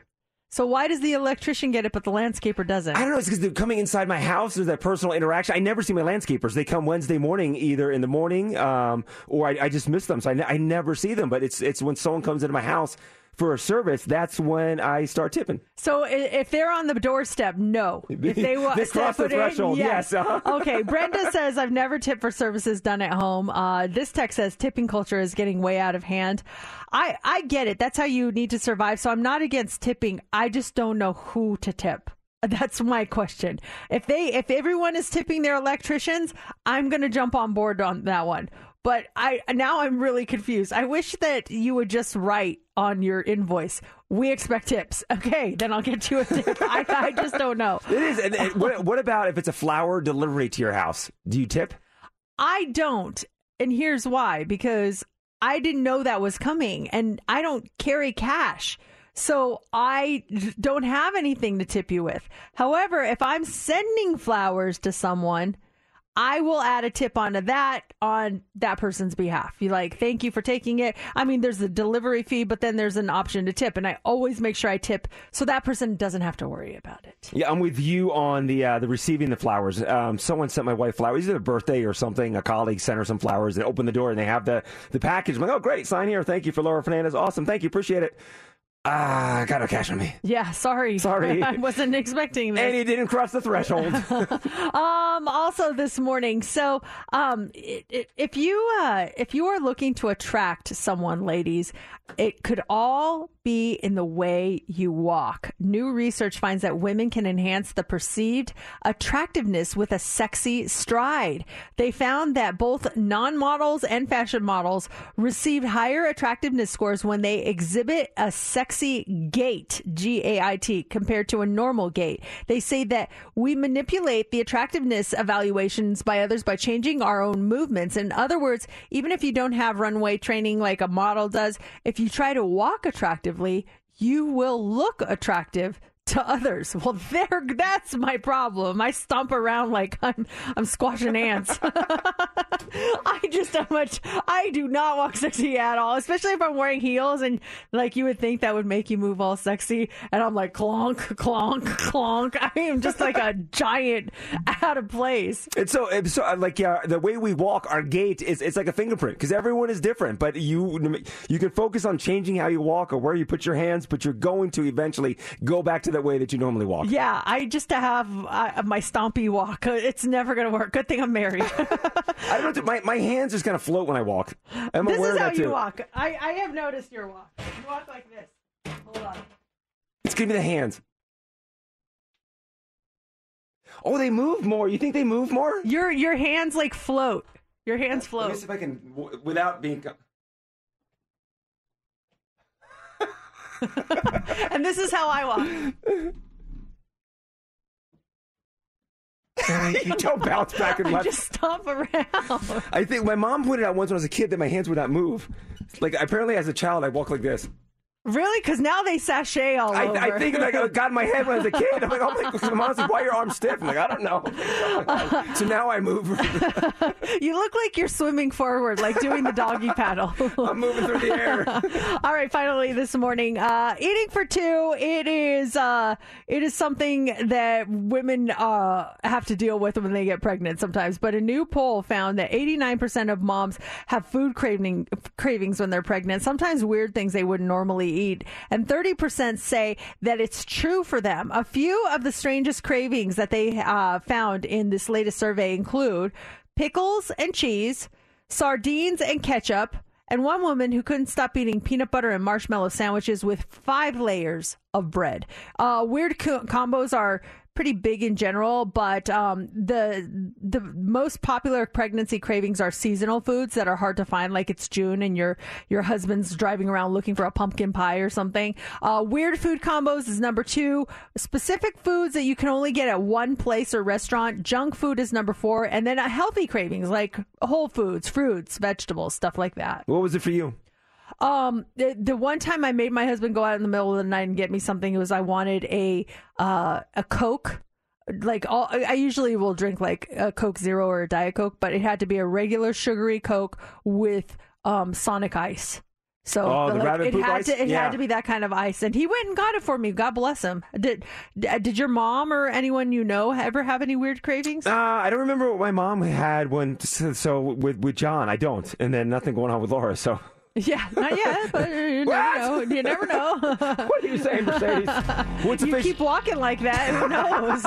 S4: So why does the electrician get it but the landscaper doesn't?
S5: I don't know. It's because they're coming inside my house. There's that personal interaction. I never see my landscapers. They come Wednesday morning, either in the morning, um, or I, I just miss them. So I, ne- I never see them. But it's it's when someone comes into my house for a service, that's when I start tipping.
S4: So if they're on the doorstep, no. If they, wa-
S5: They cross the
S4: foot in,
S5: threshold, yes, uh-huh.
S4: okay. Brenda says I've never tipped for services done at home. Uh, this text says tipping culture is getting way out of hand. I I get it. That's how you need to survive. So I'm not against tipping. I just don't know who to tip. That's my question. If they if everyone is tipping their electricians, I'm going to jump on board on that one. But I now I'm really confused. I wish that you would just write on your invoice, "We expect tips." Okay, then I'll get you a tip. I, I just don't know.
S5: It is. And, and what, what about if it's a flower delivery to your house? Do you tip?
S4: I don't. And here's why because I didn't know that was coming and I don't carry cash. So I don't have anything to tip you with. However, if I'm sending flowers to someone, I will add a tip onto that on that person's behalf. You like, thank you for taking it. I mean, there's a delivery fee, but then there's an option to tip, and I always make sure I tip so that person doesn't have to worry about it.
S5: Yeah, I'm with you on the uh, the receiving the flowers. Um, someone sent my wife flowers, either a birthday or something. A colleague sent her some flowers. They open the door and they have the the package. I'm like, oh great, sign here. Thank you for Laura Fernandez. Awesome, thank you, appreciate it. Ah, I got no cash on me.
S4: Yeah, sorry.
S5: Sorry.
S4: I wasn't expecting this.
S5: And he didn't cross the threshold.
S4: um also this morning so um if you uh if you are looking to attract someone ladies it could all be in the way you walk. New research finds that women can enhance the perceived attractiveness with a sexy stride. They found that both non-models and fashion models received higher attractiveness scores when they exhibit a sexy gait g-a-i-t compared to a normal gait. They say that we manipulate the attractiveness evaluations by others by changing our own movements. In other words, even if you don't have runway training like a model does, if you try to walk attractively, you will look attractive to others. Well, there that's my problem. I stomp around like I'm I'm squashing ants. I just how much I do not walk sexy at all, especially if I'm wearing heels and like you would think that would make you move all sexy and I'm like clonk clonk clonk. I am just like a giant out of place.
S5: And so, and so uh, like yeah, the way we walk, our gait is it's like a fingerprint because everyone is different. But you you can focus on changing how you walk or where you put your hands, but you're going to eventually go back to that way that you normally walk.
S4: Yeah, I just to have uh, my stompy walk. It's never going to work. Good thing I'm married.
S5: I don't know. My my hands just kind of float when I walk. I'm
S4: this is how you
S5: too.
S4: walk. I, I have noticed your walk. You walk like this. Hold on.
S5: It's give me the hands. Oh, they move more. You think they move more?
S4: Your your hands like float. Your hands float.
S5: Let me see if I can without being.
S4: and this is how I walk.
S5: you don't bounce back and left.
S4: I just stomp around.
S5: I think my mom pointed out once when I was a kid that my hands would not move. Like apparently as a child I walk like this.
S4: Really? Because now they sachet all
S5: I,
S4: over.
S5: I think like I got in my head when I was a kid. I'm like, oh my god, mom's like, why are your arms stiff? I'm like, I don't know. so now I move.
S4: you look like you're swimming forward, like doing the doggy paddle.
S5: I'm moving through the air.
S4: All right, finally this morning, uh, eating for two. It is uh, it is something that women uh, have to deal with when they get pregnant sometimes. But a new poll found that 89% of moms have food craving cravings when they're pregnant. Sometimes weird things they wouldn't normally eat, and 30% say that it's true for them. A few of the strangest cravings that they uh, found in this latest survey include pickles and cheese, sardines and ketchup, and one woman who couldn't stop eating peanut butter and marshmallow sandwiches with five layers of bread. Uh, weird co- combos are pretty big in general, but um, the the most popular pregnancy cravings are seasonal foods that are hard to find, like it's June and your your husband's driving around looking for a pumpkin pie or something. Uh, weird food combos is number two. Specific foods that you can only get at one place or restaurant. Junk food is number four, and then healthy cravings like whole foods, fruits, vegetables, stuff like that.
S5: What was it for you?
S4: Um, the, the one time I made my husband go out in the middle of the night and get me something, it was I wanted a uh a Coke. Like all, I usually will drink like a Coke Zero or a Diet Coke, but it had to be a regular sugary Coke with um Sonic Ice. So
S5: Oh, the
S4: like, it had
S5: ice?
S4: to it
S5: Yeah.
S4: had to be that kind of ice, and he went and got it for me. God bless him. Did did your mom or anyone you know ever have any weird cravings?
S5: Uh, I don't remember what my mom had when. So with with John, I don't, and then nothing going on with Laura. So
S4: Yeah, not yet, but you never know. You never know.
S5: what are you saying, Mercedes? What's
S4: you keep walking like that. Who knows?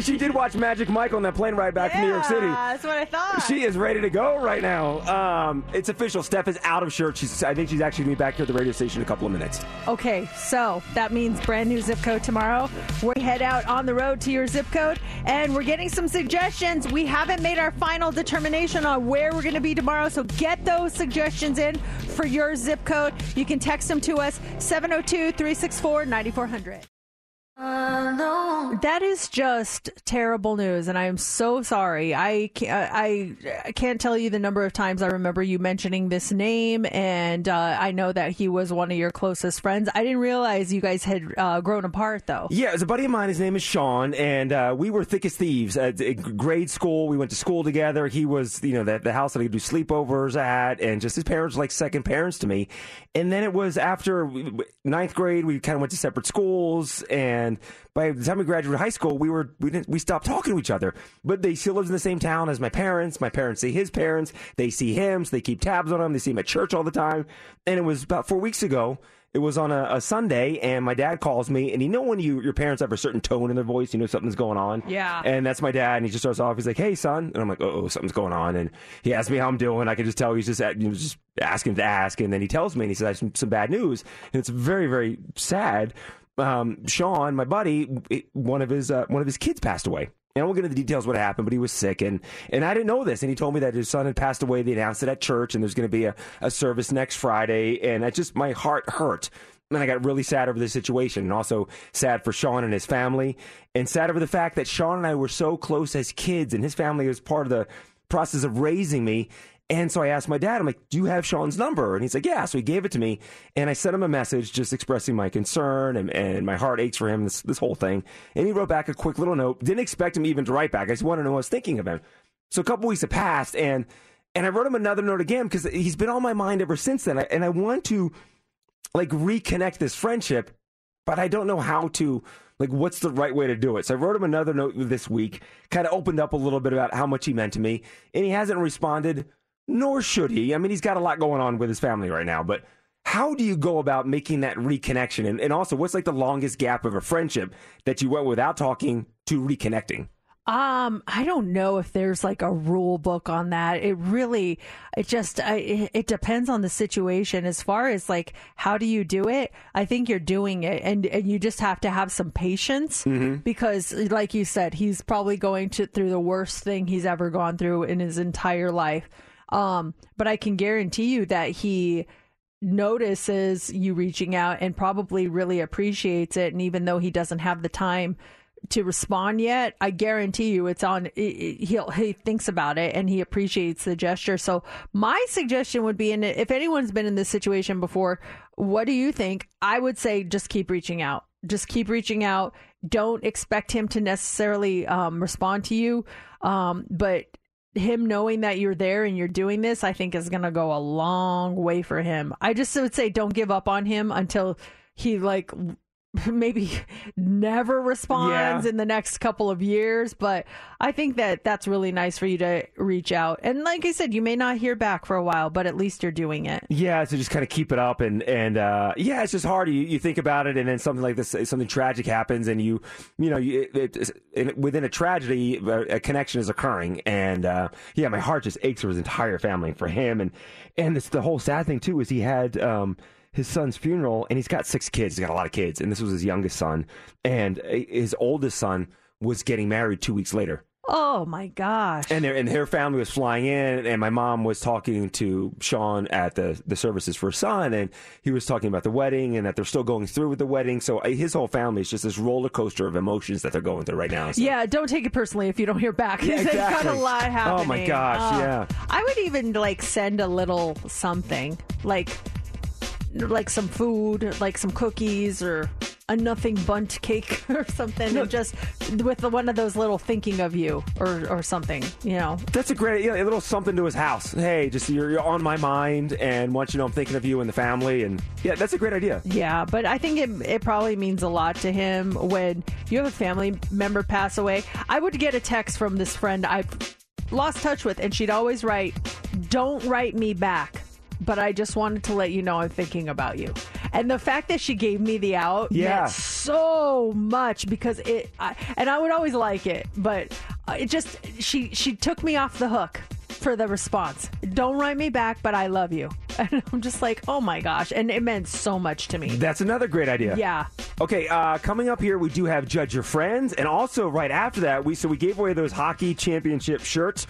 S5: she did watch Magic Mike on that plane ride back from New York City.
S4: That's what I thought.
S5: She is ready to go right now. Um, it's official. Steph is out of shirt. She's, I think she's actually going to be back here at the radio station in a couple of minutes.
S4: Okay, so that means brand new zip code tomorrow. We head out on the road to your zip code, and we're getting some suggestions. We haven't made our final determination on where we're going to be tomorrow, so get those suggestions in for your zip code. You can text them to us 702 364 9400. That is just terrible news, and I am so sorry. I can't, I, I can't tell you the number of times I remember you mentioning this name, and uh, I know that he was one of your closest friends. I didn't realize you guys had uh, grown apart, though.
S5: Yeah, it's a buddy of mine. His name is Sean, and uh, we were thick as thieves at at grade school. We went to school together. He was, you know, the, the house that I could do sleepovers at, and just his parents were like second parents to me. And then it was after ninth grade, we kind of went to separate schools, and by the time we graduated high school, we were we didn't we stopped talking to each other. But they still lives in the same town as my parents. My parents see his parents. They see him, so they keep tabs on him. They see him at church all the time. And it was about four weeks ago. It was on a, a Sunday, and my dad calls me, and you know when you your parents have a certain tone in their voice, you know something's going on.
S4: Yeah.
S5: And that's my dad, and he just starts off. He's like, "Hey, son," and I'm like, "Oh, something's going on." And he asks me how I'm doing. I can just tell he's just at, you know, just asking to ask, and then he tells me, and he says, "I have some, some bad news," and it's very, very sad. Um, Sean, my buddy, one of his uh, one of his kids passed away. And I won't get into the details what happened, but he was sick, and, and I didn't know this. And he told me that his son had passed away. They announced it at church, and there's going to be a, a service next Friday. And I just my heart hurt. And I got really sad over the situation, and also sad for Sean and his family, and sad over the fact that Sean and I were so close as kids, and his family was part of the process of raising me. And so I asked my dad, I'm like, do you have Sean's number? And he's like, yeah. So he gave it to me. And I sent him a message just expressing my concern and, and my heart aches for him, this, this whole thing. And he wrote back a quick little note. Didn't expect him even to write back. I just wanted to know what I was thinking of him. So a couple weeks have passed and, and I wrote him another note again because he's been on my mind ever since then. And I want to like reconnect this friendship, but I don't know how to like what's the right way to do it. So I wrote him another note this week, kind of opened up a little bit about how much he meant to me, and he hasn't responded, nor should he. I mean, he's got a lot going on with his family right now, but how do you go about making that reconnection? And, and also, what's like the longest gap of a friendship that you went without talking to reconnecting?
S4: Um, I don't know if there's like a rule book on that. It really, it just, I, it- it depends on the situation. As far as like, how do you do it? I think you're doing it, and and you just have to have some patience because, like you said, he's probably going to through the worst thing he's ever gone through in his entire life. Um, but I can guarantee you that he notices you reaching out and probably really appreciates it. And even though he doesn't have the time to respond yet, I guarantee you it's on. He'll he thinks about it and he appreciates the gesture. So my suggestion would be, and if anyone's been in this situation before, what do you think? I would say just keep reaching out. Just keep reaching out. Don't expect him to necessarily um, respond to you, um, but him knowing that you're there and you're doing this, I think is going to go a long way for him. I just would say don't give up on him until he like maybe never responds
S5: Yeah.
S4: in the next couple of years, but I think that that's really nice for you to reach out. And like I said, you may not hear back for a while, but at least you're doing it.
S5: Yeah, so just kind of keep it up, and and uh, yeah, it's just hard. You, you think about it, and then something like this, something tragic happens, and you, you know, you, it, it, within a tragedy, a, a connection is occurring, and uh, yeah, my heart just aches for his entire family, and for him, and and it's the whole sad thing too is he had. Um, his son's funeral, and he's got six kids. He's got a lot of kids, and this was his youngest son, and uh, his oldest son was getting married two weeks later.
S4: Oh my gosh.
S5: And their and her family was flying in, and my mom was talking to Sean at the the services for his son, and he was talking about the wedding and that they're still going through with the wedding. So uh, his whole family is just this roller coaster of emotions that they're going through right now. So-
S4: Yeah, don't take it personally if you don't hear back.
S5: Yeah,
S4: They've got a
S5: exactly.
S4: lot happening.
S5: Oh, my gosh,
S4: Uh,
S5: yeah.
S4: I would even like send a little something, like like some food, like some cookies or a Nothing Bundt cake or something, and just with the, one of those little thinking of you or or something, you know.
S5: That's a great, yeah, a little something to his house. Hey, just you're, you're on my mind, and once you know I'm thinking of you and the family, and yeah, that's a great idea.
S4: Yeah, but I think it it probably means a lot to him when you have a family member pass away. I would get a text from this friend I've lost touch with, and she'd always write, "Don't write me back." But I just wanted to let you know I'm thinking about you. And the fact that she gave me the out
S5: Yeah.
S4: meant so much because it, I, and I would always like it, but uh, it just she she took me off the hook for the response. Don't write me back, but I love you. And I'm just like, oh my gosh, and it meant so much to me.
S5: That's another great idea.
S4: Yeah.
S5: Okay, uh, coming up here, we do have Judge Your Friends, and also right after that, we so we gave away those hockey championship shirts.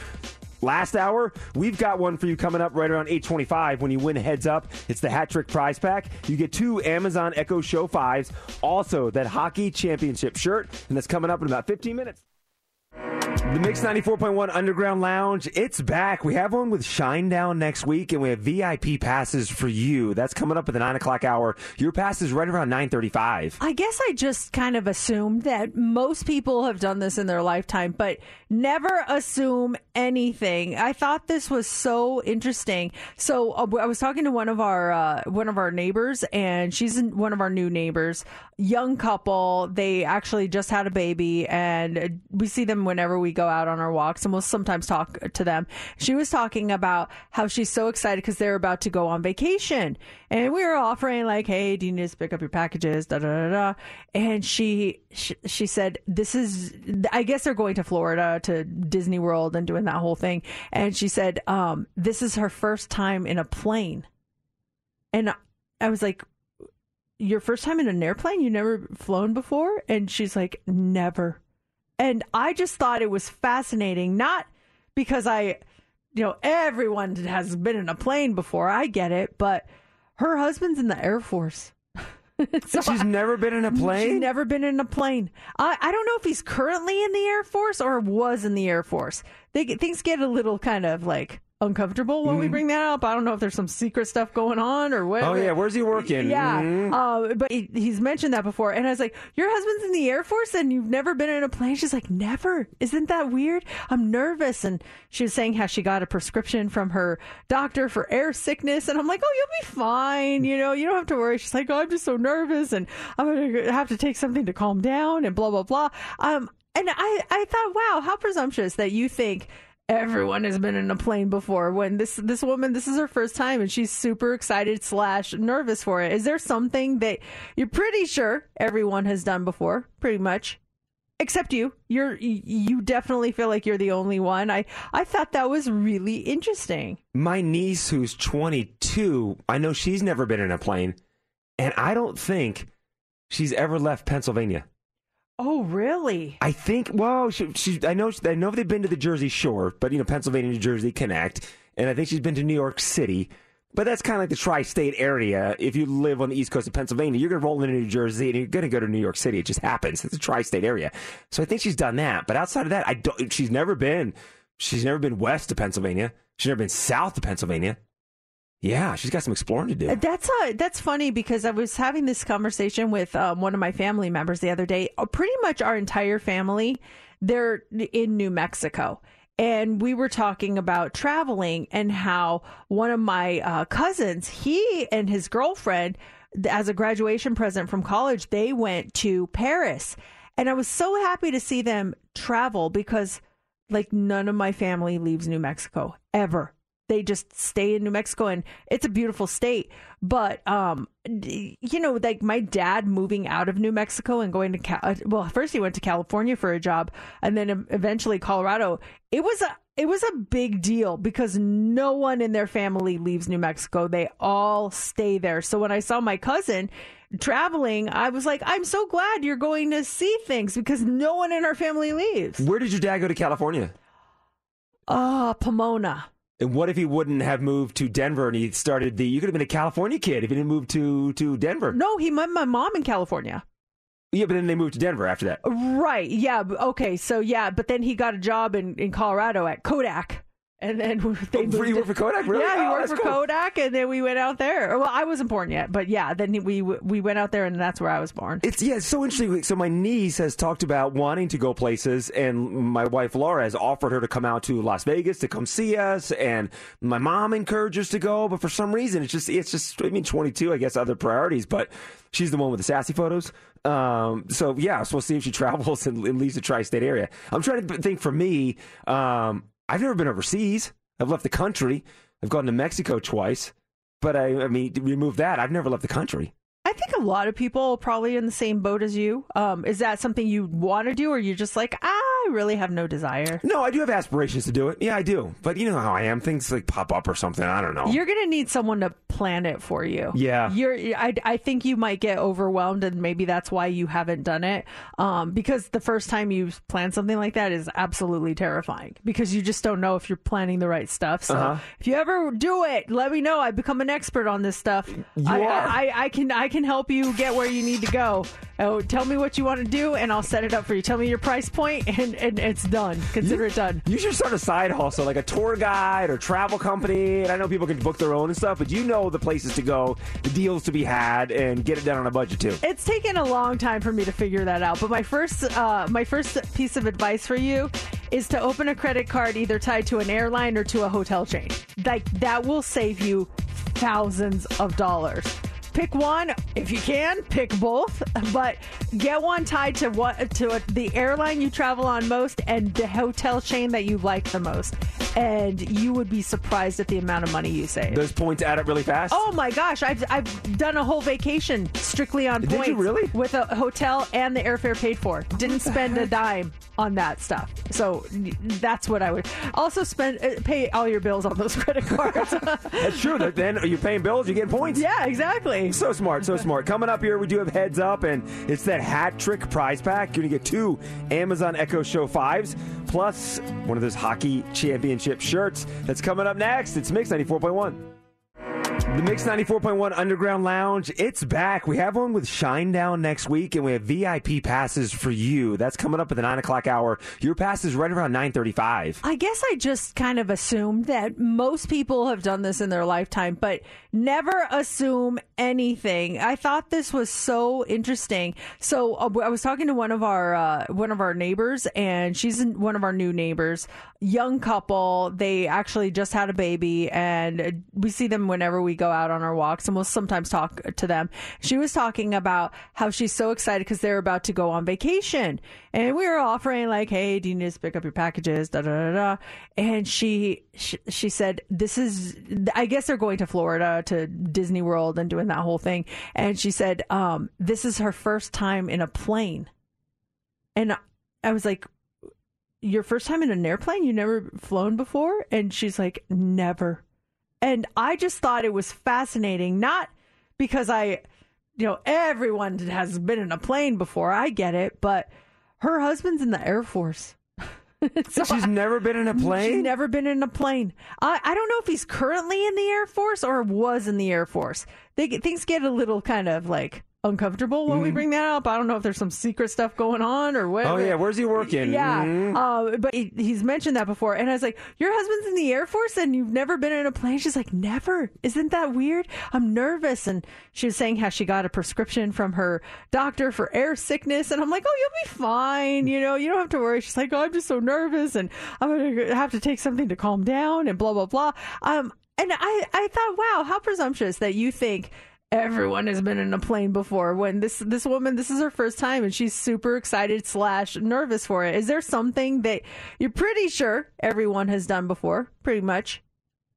S5: Last hour, we've got one for you coming up right around 825 when you win heads up. It's the hat trick prize pack. You get two Amazon Echo Show 5s, also that hockey championship shirt, and that's coming up in about 15 minutes. The Mix 94.1 Underground Lounge, it's back. We have one with Shinedown next week, and we have VIP passes for you. That's coming up at the 9 o'clock hour. Your pass is right around 935.
S4: I guess I just kind of assumed that most people have done this in their lifetime, but never assume anything. I thought this was so interesting. So uh, I was talking to one of our uh, one of our neighbors, and she's one of our new neighbors. Young couple. They actually just had a baby, and we see them whenever we go out on our walks, and we'll sometimes talk to them. She was talking about how she's so excited because they're about to go on vacation, and we were offering like, "Hey, do you need to pick up your packages?" Da da da da. And she she, she said, "This is, I guess they're going to Florida to Disney World and doing that whole thing." And she said, um, "This is her first time in a plane," and I was like. Your first time in an airplane? You never flown before? And she's like, never. And I just thought it was fascinating, not because I, you know, everyone has been in a plane before. I get it, but her husband's in the Air Force. So
S5: She's never been in a plane?
S4: She's never been in a plane. I, I don't know if he's currently in the Air Force or was in the Air Force. They things get a little kind of like uncomfortable when we bring that up. I don't know if there's some secret stuff going on or what.
S5: Mm-hmm. Oh, yeah. Where's he working?
S4: Yeah,
S5: Mhm.
S4: uh, but he, he's mentioned that before, and I was like, "Your husband's in the Air Force, and you've never been in a plane." She's like, "Never." Isn't that weird? I'm nervous, and she was saying how she got a prescription from her doctor for air sickness, and I'm like, "Oh, you'll be fine. You know, you don't have to worry." She's like, "Oh, I'm just so nervous, and I'm gonna have to take something to calm down, and blah blah blah." Um, and I I thought, wow, how presumptuous that you think everyone has been in a plane before. When this this woman this is her first time and she's super excited slash nervous for it. Is there something that you're pretty sure everyone has done before? Pretty much. Except you. You're you definitely feel like you're the only one. I i thought that was really interesting.
S5: My niece, who's 22, I know she's never been in a plane, and I don't think she's ever left Pennsylvania.
S4: Oh really
S5: I think. Well, she, she, I know. I know they've been to the Jersey Shore, but you know, Pennsylvania, New Jersey connect, and I think she's been to New York City. But that's kind of like the tri-state area. If you live on the east coast of Pennsylvania, you're going to roll into New Jersey and you're going to go to New York City. It just happens. It's a tri-state area. So I think she's done that. But outside of that, I don't. She's never been. She's never been west of Pennsylvania. She's never been south of Pennsylvania. Yeah, she's got some exploring to do.
S4: That's uh, that's funny because I was having this conversation with um, one of my family members the other day. Uh, Pretty much our entire family, they're in New Mexico. And we were talking about traveling and how one of my uh, cousins, he and his girlfriend, as a graduation present from college, they went to Paris. And I was so happy to see them travel because, like, none of my family leaves New Mexico ever they just stay in New Mexico and it's a beautiful state. But um, you know, like my dad moving out of New Mexico and going to Cal- uh, well, first he went to California for a job, and then eventually Colorado. It was a it was a big deal because no one in their family leaves New Mexico. They all stay there. So when I saw my cousin traveling, I was like, I'm so glad you're going to see things because no one in our family leaves.
S5: Where did your dad go to California?
S4: Ah, Pomona.
S5: And what if he wouldn't have moved to Denver and he started the? You could have been a California kid if he didn't move to to Denver.
S4: No, he met my mom in California.
S5: Yeah, but then they moved to Denver after that.
S4: Right. Yeah. Okay. So yeah, but then he got a job in, in Colorado at Kodak. And then they
S5: Oh, he worked for Kodak? Really?
S4: Yeah, he
S5: Oh,
S4: worked for
S5: cool.
S4: Kodak, and then we went out there. Well, I wasn't born yet, but yeah, then we we went out there, and that's where I was born.
S5: It's yeah, it's so interesting. So my niece has talked about wanting to go places, and my wife Laura has offered her to come out to Las Vegas to come see us, and my mom encourages to go, but for some reason it's just it's just I mean 22, I guess other priorities, but she's the one with the sassy photos. Um, so yeah, so we'll see if she travels and, and leaves the tri-state area. I'm trying to think for me. Um, I've never been overseas. I've left the country. I've gone to Mexico twice. but I, I mean, remove that. I've never left the country.
S4: I think a lot of people are probably in the same boat as you. Um, is that something you want to do, or you're just like, ah, I really have no desire?
S5: No, I do have aspirations to do it. Yeah, I do. But you know how I am. Things like pop up or something. I don't know.
S4: You're gonna need someone to plan it for you.
S5: Yeah.
S4: you're. I, I think you might get overwhelmed, and maybe that's why you haven't done it. Um, because the first time you plan something like that is absolutely terrifying because you just don't know if you're planning the right stuff. So
S5: Uh-huh.
S4: if you ever do it, let me know. I've become an expert on this stuff. I,
S5: are.
S4: I, I, I can I can help you get where you need to go. Oh, tell me what you want to do, and I'll set it up for you. Tell me your price point, and, and it's done. Consider it done.
S5: You should start a side hustle, like a tour guide or travel company. And I know people can book their own and stuff, but you know the places to go, the deals to be had, and get it done on a budget too.
S4: It's taken a long time for me to figure that out, but my first uh, my first piece of advice for you is to open a credit card either tied to an airline or to a hotel chain. Like that will save you thousands of dollars. Pick one if you can. Pick both, but get one tied to what to the airline you travel on most and the hotel chain that you like the most, and you would be surprised at the amount of money you save.
S5: Those points add up really fast.
S4: Oh my gosh, I've I've done a whole vacation strictly on
S5: Did you
S4: points.
S5: really?
S4: With a hotel and the airfare paid for. Didn't spend a dime on that stuff. So that's what I would also spend uh, pay all your bills on those credit cards.
S5: That's true. Then are you paying bills? You getting points?
S4: yeah, exactly.
S5: So smart, so smart. Coming up here, we do have heads up, and it's that hat trick prize pack. You're gonna get two Amazon Echo Show fives, plus one of those hockey championship shirts. That's coming up next. It's Mix 94.1. The Mix 94.1 Underground Lounge, it's back. We have one with Shinedown next week, and we have VIP passes for you. That's coming up at the 9 o'clock hour. Your pass is right around 935.
S4: I guess I just kind of assumed that most people have done this in their lifetime, but never assume anything. I thought this was so interesting. So uh, I was talking to one of our uh, one of our neighbors, and she's one of our new neighbors. Young couple. They actually just had a baby, and we see them whenever we go out on our walks, and we'll sometimes talk to them. She was talking about how she's so excited because they're about to go on vacation, and we were offering like, "Hey, do you need to pick up your packages?" Da da da da. And she she, she said, "This is, I guess they're going to Florida to Disney World and doing that whole thing." And she said, um, "This is her first time in a plane," and I was like. Your first time in an airplane? You never flown before? And she's like, never. And I just thought it was fascinating, not because I, you know, everyone has been in a plane before. I get it, but her husband's in the Air Force. So
S5: She's
S4: I-
S5: never been in a plane?
S4: She's never been in a plane. I, I don't know if he's currently in the Air Force or was in the Air Force. They things get a little kind of like uncomfortable when we
S5: Mhm.
S4: bring that up. I don't know if there's some secret stuff going on or what.
S5: Oh, yeah. Where's he working?
S4: Yeah,
S5: Mhm.
S4: uh, but he, he's mentioned that before, and I was like, "Your husband's in the Air Force, and you've never been in a plane." She's like, "Never." Isn't that weird? I'm nervous, and she was saying how she got a prescription from her doctor for air sickness, and I'm like, "Oh, you'll be fine. You know, you don't have to worry." She's like, "Oh, I'm just so nervous, and I'm gonna have to take something to calm down, and blah blah blah." Um, and I I thought, wow, how presumptuous that you think everyone has been in a plane before. When this this woman this is her first time and she's super excited slash nervous for it. Is there something that you're pretty sure everyone has done before? Pretty much.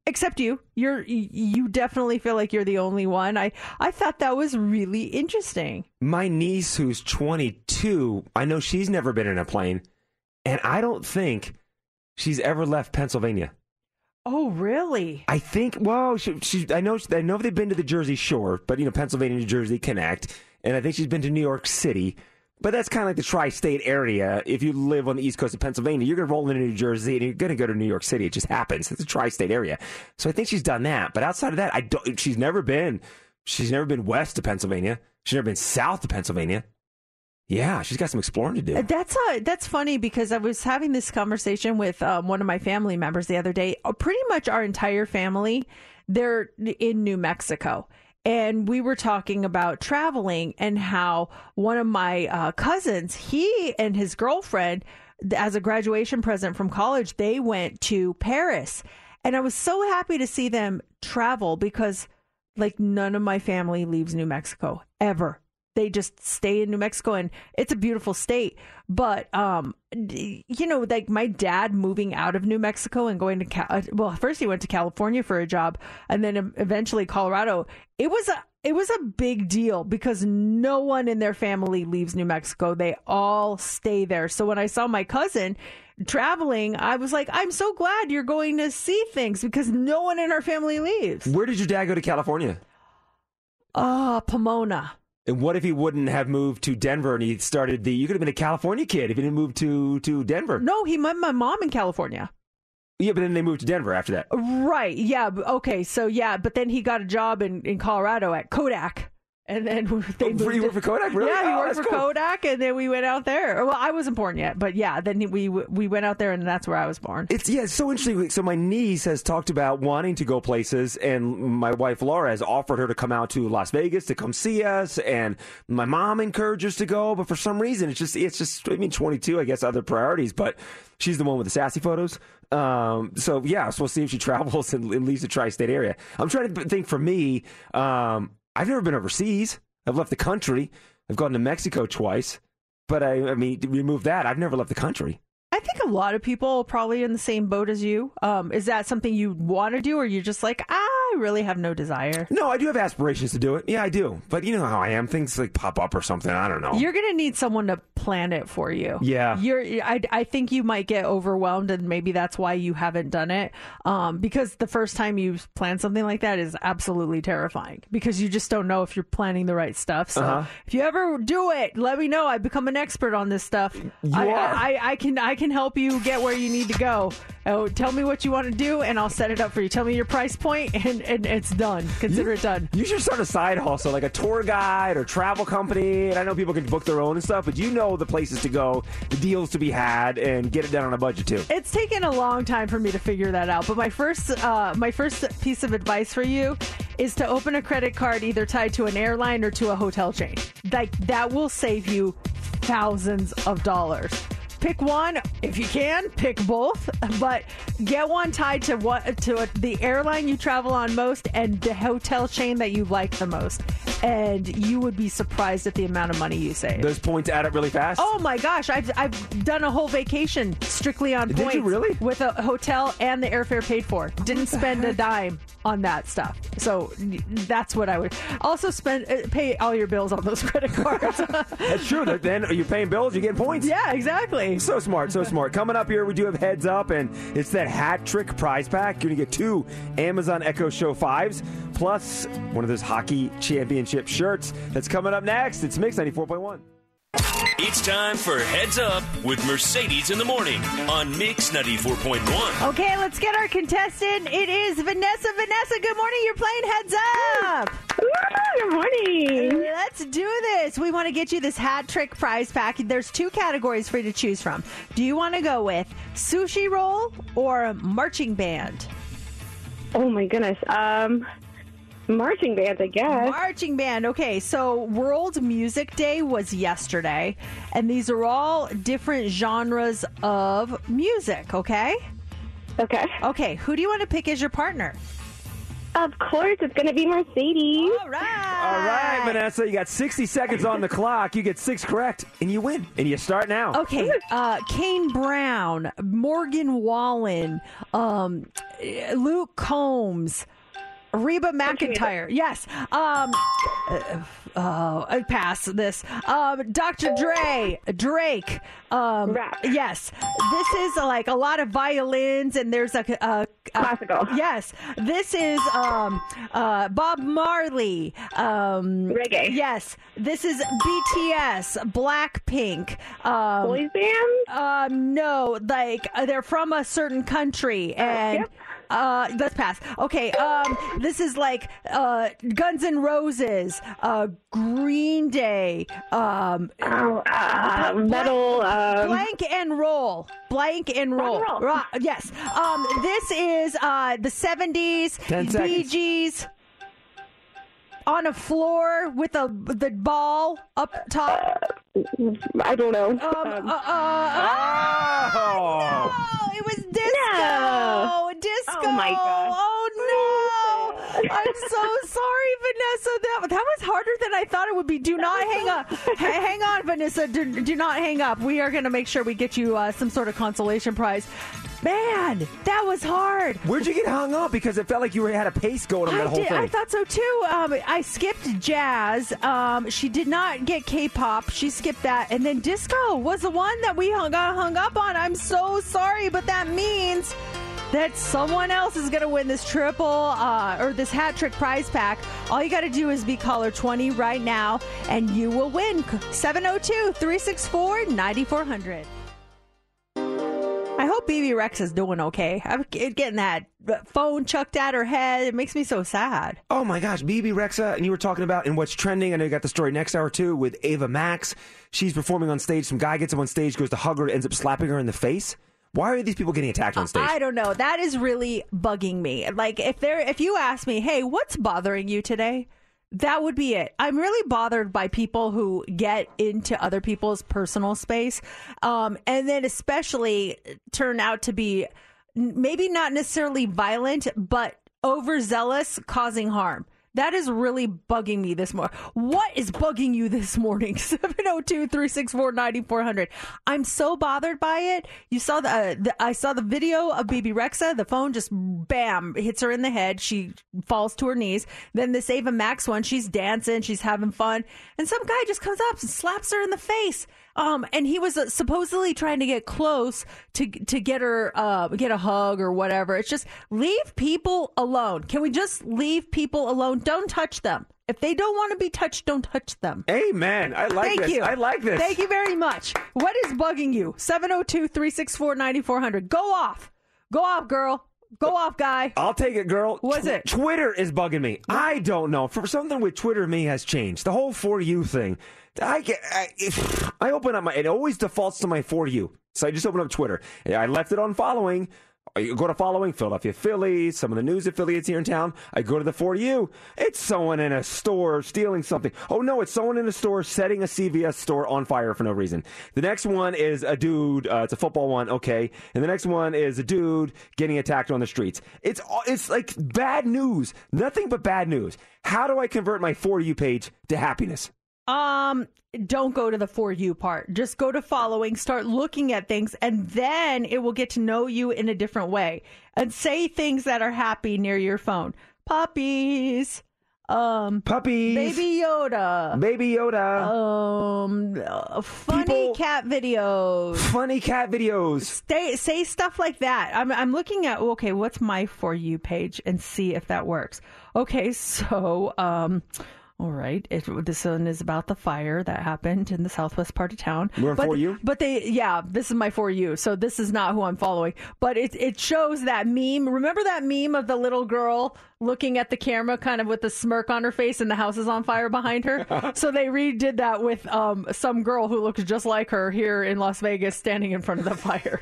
S4: Except you. You're you definitely feel like you're the only one. I i thought that was really interesting.
S5: My niece, who's 22, I know she's never been in a plane, and I don't think she's ever left Pennsylvania.
S4: Oh really
S5: I think. Well, she, she, I know. I know they've been to the Jersey Shore, but you know, Pennsylvania, New Jersey connect, and I think she's been to New York City. But that's kind of like the tri-state area. If you live on the east coast of Pennsylvania, you're going to roll into New Jersey and you're going to go to New York City. It just happens. It's a tri-state area. So I think she's done that. But outside of that, I don't. She's never been. She's never been west of Pennsylvania. She's never been south of Pennsylvania. Yeah, she's got some exploring to do.
S4: That's uh, that's funny because I was having this conversation with um, one of my family members the other day. Uh, Pretty much our entire family, they're in New Mexico, and we were talking about traveling and how one of my uh, cousins, he and his girlfriend, as a graduation present from college, they went to Paris, and I was so happy to see them travel because, like, none of my family leaves New Mexico ever they just stay in New Mexico and it's a beautiful state. But um, you know, like my dad moving out of New Mexico and going to Cal- uh, well, first he went to California for a job, and then eventually Colorado. It was a it was a big deal because no one in their family leaves New Mexico. They all stay there. So when I saw my cousin traveling, I was like, I'm so glad you're going to see things because no one in our family leaves.
S5: Where did your dad go to California?
S4: Ah, Pomona.
S5: And what if he wouldn't have moved to Denver and he started the? You could have been a California kid if he didn't move to to Denver.
S4: No, he met my mom in California.
S5: Yeah, but then they moved to Denver after that.
S4: Right. Yeah. Okay. So yeah, but then he got a job in, in Colorado at Kodak. And then they
S5: Oh, he worked for Kodak? Really?
S4: Yeah, he
S5: Oh,
S4: worked for
S5: cool.
S4: Kodak, and then we went out there. Well, I wasn't born yet, but yeah, then we we went out there, and that's where I was born.
S5: It's yeah, it's so interesting. So my niece has talked about wanting to go places, and my wife Laura has offered her to come out to Las Vegas to come see us, and my mom encourages to go, but for some reason it's just it's just I mean 22, I guess other priorities, but she's the one with the sassy photos. Um, so yeah, so we'll see if she travels and, and leaves the tri-state area. I'm trying to think for me. Um, I've never been overseas. I've left the country. I've gone to Mexico twice, but I, I mean, remove that. I've never left the country.
S4: I think a lot of people are probably in the same boat as you. Um, is that something you want to do, or you're just like, "Ah, I really have no desire?
S5: No, I do have aspirations to do it. Yeah, I do. But you know how I am. Things like pop up or something. I don't know.
S4: You're gonna need someone to plan it for you.
S5: Yeah.
S4: you're. I, I think you might get overwhelmed, and maybe that's why you haven't done it. Um, because the first time you plan something like that is absolutely terrifying because you just don't know if you're planning the right stuff. So
S5: Uh-huh.
S4: if you ever do it, let me know. I've become an expert on this stuff. I,
S5: are.
S4: I, I can I can help you get where you need to go. Oh, tell me what you want to do, and I'll set it up for you. Tell me your price point, and, and it's done. Consider it done.
S5: You should start a side hustle, like a tour guide or travel company. And I know people can book their own and stuff, but you know the places to go, the deals to be had, and get it done on a budget too.
S4: It's taken a long time for me to figure that out. But my first, uh, my first piece of advice for you is to open a credit card either tied to an airline or to a hotel chain. Like that will save you thousands of dollars. Pick one if you can. Pick both, but get one tied to what to the airline you travel on most and the hotel chain that you like the most, and you would be surprised at the amount of money you save.
S5: Those points add up really fast.
S4: Oh my gosh, I've I've done a whole vacation strictly on
S5: Did you
S4: points.
S5: really?
S4: With a hotel and the airfare paid for. Didn't spend a dime on that stuff. So that's what I would also spend uh, pay all your bills on those credit cards.
S5: That's true. Then you're paying bills, you're getting points.
S4: yeah, exactly.
S5: So smart, so smart. Coming up here, we do have heads up, and it's that hat trick prize pack. You're gonna get two Amazon Echo Show fives, plus one of those hockey championship shirts. That's coming up next. It's Mix 94.1.
S3: It's time for Heads Up with Mercedes in the Morning on Mix 94.1.
S4: Okay, let's get our contestant. It is Vanessa. Vanessa, good morning. You're playing Heads Up.
S12: Good morning.
S4: Let's do this. We want to get you this hat trick prize pack. There's two categories for you to choose from. Do you want to go with sushi roll or marching band?
S12: Oh my goodness. Um, marching band, I guess.
S4: Marching band. Okay, so World Music Day was yesterday, and these are all different genres of music, okay?
S12: Okay.
S4: Okay, who do you want to pick as your partner?
S12: Of course, it's going to be Mercedes.
S4: All right.
S5: All right, Vanessa, you got 60 seconds on the clock. You get six correct, and you win. And you start now.
S4: Okay, uh, Kane Brown, Morgan Wallen, um, Luke Combs, Reba McEntire. Yes. Um, uh, I pass this. Um, Dr. Dre, Drake. Um, yes. This is like a lot of violins, and there's a, a, a
S12: Classical.
S4: Yes. This is um, uh, Bob Marley. Um,
S12: Reggae.
S4: Yes. This is BTS, Blackpink. Um,
S12: Boys band?
S4: Um, no, like uh, they're from a certain country, and uh, let's pass. Okay, um, this is like uh, Guns N' Roses, uh, Green Day, um,
S12: Oh, uh,
S4: bl-
S12: metal. Um,
S4: blank and roll, blank and roll.
S12: roll.
S4: Ra- yes. Um, this is uh the seventies.
S5: Ten
S4: Bee
S5: seconds.
S4: Gees. On a floor with a the ball up top.
S12: I don't know.
S4: Um, uh, uh,
S5: Oh.
S4: no, it was disco.
S12: No.
S4: Disco.
S12: Oh, my gosh.
S4: Oh no! I'm so sorry, Vanessa. That that was harder than I thought it would be. Do not hang up. Ha- hang on, Vanessa. Do, do not hang up. We are going to make sure we get you uh, some sort of consolation prize. Man, that was hard.
S5: Where'd you get hung up? Because it felt like you had a pace going on that
S4: I
S5: whole
S4: did.
S5: thing.
S4: I thought so too. Um, I skipped jazz. Um, she did not get K-pop. She skipped that, and then disco was the one that we hung, got hung up on. I'm so sorry, but that means that someone else is going to win this triple uh, or this hat trick prize pack. All you got to do is be caller 20 right now, and you will win 702 364 9400. I hope Bebe Rex is doing okay. I'm getting that phone chucked at her head. It makes me so sad.
S5: Oh my gosh, Bebe Rexha, and you were talking about in what's trending. I know you got the story next hour too with Ava Max. She's performing on stage. Some guy gets up on stage, goes to hug her, ends up slapping her in the face. Why are these people getting attacked on stage?
S4: I don't know. That is really bugging me. Like if there, if you ask me, hey, what's bothering you today? That would be it. I'm really bothered by people who get into other people's personal space, um, and then especially turn out to be maybe not necessarily violent, but overzealous, causing harm. That is really bugging me this morning. What is bugging you this morning? 702 364 9400. I'm so bothered by it. You saw the, uh, the, I saw the video of Bebe Rexha. The phone just bam hits her in the head. She falls to her knees. Then this Ava Max one, she's dancing, she's having fun. And some guy just comes up and slaps her in the face. Um, and he was uh, supposedly trying to get close to to get her uh get a hug or whatever. It's just leave people alone. Can we just leave people alone? Don't touch them. If they don't want to be touched, don't touch them.
S5: Amen. I like
S4: Thank
S5: this.
S4: you.
S5: I like this.
S4: Thank you very much. What is bugging you? 702 364 9400. Go off. Go off, girl. Go off, guy.
S5: I'll take it, girl.
S4: Was
S5: Tw-
S4: it?
S5: Twitter is bugging me. I don't know. For something with Twitter, me has changed. The whole for you thing. I get. I, I open up my. It always defaults to my for you. So I just open up Twitter. I left it on following. I go to following Philadelphia Phillies, some of the news affiliates here in town. I go to the for you. It's someone in a store stealing something. Oh no, it's someone in a store setting a CVS store on fire for no reason. The next one is a dude. Uh, it's a football one, okay. And the next one is a dude getting attacked on the streets. It's it's like bad news. Nothing but bad news. How do I convert my for you page to happiness?
S4: Um, don't go to the for you part. Just go to following, start looking at things, and then it will get to know you in a different way. And say things that are happy near your phone. Puppies. Um
S5: puppies.
S4: Baby Yoda.
S5: Baby Yoda.
S4: Um uh, funny cat videos.
S5: Funny cat videos.
S4: Stay, say stuff like that. I'm I'm looking at okay, what's my for you page and see if that works. Okay, so um all right. It, this one is about the fire that happened in the southwest part of town.
S5: We're
S4: but,
S5: For You?
S4: But they, yeah, this is my for you. So this is not who I'm following. But it it shows that meme. Remember that meme of the little girl looking at the camera, kind of with a smirk on her face, and the house is on fire behind her. so they redid that with um some girl who looks just like her here in Las Vegas, standing in front of the fire.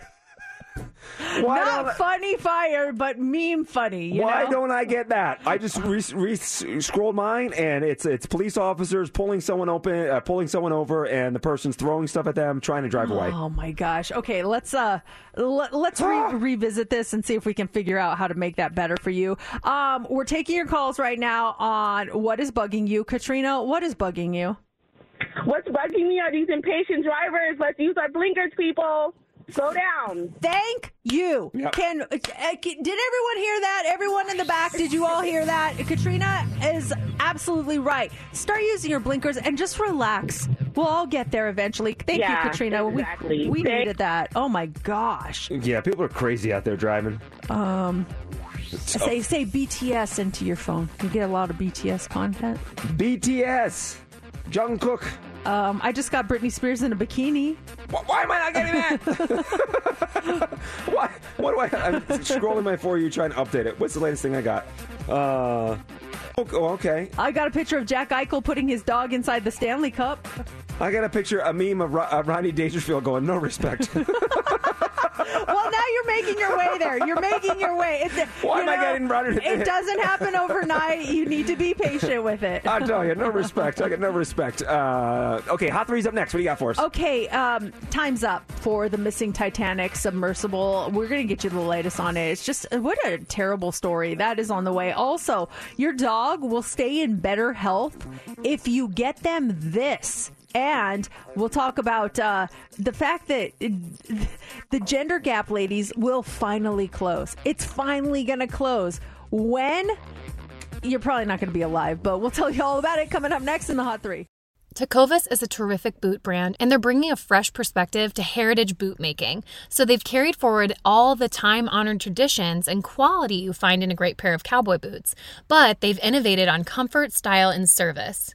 S5: Why
S4: Not funny fire, but meme funny. You
S5: Why
S4: know?
S5: don't I get that? I just re- re- scrolled mine, and it's it's police officers pulling someone open, uh, pulling someone over, and the person's throwing stuff at them, trying to drive away.
S4: Oh my gosh. Okay, let's uh l- let's re- revisit this and see if we can figure out how to make that better for you. Um we're taking your calls right now on what is bugging you. Katrina, what is bugging you?
S12: What's bugging me are these impatient drivers. Let's use our blinkers, people. Slow down.
S4: Thank you.
S12: Yep.
S4: Can, uh, can did everyone hear that? Everyone in the back, did you all hear that? Katrina is absolutely right. Start using your blinkers and just relax. We'll all get there eventually. Thank
S12: Yeah,
S4: you, Katrina.
S12: exactly.
S4: We, we
S12: Thank-
S4: needed that. Oh my gosh.
S5: Yeah, people are crazy out there driving.
S4: Um, say say BTS into your phone. You get a lot of BTS content.
S5: BTS, Jungkook.
S4: Um, I just got Britney Spears in a bikini.
S5: Why am I not getting that? Why? What do I? I'm scrolling my for you, trying to update it. What's the latest thing I got? Uh, oh, oh, okay.
S4: I got a picture of Jack Eichel putting his dog inside the Stanley Cup.
S5: I got a picture, a meme of Ro- uh, Rodney Dangerfield going, "No respect."
S4: well, now you're making your way there. You're making your way. It,
S5: Why
S4: you
S5: am I getting brought into
S4: It doesn't happen overnight. You need to be patient with it.
S5: I tell you, no respect. I get no respect. Uh, okay, hot three's up next. What do you got for us?
S4: Okay, um, time's up for the missing Titanic submersible. We're going to get you the latest on it. It's just what a terrible story. That is on the way. Also, your dog will stay in better health if you get them this. And we'll talk about uh, the fact that uh, the gender gap, ladies, will finally close. It's finally going to close. When? You're probably not going to be alive, but we'll tell you all about it coming up next in the Hot Three.
S13: Tecovas is a terrific boot brand, and they're bringing a fresh perspective to heritage boot making. So they've carried forward all the time honored traditions and quality you find in a great pair of cowboy boots, but they've innovated on comfort, style, and service.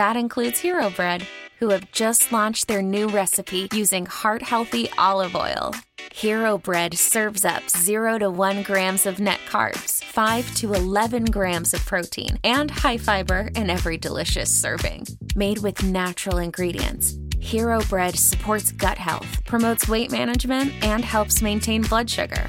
S14: That includes Hero Bread, who have just launched their new recipe using heart healthy olive oil. Hero Bread serves up 0 to 1 grams of net carbs, 5 to 11 grams of protein, and high fiber in every delicious serving. Made with natural ingredients. Hero Bread supports gut health, promotes weight management, and helps maintain blood sugar.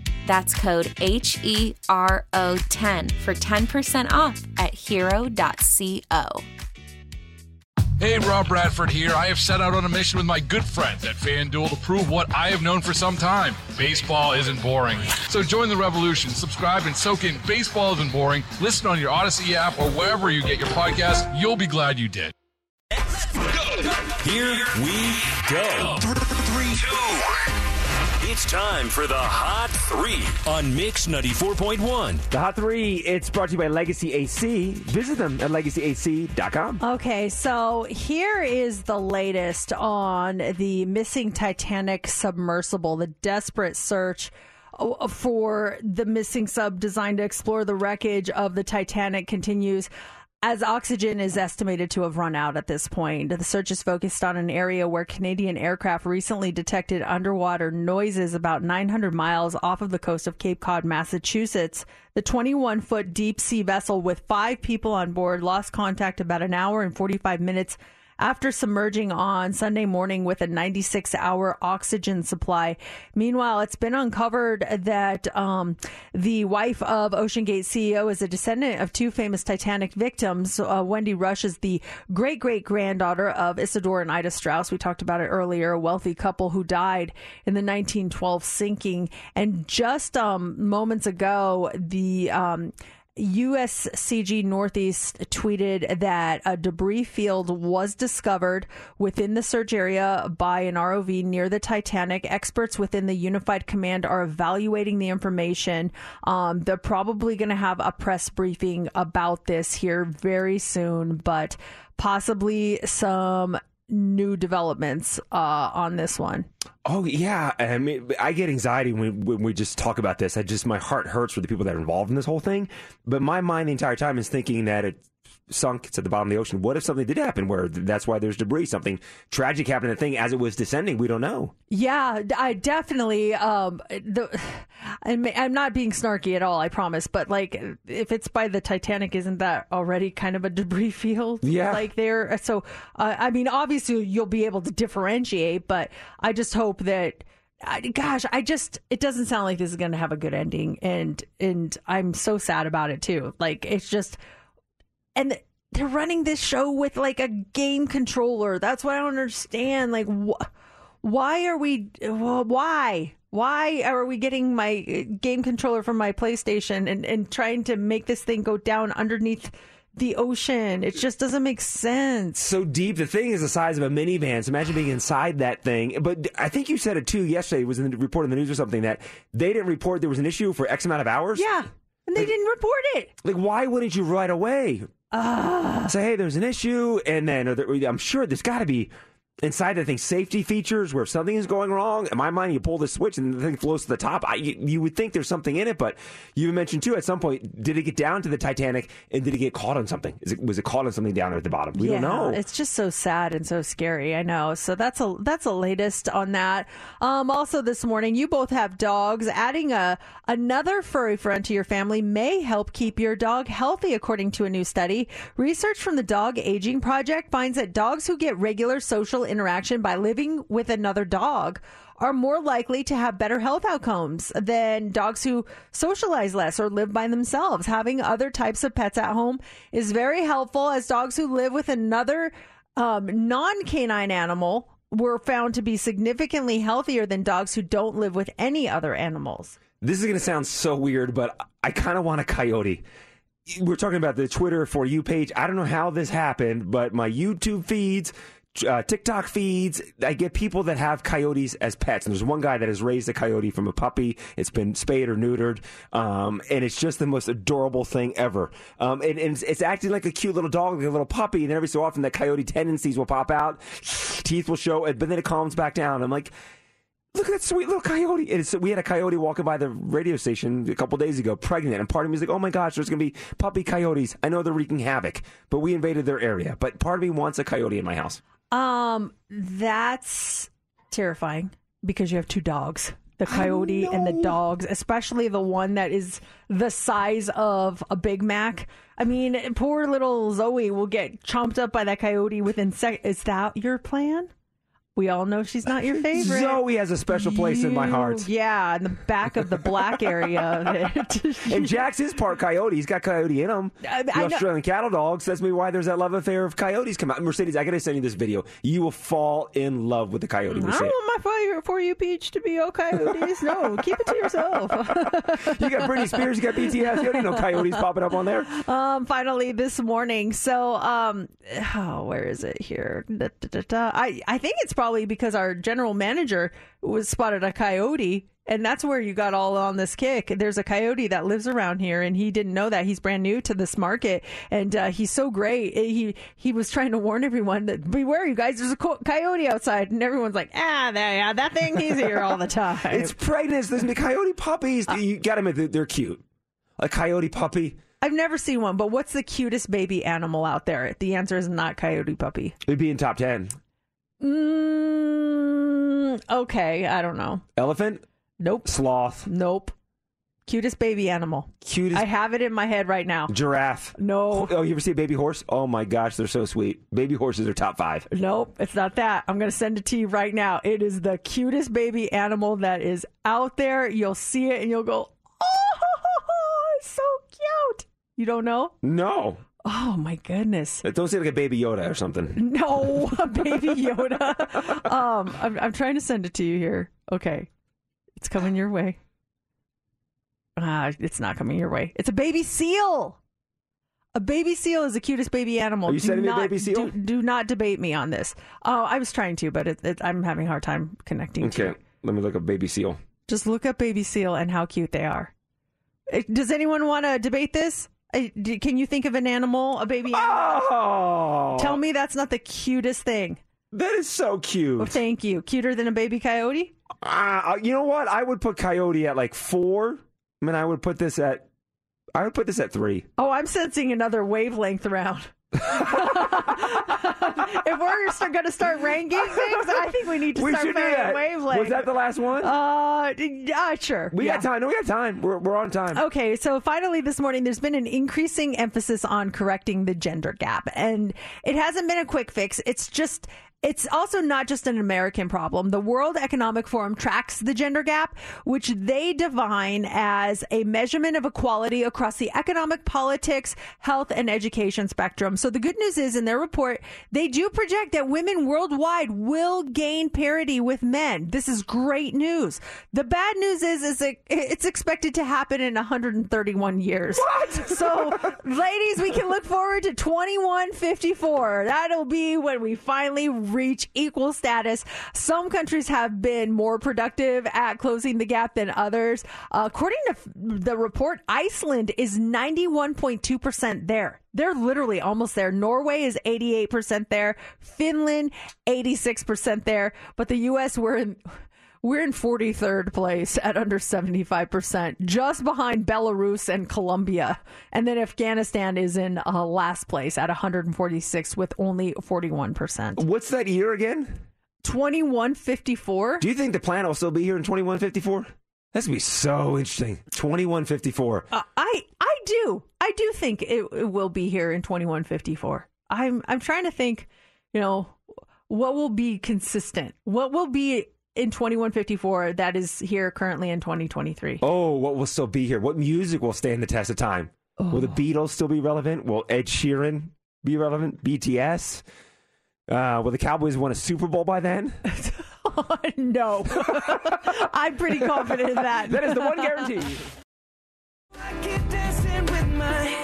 S14: That's code H E R O 10 for 10% off at hero.co.
S15: Hey, Rob Bradford here. I have set out on a mission with my good friends at FanDuel to prove what I have known for some time baseball isn't boring. So join the revolution. Subscribe and soak in Baseball Isn't Boring. Listen on your Audacy app or wherever you get your podcast. You'll be glad you did.
S3: Here we go. Three, two. It's time for the Hot Three on Mix 94.1.
S5: The Hot Three, it's brought to you by Legacy AC. Visit them at legacyac.com.
S4: Okay, so here is the latest on the missing Titanic submersible, the desperate search uh, for the missing sub designed to explore the wreckage of the Titanic continues. As oxygen is estimated to have run out at this point, the search is focused on an area where Canadian aircraft recently detected underwater noises about 900 miles off of the coast of Cape Cod, Massachusetts. The 21 foot deep sea vessel with five people on board lost contact about an hour and 45 minutes after submerging on Sunday morning with a 96 hour oxygen supply. Meanwhile, it's been uncovered that um, the wife of OceanGate CEO is a descendant of two famous Titanic victims. Uh, Wendy Rush is the great great granddaughter of Isidor and Ida Straus. We talked about it earlier, a wealthy couple who died in the 1912 sinking. And just um, moments ago, the um, USCG Northeast tweeted that a debris field was discovered within the search area by an ROV near the Titanic. Experts within the Unified Command are evaluating the information. Um, they're probably going to have a press briefing about this here very soon, but possibly some new developments uh, on this one.
S5: Oh yeah, I mean, I get anxiety when, when we just talk about this. I just my heart hurts for the people that are involved in this whole thing. But my mind the entire time is thinking that it sunk. It's at the bottom of the ocean. What if something did happen where that's why there's debris? Something tragic happened to the thing as it was descending. We don't know.
S4: Yeah, I definitely. Um, the, I'm, I'm not being snarky at all. I promise. But like, if it's by the Titanic, isn't that already kind of a debris field?
S5: Yeah.
S4: Like there. So, uh, I mean, obviously you'll be able to differentiate, but I just hope that I, gosh, I just it doesn't sound like this is going to have a good ending, and and I'm so sad about it too. Like it's just, and they're running this show with like a game controller. That's what I don't understand. Like, wh- why are we? wh- Why? Why are we getting my uh, game controller from my PlayStation and and trying to make this thing go down underneath? The ocean. It just doesn't make sense.
S5: so deep. The thing is the size of a minivan. So imagine being inside that thing. But I think you said it too yesterday. It was in the report in the news or something that they didn't report there was an issue for X amount of hours.
S4: Yeah, and they didn't report it.
S5: Like, why wouldn't you right away? Ah. Say, hey, there's an issue, and then there, I'm sure there's got to be inside the thing safety features where if something is going wrong. In my mind, you pull the switch and the thing flows to the top. I, you, you would think there's something in it, but you mentioned too at some point, did it get down to the Titanic and did it get caught on something? Is it, was it caught on something down there at the bottom? We don't know.
S4: It's just so sad and so scary. I know. So that's a that's a latest on that. Um, also this morning, you both have dogs. Adding a another furry friend to your family may help keep your dog healthy, according to a new study. Research from the Dog Aging Project finds that dogs who get regular social interaction by living with another dog are more likely to have better health outcomes than dogs who socialize less or live by themselves. Having other types of pets at home is very helpful as dogs who live with another um, non canine animal were found to be significantly healthier than dogs who don't live with any other animals.
S5: This is going to sound so weird, but I kind of want a coyote. We're talking about the Twitter for you page. I don't know how this happened, but my YouTube feeds, uh, TikTok feeds, I get people that have coyotes as pets. And there's one guy that has raised a coyote from a puppy. It's been spayed or neutered. Um, and it's just the most adorable thing ever. Um, and, and it's, it's acting like a cute little dog, like a little puppy. And every so often, the coyote tendencies will pop out, teeth will show, but then it calms back down. I'm like, Look at that sweet little coyote. And it's, we had a coyote walking by the radio station a couple days ago, pregnant. And part of me was like, oh my gosh, there's going to be puppy coyotes. I know they're wreaking havoc, but we invaded their area. But part of me wants a coyote in my house.
S4: Um, that's terrifying because you have two dogs. The coyote and the dogs, especially the one that is the size of a Big Mac. I mean, poor little Zoe will get chomped up by that coyote within sec. Is that your plan? We all know she's not your favorite.
S5: Zoe has a special place in my heart.
S4: Yeah, in the back of the black area of it.
S5: And Jax is part coyote. He's got coyote in him.
S4: I-
S5: the
S4: I know-
S5: Australian cattle dogs. That's me why there's that love affair of coyotes come out. Mercedes, I got to send you this video. You will fall in love with the coyote.
S4: I don't want my fire for you, Peach, to be all coyotes. No, keep it to yourself.
S5: You got Britney Spears, you got BTS. You don't need no coyotes popping up on there.
S4: Um, finally this morning. So, um, oh, where is it here? Da, da, da. I, I think it's probably because our general manager was spotted a coyote. And that's where you got all on this kick. There's a coyote that lives around here, and he didn't know that. He's brand new to this market, and uh, he's so great. He he was trying to warn everyone that beware, you guys. There's a co- coyote outside, and everyone's like, ah, that, yeah, that thing. He's here all the time.
S5: It's pregnant. There's the coyote puppies.
S4: Uh,
S5: you got to admit, they're- cute. A coyote puppy.
S4: I've never seen one, but what's the cutest baby animal out there? The answer is not coyote puppy.
S5: It'd be in top 10.
S4: Mm, okay, I don't know.
S5: Elephant?
S4: Nope.
S5: Sloth?
S4: Nope. Cutest baby animal.
S5: Cutest
S4: I have it in my head right now.
S5: giraffe?
S4: No.
S5: Oh, you ever see a baby horse? Oh my gosh, they're so sweet. Baby horses are top five.
S4: Nope, it's not that. I'm going to send it to you right now. It is the cutest baby animal that is out there. You'll see it and you'll go, oh, it's so cute. You don't know?
S5: No.
S4: Oh my goodness.
S5: Don't say like a baby Yoda or something.
S4: No, a baby Yoda. um, I'm, I'm trying to send it to you here. Okay, it's coming your way. Ah, it's not coming your way. It's a baby seal. A baby seal is the cutest baby animal.
S5: Are you
S4: Do
S5: sending me a
S4: not-
S5: baby seal?
S4: Do, do not debate me on this. Oh, I was trying to, but it, it, I'm having a hard time connecting
S5: Okay, let me look up baby seal.
S4: just look up baby seal and how cute they are. Does anyone want to debate this? Can you think of an animal, a baby animal?
S5: Oh,
S4: Tell me that's not the cutest thing.
S5: that is so cute.
S4: Well, thank you. Cuter than a baby coyote?
S5: Ah, you know what? I would put coyote at like four. I mean, I would put this at. I would put this at three.
S4: Oh, I'm sensing another wavelength around. If we're going to start ranking things, I think we need to
S5: We
S4: start playing wavelength.
S5: Was that the last one?
S4: Uh, yeah, sure.
S5: we
S4: yeah.
S5: got time. No, we got time. We're, we're on time.
S4: Okay, so finally this morning, there's been an increasing emphasis on correcting the gender gap. And it hasn't been a quick fix. It's just it's also not just an American problem. The World Economic Forum tracks the gender gap, which they define as a measurement of equality across the economic, politics, health, and education spectrum. So the good news is in their report, they do project that women worldwide will gain parity with men. This is great news. The bad news is, is it, it's expected to happen in 131 years. What? So, ladies, we can look forward to 2154. That'll be when we finally reach equal status. Some countries have been more productive at closing the gap than others. Uh, according to the report, Iceland is 91.2% there. They're literally almost there. Norway is 88% there. Finland, 86% there. But the U.S., we're in. We're in 43rd place at under 75%, just behind Belarus and Colombia. And then Afghanistan is in uh, last place at 146 with only 41%.
S5: What's that year again?
S4: 2154.
S5: Do you think the planet will still be here in 2154? That's gonna be so interesting. 2154.
S4: Uh, I I do. I do think it, it will be here in 2154. I'm I'm trying to think, you know, what will be consistent? What will be in 2154 that is here currently in 2023?
S5: Oh, what will still be here? What music will stand the test of time? Will the
S4: Oh.
S5: Beatles still be relevant? Will Ed Sheeran be relevant? BTS? Uh, will the Cowboys win a Super Bowl by then?
S4: no. I'm pretty confident in that.
S5: That is the one guarantee.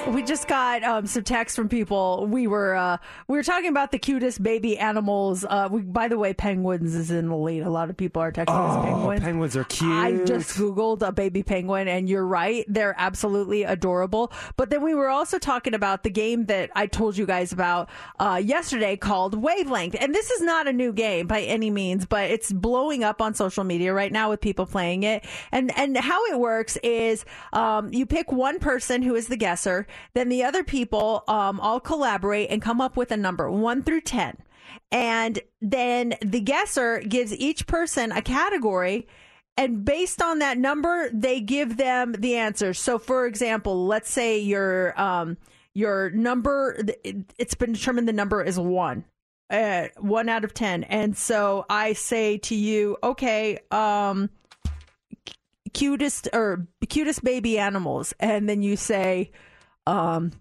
S4: We just got um, some text from people. We were uh, we were talking about the cutest baby animals. Uh, we, by the way, penguins is in the lead. A lot of people are texting us
S5: Oh,
S4: penguins.
S5: penguins are cute.
S4: I just googled a baby penguin, and you're right; they're absolutely adorable. But then we were also talking about the game that I told you guys about uh, yesterday called Wavelength, and this is not a new game by any means, but it's blowing up on social media right now with people playing it. And and how it works is um, you pick one person who is the guesser, then the other people um, all collaborate and come up with a number one through ten. And then the guesser gives each person a category and based on that number, they give them the answers. So, for example, let's say your um your number, it's been determined the number is one, uh, one out of ten, and so I say to you, okay, um, cutest or cutest baby animals, and then you say, um,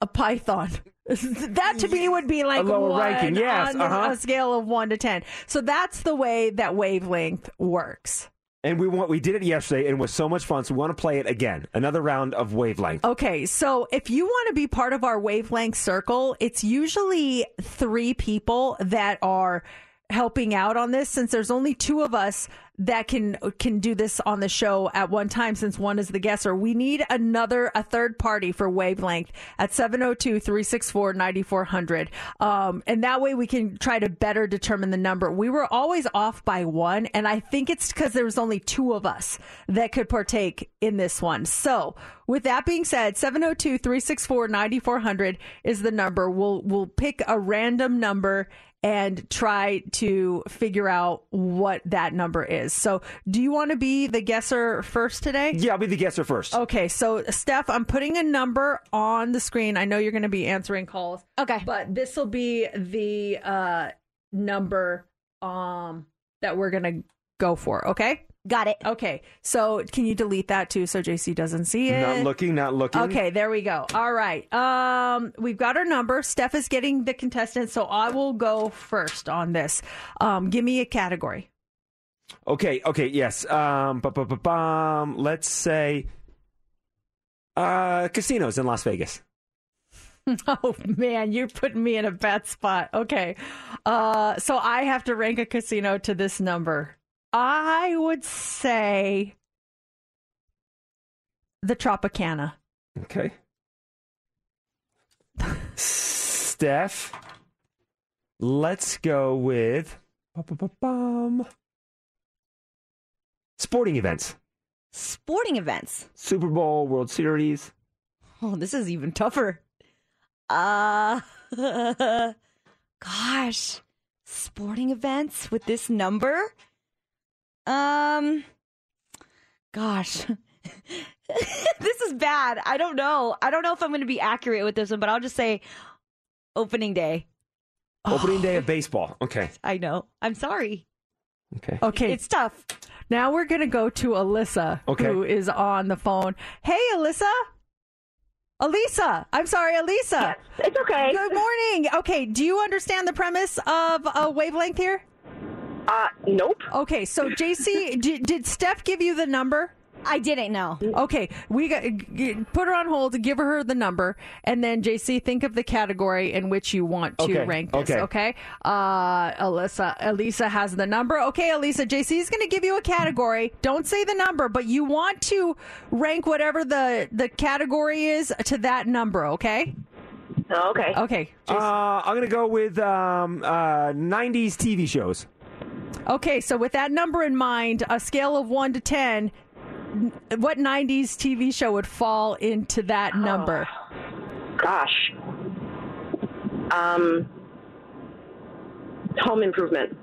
S4: a python. that to me would be like
S5: A lower
S4: one
S5: ranking, yes,
S4: on
S5: uh-huh.
S4: a scale of one to ten. So that's the way that wavelength works.
S5: And we want we did it yesterday and it was so much fun. So we want to play it again. Another round of wavelength.
S4: Okay, so if you want to be part of our wavelength circle, it's usually three people that are helping out on this since there's only two of us that can can do this on the show at one time since one is the guesser. We need another a third party for wavelength at 702-364-9400. Um and that way we can try to better determine the number. We were always off by one and I think it's cuz there was only two of us that could partake in this one. So, with that being said, 702-364-9400 is the number. We'll we'll pick a random number and try to figure out what that number is. So, do you want to be the guesser first today?
S5: Yeah, I'll be the guesser first.
S4: Okay, so Steph, I'm putting a number on the screen. I know you're going to be answering calls.
S16: Okay.
S4: But this will be the uh number um that we're going to go for, okay?
S16: Got it.
S4: Okay. So, can you delete that too so JC doesn't see it?
S5: Not looking, not looking.
S4: Okay, there we go. All right. Um, we've got our number. Steph is getting the contestant, so I will go first on this. Um, give me a category.
S5: Okay, okay, yes. Um bu- bu- bu- bum, let's say uh casinos in Las Vegas.
S4: Oh man, you're putting me in a bad spot. Okay. Uh, so I have to rank a casino to this number. I would say the Tropicana.
S5: Okay. Steph, let's go with sporting events.
S17: Sporting events.
S5: Super Bowl, World Series.
S17: Oh, this is even tougher. Uh gosh. Sporting events with this number? Um gosh. this is bad. I don't know. I don't know if I'm going to be accurate with this one, but I'll just say opening day.
S5: Opening day of baseball. Okay.
S17: I know. I'm sorry.
S5: Okay.
S4: Okay.
S17: It's tough.
S4: Now we're going to go to Alyssa,
S5: Okay.
S4: who is on the phone. Hey, Alyssa. Elisa, I'm sorry, Elisa.
S12: it's okay.
S4: Good morning. Okay, do you understand the premise of a wavelength here?
S12: Uh, nope.
S4: Okay, so JC, did, did Steph give you the number?
S17: I didn't know.
S4: Okay, we got g- put her on hold. To give her the number, and then JC, think of the category in which you want to
S5: Okay,
S4: rank this.
S5: okay.
S4: Okay. Uh, Alyssa, Elisa has the number. Okay, Elisa, JC is going to give you a category. Don't say the number, but you want to rank whatever the the category is to that number. Okay.
S12: Okay.
S4: Okay.
S5: Uh, I'm gonna go with um, uh, 90s TV shows.
S4: Okay, so with that number in mind, a scale of one to ten, what '90s TV show would fall into that number?
S12: Gosh. Um. Home Improvement.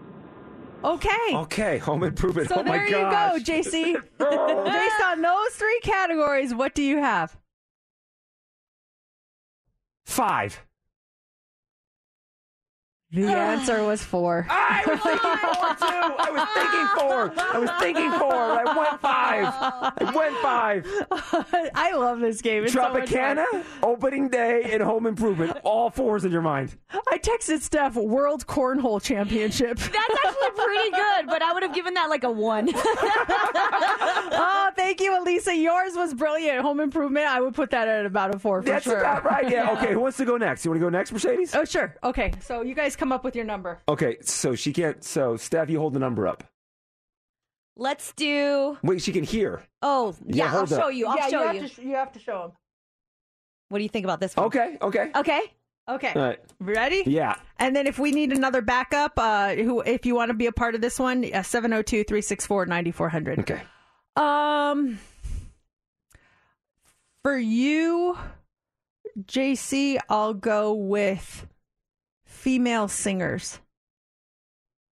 S4: Okay.
S5: Okay, Home Improvement.
S4: So
S5: oh my
S4: there you
S5: gosh.
S4: go, JC. Based on those three categories, what do you have?
S5: Five.
S4: The answer was four.
S5: I was thinking four too. I was thinking four. I was thinking four. I went five. I went five.
S4: I love this game. It's so.
S5: Tropicana, opening day, and Home Improvement. All fours in your mind.
S4: I texted Steph World Cornhole Championship.
S17: That's actually pretty good, but I would have given that like a one.
S4: oh, thank you, Elisa. Yours was brilliant. Home Improvement. I would put that at about a four for
S5: That's
S4: sure.
S5: about right. Yeah. Okay. Who wants to go next? You want to go next, Mercedes?
S4: Oh, sure. Okay. So you guys come up with your number.
S5: Okay. So she can't. So Steph, you hold the number up.
S17: Let's do.
S5: Wait, she can hear.
S17: Oh,
S5: Yeah,
S17: yeah, I'll show
S5: up.
S17: you. I'll
S4: yeah,
S17: show
S4: you.
S17: you.
S4: Have to, you have to show him.
S17: What do you think about this one?
S5: Okay. Okay.
S17: Okay.
S4: Okay.
S5: All right.
S4: Ready?
S5: Yeah.
S4: And then if we need another backup, uh, who if you want to be a part of this one, uh, 702-364-9400.
S5: Okay.
S4: Um for you JC, I'll go with female singers.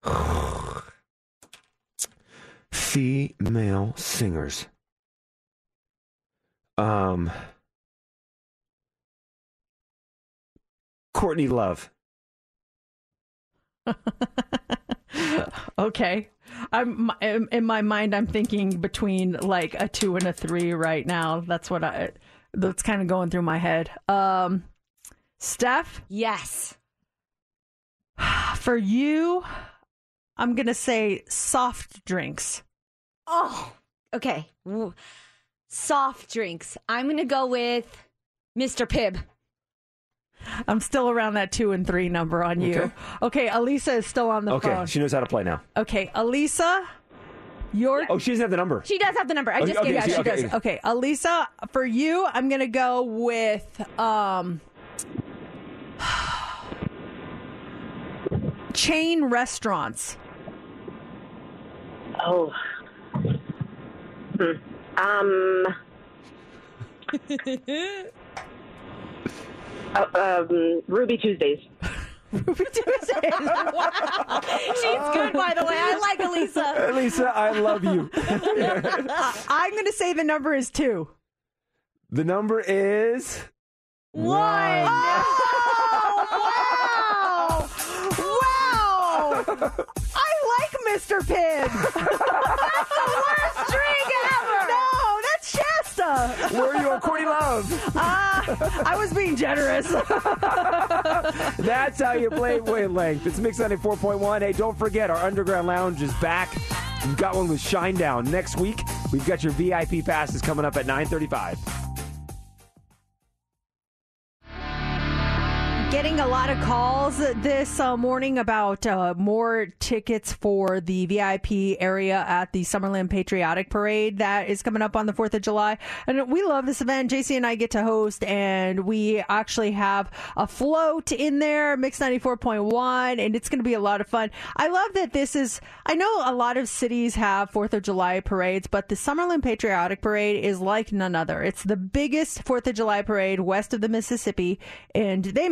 S5: Female singers. Um. Courtney Love.
S4: Okay. I'm in in my mind I'm thinking between like a 2 and a 3 right now. That's what I that's kind of going through my head. Um Steph,
S17: Yes.
S4: for you I'm going to say soft drinks.
S17: Oh, okay. W- Soft drinks. I'm going to go with Mr. Pibb.
S4: I'm still around that 2 and 3 number on you.
S5: Okay.
S4: Okay, Elisa is still on the
S5: Okay,
S4: phone.
S5: she knows how to play now.
S4: Okay, Elisa, your
S5: Oh, she doesn't have the number.
S17: She does have the number. I
S5: Okay,
S17: just gave
S5: okay,
S17: it
S5: she-
S17: to
S4: She
S17: you.
S4: does. Okay, Elisa, for you, I'm gonna go with um chain restaurants.
S12: Oh. Hmm. Um. uh, um, Ruby Tuesdays.
S17: She's good, by the way. I like Elisa.
S5: Elisa, I love you.
S4: I'm gonna say the number is two.
S5: the number is
S17: One.
S4: Oh, I like Mr. Pibb. that's the worst drink ever. No, that's Shasta.
S5: Where are you on Courtney Love?
S4: Uh, I was being generous.
S5: That's how you play wavelength. It's Mix 94.1. Hey, don't forget, our Underground Lounge is back. We've got one with Shinedown. Next week, we've got your VIP passes coming up at 935.
S4: Getting a lot of calls this uh, morning about uh, more tickets for the VIP area at the Summerlin Patriotic Parade that is coming up on the 4th of July. And we love this event. JC and I get to host, and we actually have a float in there, Mix 94.1, and it's going to be a lot of fun. I love that this is, I know a lot of cities have 4th of July parades, but the Summerlin Patriotic Parade is like none other. It's the biggest 4th of July parade west of the Mississippi, and they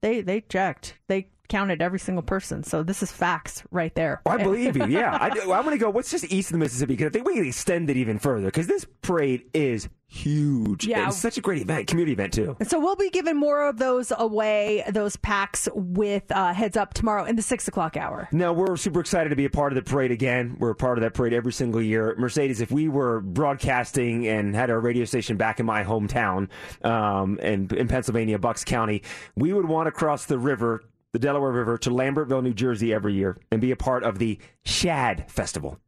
S4: They they checked. They counted every single person. So this is facts right there.
S5: Oh, I believe you. Yeah, I, I'm going to go. What's just east of the Mississippi? Because I think we can extend it even further. Because this parade is huge.
S4: Yeah.
S5: it's such a great event, community event too.
S4: And so we'll be giving more of those away, those packs with uh, heads up tomorrow in the six o'clock hour.
S5: No, we're super excited to be a part of the parade again. We're a part of that parade every single year. Mercedes, if we were broadcasting and had our radio station back in my hometown um, in, in Pennsylvania, Bucks County, we would want to cross the river, the Delaware River, to Lambertville, New Jersey every year and be a part of the Shad Festival.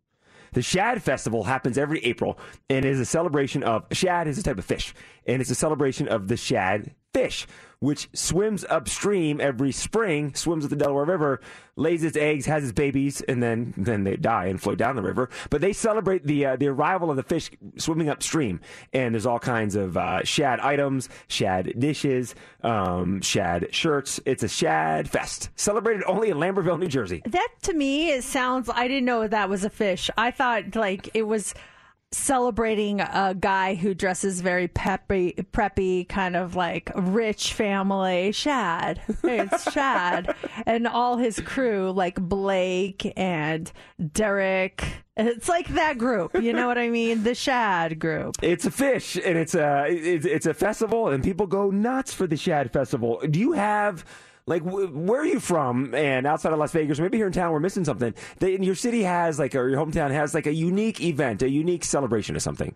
S5: The Shad Festival happens every April and is a celebration of shad is a type of fish, and it's a celebration of the shad fish, which swims upstream every spring, swims with the Delaware River, lays its eggs, has its babies, and then then they die and float down the river. But they celebrate the uh, the arrival of the fish swimming upstream, and there's all kinds of uh, shad items, shad dishes, um, shad shirts. It's a shad fest celebrated only in Lambertville, New Jersey.
S4: That to me, it sounds. I didn't know that was a fish. I thought like it was celebrating a guy who dresses very peppy, preppy, kind of like rich family. Shad, it's Shad, and all his crew, like Blake and Derek. It's like that group. You know what I mean? The Shad group.
S5: It's a fish, and it's a it's, it's a festival, and people go nuts for the Shad Festival. Do you have like wh- where are you from? And outside of Las Vegas, maybe here in town, we're missing something. That your city has like, or your hometown has like a unique event, a unique celebration of something.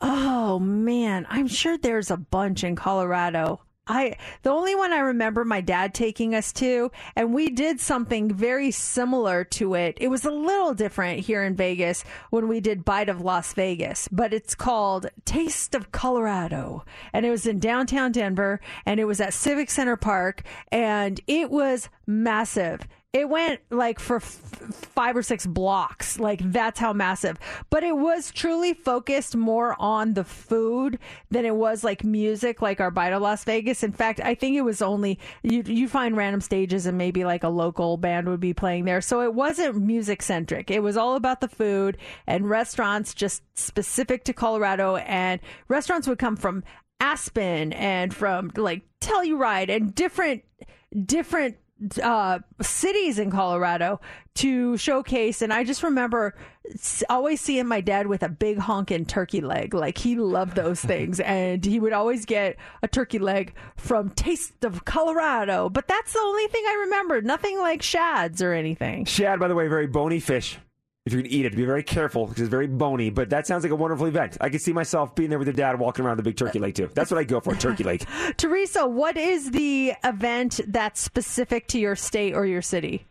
S4: Oh man, I'm sure there's a bunch in Colorado. I the only one I remember my dad taking us to, and we did something very similar to it. It was a little different here in Vegas when we did Bite of Las Vegas, but it's called Taste of Colorado, and it was in downtown Denver, and it was at Civic Center Park, and it was massive. It went like for f- five or six blocks. Like that's how massive. But it was truly focused more on the food than it was like music, like our Bite of Las Vegas. In fact, I think it was only you you find random stages and maybe like a local band would be playing there. So it wasn't music centric. It was all about the food and restaurants just specific to Colorado. And restaurants would come from Aspen and from like Telluride and different different uh, cities in Colorado to showcase. And I just remember always seeing my dad with a big honkin' turkey leg. Like he loved those things. And he would always get a turkey leg from Taste of Colorado. But that's the only thing I remember. Nothing like shads or anything.
S5: Shad, by the way, very bony fish. If you're gonna eat it, be very careful because it's very bony. But that sounds like a wonderful event. I could see myself being there with your dad, walking around the big turkey lake too. That's what I go for, turkey lake.
S4: Teresa, what is the event that's specific to your state or your city?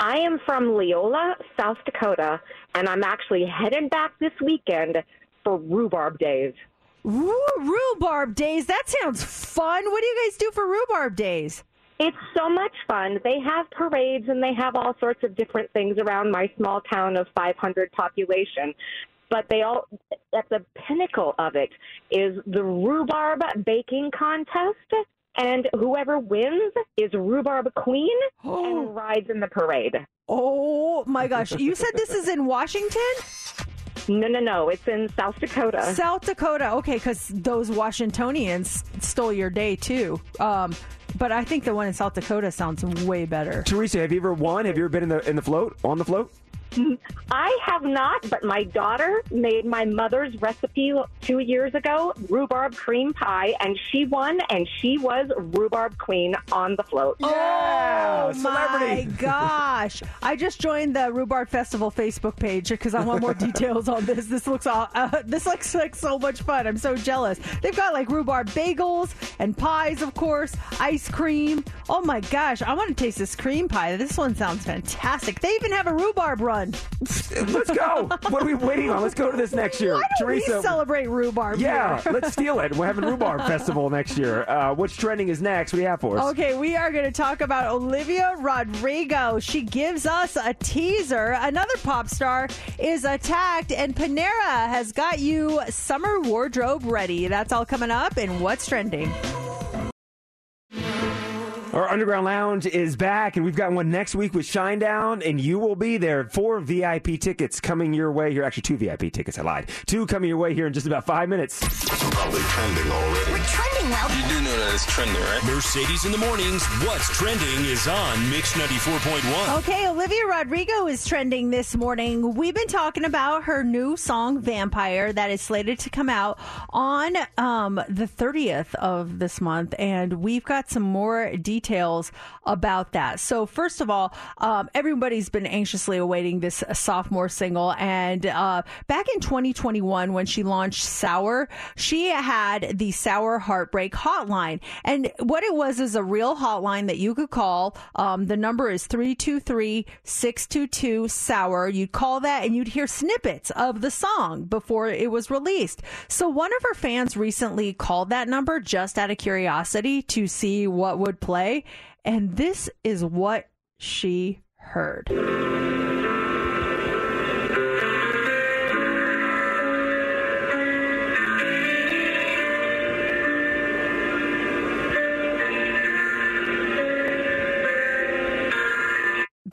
S18: I am from Leola, South Dakota, and I'm actually heading back this weekend for Rhubarb Days.
S4: Ooh, rhubarb days. That sounds fun. What do you guys do for rhubarb days?
S18: It's so much fun. They have parades and they have all sorts of different things around my small town of 500 population. But they all, at the pinnacle of it, is the rhubarb baking contest. And whoever wins is Rhubarb Queen and rides in the parade.
S4: Oh my gosh. You said this is in Washington?
S18: No, no, no. It's in South Dakota.
S4: South Dakota. Okay, because those Washingtonians stole your day too. Um, but I think the one in South Dakota sounds way better.
S5: Teresa, have you ever won? Have you ever been in the in the float on the float?
S18: I have not, but my daughter made my mother's recipe two years ago, rhubarb cream pie, and she won, and she was rhubarb queen on the float.
S4: Oh my gosh! I just joined the Rhubarb Festival Facebook page because I want more details on this. This looks all, uh, this looks like so much fun. I'm so jealous. They've got like rhubarb bagels and pies, of course, ice cream. Oh my gosh! I want to taste this cream pie. This one sounds fantastic. They even have a rhubarb run.
S5: Let's go. what are we waiting on? Let's go to this next year.
S4: Why don't
S5: Teresa,
S4: we celebrate rhubarb?
S5: Yeah, let's steal it. We're having Rhubarb Festival next year. Uh, what's trending is next. What do you have for us?
S4: Okay, we are going to talk about Olivia Rodrigo. She gives us a teaser. Another pop star is attacked, and Panera has got you summer wardrobe ready. That's all coming up in What's Trending.
S5: Our Underground Lounge is back, and we've got one next week with Shinedown, and you will be there. Four VIP tickets coming your way here. Actually, two VIP tickets. I lied. Two coming your way here in just about five minutes.
S3: Probably trending already.
S19: We're trending well.
S3: You do know that it's trending, right? Mercedes in the mornings. What's trending is on Mix 94.1.
S4: Okay, Olivia Rodrigo is trending this morning. We've been talking about her new song "Vampire" that is slated to come out on um, the 30th of this month, and we've got some more details about that. So, first of all, um, everybody's been anxiously awaiting this sophomore single, and uh, back in 2021 when she launched "Sour," she had the Sour Heartbreak Hotline, and what it was is a real hotline that you could call. Um, the number is 323 622 Sour. You'd call that and you'd hear snippets of the song before it was released. So one of her fans recently called that number just out of curiosity to see what would play. And this is what she heard.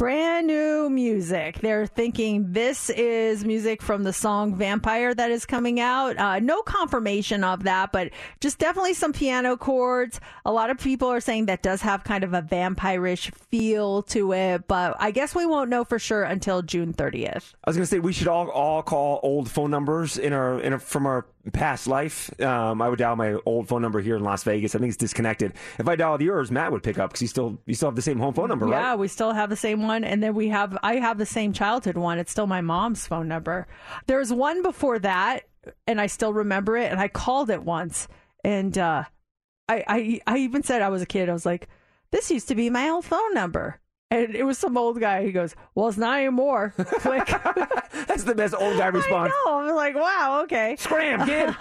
S4: Brand new music. They're thinking this is music from the song Vampire that is coming out. Uh, no confirmation of that, but just definitely some piano chords. A lot of people are saying that does have kind of a vampirish feel to it, but I guess we won't know for sure until June 30th.
S5: I was going to say we should all all call old phone numbers in our in our, from our past life. Um, I would dial my old phone number here in Las Vegas. I think it's disconnected. If I dialed yours, Matt would pick up because you still you still have the same home phone number,
S4: yeah,
S5: right?
S4: we still have the same one, and then we have I have the same childhood one. It's still my mom's phone number. There's one before that, and I still remember it, and I called it once, and uh, I, I I even said I was a kid. I was like, this used to be my old phone number. And it was some old guy. He goes, "Well, it's not anymore." Click.
S5: That's the best old guy response.
S4: I know. I'm like, wow, okay.
S5: Scram, kid.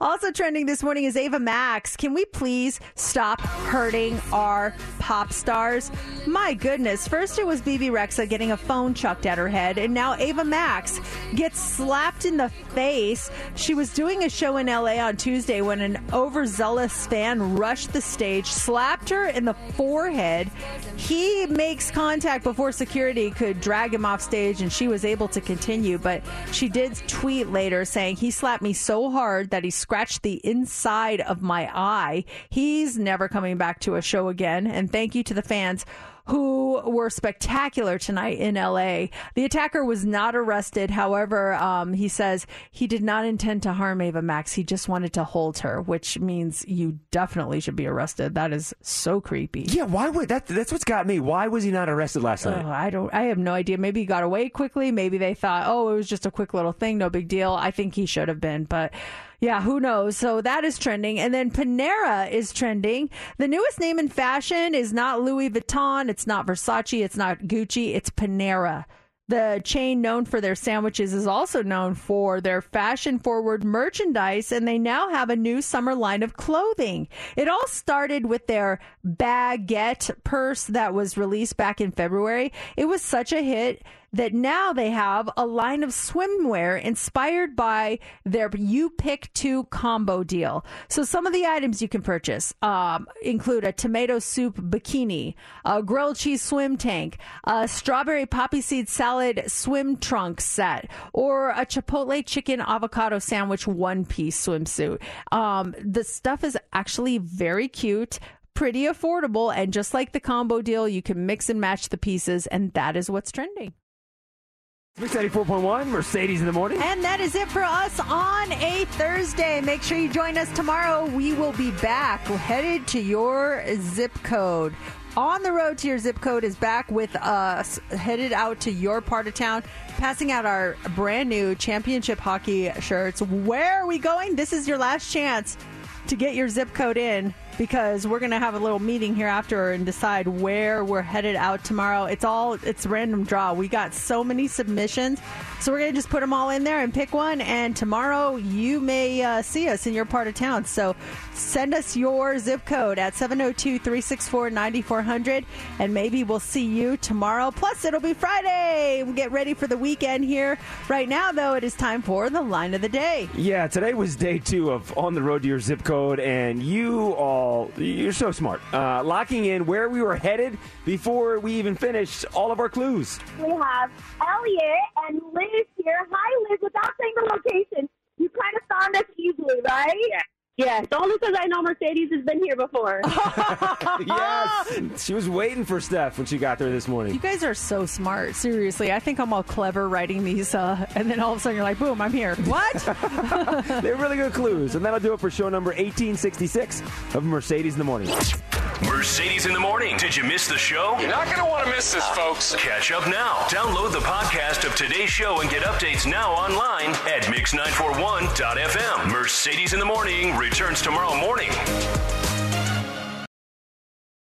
S4: also trending this morning is Ava Max. Can we please stop hurting our pop stars? My goodness. First it was Bebe Rexha getting a phone chucked at her head, and now Ava Max gets slapped in the face. She was doing a show in LA on Tuesday when an overzealous fan rushed the stage, slapped her in the forehead. He makes contact before security could drag him off stage, and she was able to continue. But she did tweet later saying, He slapped me so hard that he scratched the inside of my eye. He's never coming back to a show again. And thank you to the fans who were spectacular tonight in LA. The attacker was not arrested. However, um, he says he did not intend to harm Ava Max. He just wanted to hold her, which means you definitely should be arrested. That is so creepy.
S5: Yeah, why would that? That's what's got me. Why was he not arrested last night?
S4: Oh, I don't. I have no idea. Maybe he got away quickly. Maybe they thought, oh, it was just a quick little thing, no big deal. I think he should have been, but. Yeah, who knows? So that is trending. And then Panera is trending. The newest name in fashion is not Louis Vuitton, it's not Versace, it's not Gucci, it's Panera. The chain known for their sandwiches is also known for their fashion forward merchandise, and they now have a new summer line of clothing. It all started with their baguette purse that was released back in February. It was such a hit that now they have a line of swimwear inspired by their You Pick Two combo deal. So some of the items you can purchase um, include a tomato soup bikini, a grilled cheese swim tank, a strawberry poppy seed salad swim trunk set, or a chipotle chicken avocado sandwich one piece swimsuit. Um, the stuff is actually very cute pretty affordable and just like the combo deal you can mix and match the pieces and that is what's trending
S5: Mix 94.1, Mercedes in the morning.
S4: and that is it for us on a Thursday. Make sure you join us tomorrow. We will be back We're headed to your zip code. On the road to your zip code is back with us, headed out to your part of town, passing out our brand new championship hockey shirts. Where are we going? This is your last chance to get your zip code in because we're going to have a little meeting here after and decide where we're headed out tomorrow. It's all it's random draw. We got so many submissions, so we're going to just put them all in there and pick one. And tomorrow you may uh, see us in your part of town. So send us your zip code at 702-364-9400 and maybe we'll see you tomorrow. Plus it'll be Friday. We'll get ready for the weekend here. Right now though, it is time for the line of the day.
S5: Yeah, today was day two of On the Road to Your Zip Code, and you all all, you're so smart. Uh, locking in where we were headed before we even finished all of our clues.
S12: We have Elliot and Liz here. Hi, Liz. Without saying the location, you kind of found us easily, right? Yeah. Yes, only because I know Mercedes has been here before.
S5: yes. She was waiting for Steph when she got there this morning.
S4: You guys are so smart. Seriously, I think I'm all clever writing these, uh, and then all of a sudden you're like, boom, I'm here. What?
S5: They're really good clues. And that'll do it for show number 1866 of Mercedes in the Morning.
S3: Mercedes in the morning. Did you miss the show?
S15: You're not going to want to miss this, folks.
S3: Catch up now. Download the podcast of today's show and get updates now online at mix941.fm. Mercedes in the morning returns tomorrow morning.